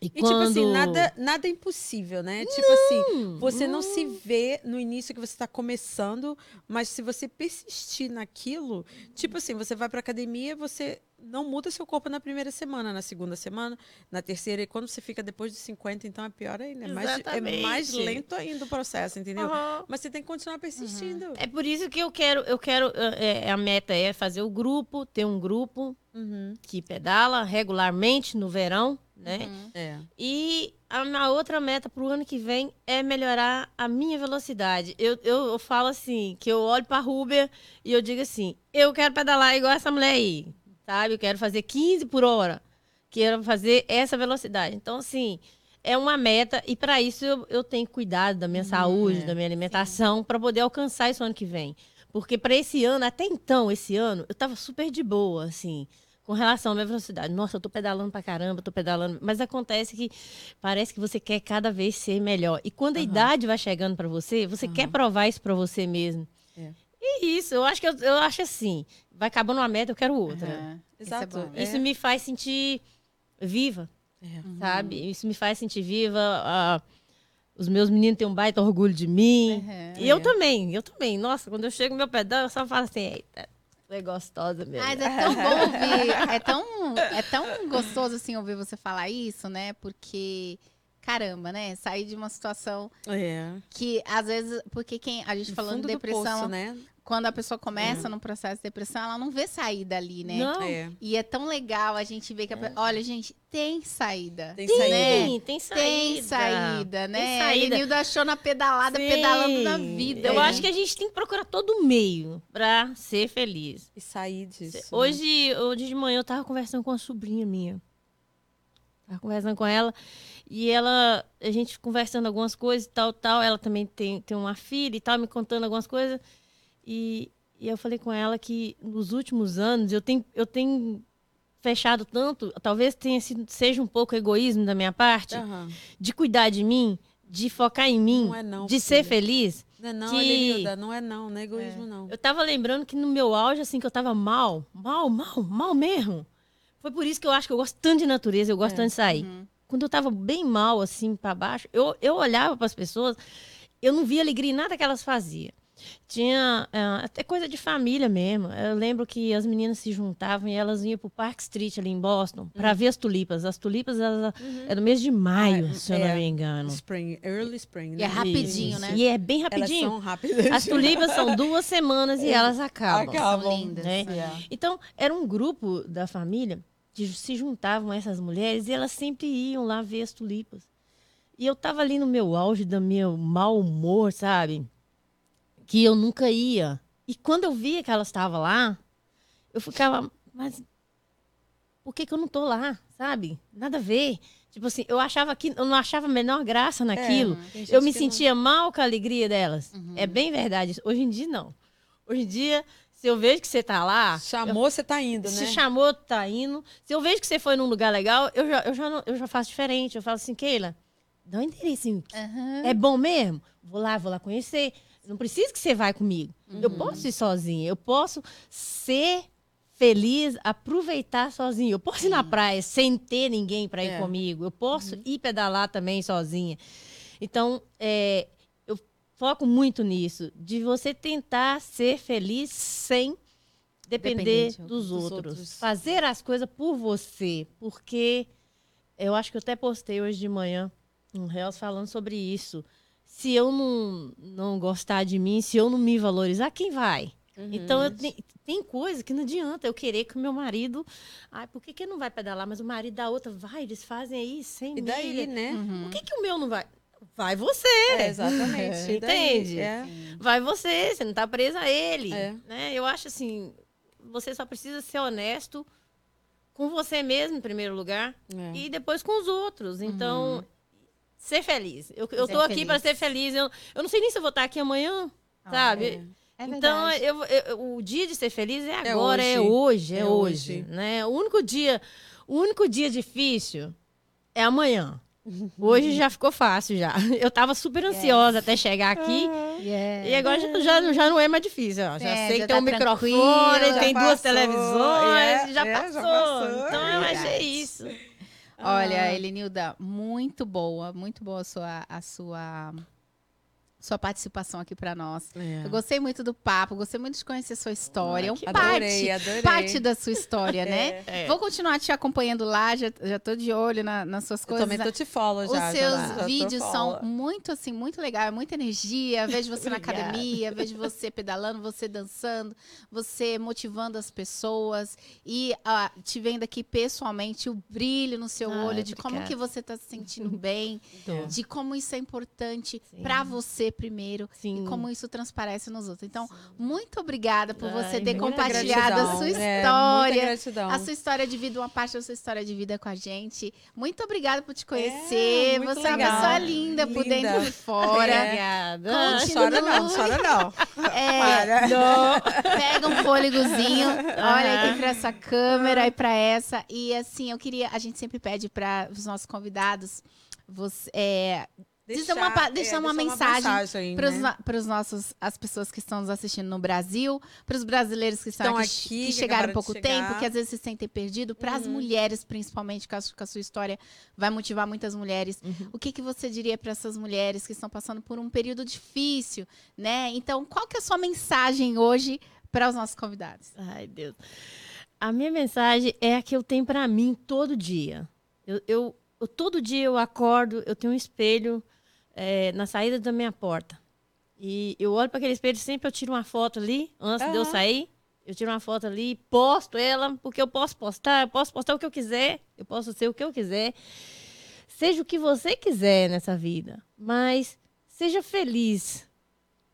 [SPEAKER 1] E, e quando... tipo assim, nada, nada é impossível, né? Não, tipo assim, você não. não se vê no início que você está começando, mas se você persistir naquilo, tipo assim, você vai pra academia, você não muda seu corpo na primeira semana, na segunda semana, na terceira, e quando você fica depois de 50, então é pior ainda. É mais, é mais lento ainda o processo, entendeu? Uhum. Mas você tem que continuar persistindo. Uhum.
[SPEAKER 3] É por isso que eu quero, eu quero, é, a meta é fazer o grupo, ter um grupo uhum. que pedala regularmente no verão né? Uhum. É. E a, outra meta pro ano que vem é melhorar a minha velocidade. Eu, eu, eu falo assim, que eu olho pra Ruber e eu digo assim, eu quero pedalar igual essa mulher aí, sabe? Eu quero fazer 15 por hora. Quero fazer essa velocidade. Então, assim, é uma meta e para isso eu, eu tenho cuidado da minha hum, saúde, é, da minha alimentação, para poder alcançar isso ano que vem. Porque para esse ano, até então, esse ano, eu tava super de boa, assim com relação à minha velocidade. Nossa, eu tô pedalando pra caramba, tô pedalando. Mas acontece que parece que você quer cada vez ser melhor. E quando a uhum. idade vai chegando para você, você uhum. quer provar isso para você mesmo. É. E isso, eu acho que eu, eu acho assim, vai acabando uma meta, eu quero outra. Uhum.
[SPEAKER 1] Exato.
[SPEAKER 3] Isso, é isso me faz sentir viva, é. sabe? Isso me faz sentir viva. Uh, os meus meninos têm um baita orgulho de mim. E eu também, eu também. Nossa, quando eu chego no meu pedal, eu só falo assim, eita, é gostosa mesmo.
[SPEAKER 2] Mas é tão bom ouvir, é tão, é tão gostoso assim ouvir você falar isso, né? Porque caramba, né? Sair de uma situação
[SPEAKER 1] é.
[SPEAKER 2] que às vezes, porque quem a gente no falando de depressão, poço, né? Quando a pessoa começa é. no processo de depressão, ela não vê saída ali, né?
[SPEAKER 3] Não. É.
[SPEAKER 2] E é tão legal a gente ver que a, é. olha, gente, tem saída.
[SPEAKER 3] Tem saída.
[SPEAKER 2] Né?
[SPEAKER 3] Tem saída.
[SPEAKER 2] Tem saída, né? Tem saída. Nilda achou na pedalada, Sim. pedalando na vida.
[SPEAKER 3] Eu né? acho que a gente tem que procurar todo meio pra ser feliz.
[SPEAKER 1] E sair disso. Né?
[SPEAKER 3] Hoje, né? hoje de manhã eu tava conversando com uma sobrinha minha. Tava conversando com ela. E ela, a gente conversando algumas coisas e tal, tal. Ela também tem, tem uma filha e tal, me contando algumas coisas. E, e eu falei com ela que nos últimos anos eu tenho, eu tenho fechado tanto, talvez tenha sido, seja um pouco egoísmo da minha parte, uhum. de cuidar de mim, de focar em mim,
[SPEAKER 1] é não,
[SPEAKER 3] de filha. ser feliz.
[SPEAKER 1] Não é não,
[SPEAKER 3] que...
[SPEAKER 1] Não é não, não é egoísmo
[SPEAKER 3] é.
[SPEAKER 1] não.
[SPEAKER 3] Eu tava lembrando que no meu auge, assim, que eu tava mal, mal, mal, mal mesmo. Foi por isso que eu acho que eu gosto tanto de natureza, eu gosto é. tanto de sair. Uhum. Quando eu tava bem mal, assim, para baixo, eu, eu olhava para as pessoas, eu não via alegria em nada que elas faziam. Tinha é, até coisa de família mesmo. Eu lembro que as meninas se juntavam e elas iam pro Park Street ali em Boston para uhum. ver as tulipas. As tulipas elas, uhum. é no mês de maio, ah, se eu é, não me engano.
[SPEAKER 1] Spring, early spring. Né?
[SPEAKER 2] E é rapidinho, Isso. né?
[SPEAKER 3] E é bem rapidinho.
[SPEAKER 1] Elas são rápidas.
[SPEAKER 3] As tulipas são duas semanas e elas acabam.
[SPEAKER 1] Acabam.
[SPEAKER 2] São lindas.
[SPEAKER 3] Né? Yeah. Então, era um grupo da família que se juntavam essas mulheres e elas sempre iam lá ver as tulipas. E eu tava ali no meu auge do meu mau humor, sabe? Que eu nunca ia. E quando eu via que ela estava lá, eu ficava, mas por que, que eu não tô lá, sabe? Nada a ver. Tipo assim, eu achava que eu não achava a menor graça naquilo. É, eu me sentia não... mal com a alegria delas. Uhum. É bem verdade. Hoje em dia não. Hoje em dia, se eu vejo que você tá lá,
[SPEAKER 1] chamou, eu... você tá indo, né?
[SPEAKER 3] Se chamou, tá indo. Se eu vejo que você foi num lugar legal, eu já, eu já, não, eu já faço diferente. Eu falo assim, Keila, dá um interesse. Uhum. É bom mesmo? Vou lá, vou lá conhecer. Não precisa que você vá comigo. Uhum. Eu posso ir sozinha. Eu posso ser feliz, aproveitar sozinha. Eu posso ir na praia sem ter ninguém para ir é. comigo. Eu posso uhum. ir pedalar também sozinha. Então, é, eu foco muito nisso, de você tentar ser feliz sem depender dos, dos outros. outros. Fazer as coisas por você. Porque eu acho que eu até postei hoje de manhã um Reels falando sobre isso se eu não, não gostar de mim, se eu não me valorizar, quem vai? Uhum. Então, eu, tem, tem coisa que não adianta eu querer que o meu marido. Ai, por que, que não vai pedalar? Mas o marido da outra vai, eles fazem aí sem
[SPEAKER 1] E daí, milha. né?
[SPEAKER 3] Uhum. Por que, que o meu não vai? Vai você.
[SPEAKER 1] É, exatamente.
[SPEAKER 3] Entende? É. Vai você, você não tá presa a ele. É. Né? Eu acho assim, você só precisa ser honesto com você mesmo, em primeiro lugar, é. e depois com os outros. Então, uhum ser feliz. Eu, eu tô aqui para ser feliz. Eu, eu não sei nem se eu vou estar aqui amanhã, ah, sabe? É. É então, eu, eu, o dia de ser feliz é, é agora, é hoje, é, hoje, é hoje, né? O único dia, o único dia difícil é amanhã. Hoje já ficou fácil já. Eu tava super ansiosa yes. até chegar aqui. E agora já, já, já, não é mais difícil. Ó. Já é, sei já que tem tá um microfone, tem duas televisões, yeah. já, passou. já, passou. Então eu achei isso.
[SPEAKER 2] Olha, ah. Elenilda, muito boa, muito boa a sua, a sua sua participação aqui para nós.
[SPEAKER 1] É.
[SPEAKER 2] Eu gostei muito do papo, gostei muito de conhecer sua história.
[SPEAKER 3] Ah,
[SPEAKER 2] um
[SPEAKER 3] que
[SPEAKER 2] parte,
[SPEAKER 1] Adorei, adorei.
[SPEAKER 2] parte da sua história, né?
[SPEAKER 3] É.
[SPEAKER 2] Vou continuar te acompanhando lá, já, já tô de olho na- nas suas
[SPEAKER 1] Eu
[SPEAKER 2] coisas.
[SPEAKER 1] também tô te follow
[SPEAKER 2] Os
[SPEAKER 1] já.
[SPEAKER 2] seus
[SPEAKER 1] já tô
[SPEAKER 2] vídeos são muito assim, muito legal, é muita energia. Vejo você na academia, vejo você pedalando, você dançando, você motivando as pessoas e ah, te vendo aqui pessoalmente o brilho no seu
[SPEAKER 3] Ah,
[SPEAKER 2] olho de como
[SPEAKER 3] obrigada.
[SPEAKER 2] que você tá se sentindo bem, de como isso é importante
[SPEAKER 3] Sim.
[SPEAKER 2] pra você primeiro
[SPEAKER 3] Sim.
[SPEAKER 2] e como isso transparece nos outros. Então, muito obrigada por você
[SPEAKER 3] Ai,
[SPEAKER 2] ter compartilhado a sua
[SPEAKER 1] Gratidão. É,
[SPEAKER 2] história.
[SPEAKER 1] gratidão.
[SPEAKER 2] A sua história de vida, uma parte da sua história de vida com a gente. Muito obrigada por te conhecer.
[SPEAKER 1] É,
[SPEAKER 2] Você é uma
[SPEAKER 1] legal.
[SPEAKER 2] pessoa linda, por
[SPEAKER 1] Linda.
[SPEAKER 2] dentro e fora.
[SPEAKER 3] Obrigada.
[SPEAKER 2] Continue.
[SPEAKER 1] Chora não, chora não.
[SPEAKER 2] É,
[SPEAKER 3] Não.
[SPEAKER 2] pega um fôlegozinho, olha aqui pra essa câmera e pra essa. E assim, eu queria. A gente sempre pede para os nossos convidados você, é, Deixa uma pa- deixa uma mensagem para os
[SPEAKER 1] né?
[SPEAKER 2] para os nossos as pessoas que estão nos assistindo no Brasil, para os brasileiros que estão, aqui,
[SPEAKER 1] aqui,
[SPEAKER 2] que
[SPEAKER 1] que
[SPEAKER 2] chegaram há pouco tempo, que às vezes se sentem perdidos, para as
[SPEAKER 1] Uhum.
[SPEAKER 2] mulheres principalmente, que a, su- que a sua história vai motivar muitas mulheres.
[SPEAKER 1] Uhum.
[SPEAKER 2] O que que você diria para essas mulheres que estão passando por um período difícil, né? Então, qual que é a sua mensagem hoje para os nossos convidados?
[SPEAKER 3] Ai, Deus. A minha mensagem é a que eu tenho pra mim todo dia. Eu, eu- eu- todo dia eu acordo, eu tenho um espelho é, na saída da minha porta. E eu olho para aquele espelho, sempre eu tiro uma foto ali, antes de eu sair. Eu tiro uma foto ali, posto ela, porque eu posso postar, eu posso postar o que eu quiser, eu posso ser o que eu quiser. Seja o que você quiser nessa vida, mas seja feliz.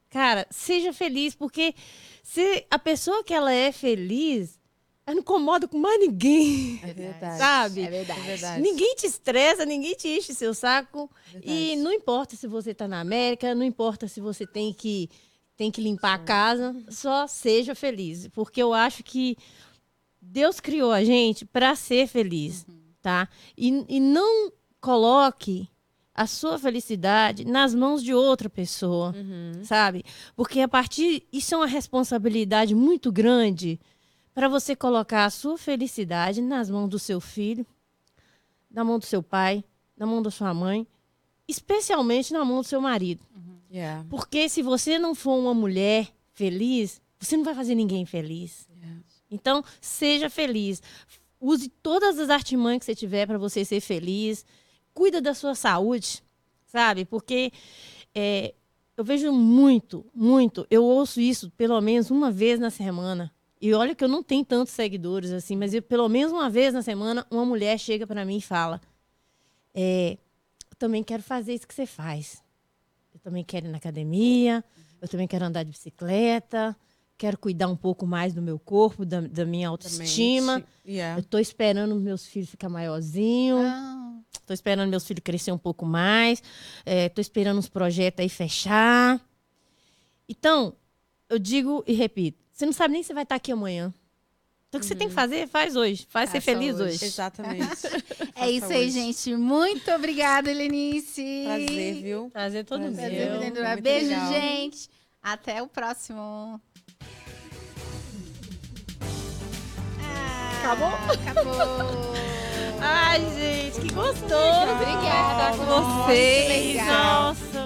[SPEAKER 3] Cara, seja feliz, porque se a pessoa que ela é feliz, ela não incomoda com mais ninguém.
[SPEAKER 1] É verdade.
[SPEAKER 3] Sabe?
[SPEAKER 2] É verdade.
[SPEAKER 1] É verdade.
[SPEAKER 3] Ninguém te estressa, ninguém te enche seu saco. E
[SPEAKER 1] Verdade.
[SPEAKER 3] não importa se você está na América, não importa se você tem que, tem que limpar a casa, só seja feliz. Porque eu acho que Deus criou a gente para ser feliz, tá? E, e não coloque a sua felicidade nas mãos de outra pessoa
[SPEAKER 1] Uhum.
[SPEAKER 3] sabe? Porque a partir isso é uma responsabilidade muito grande para você colocar a sua felicidade nas mãos do seu filho, na mão do seu pai, na mão da sua mãe, especialmente na mão do seu marido.
[SPEAKER 1] Yeah.
[SPEAKER 3] Porque se você não for uma mulher feliz, você não vai fazer ninguém feliz.
[SPEAKER 1] Yeah.
[SPEAKER 3] Então, seja feliz. Use todas as artimanhas que você tiver para você ser feliz. Cuida da sua saúde, sabe? Porque é, eu vejo muito, muito. Eu ouço isso pelo menos uma vez na semana. E olha que eu não tenho tantos seguidores assim, mas eu, pelo menos uma vez na semana, uma mulher chega para mim e fala: é, Eu também quero fazer isso que você faz. Eu também quero ir na academia, eu também quero andar de bicicleta, quero cuidar um pouco mais do meu corpo, da, da minha autoestima.
[SPEAKER 1] Yeah.
[SPEAKER 3] Eu tô esperando meus filhos ficar maiorzinho.
[SPEAKER 2] Ah,
[SPEAKER 3] Tô esperando meus filhos crescer um pouco mais. É, tô esperando uns projetos aí fechar. Então, eu digo e repito: você não sabe nem se vai estar aqui amanhã. Então, o que você tem que fazer, faz hoje. Faz ser
[SPEAKER 2] Faça
[SPEAKER 3] feliz
[SPEAKER 2] hoje.
[SPEAKER 3] hoje.
[SPEAKER 1] Exatamente.
[SPEAKER 2] é isso aí, gente. Muito obrigada, Helenice.
[SPEAKER 1] Prazer, viu?
[SPEAKER 3] Prazer todo
[SPEAKER 1] Prazer.
[SPEAKER 2] Prazer.
[SPEAKER 1] Muito
[SPEAKER 2] Beijo,
[SPEAKER 1] legal.
[SPEAKER 2] gente. Até o próximo.
[SPEAKER 3] Acabou?
[SPEAKER 2] Acabou.
[SPEAKER 3] Ai, gente, que gostoso.
[SPEAKER 2] Obrigada.
[SPEAKER 3] com vocês. Nossa.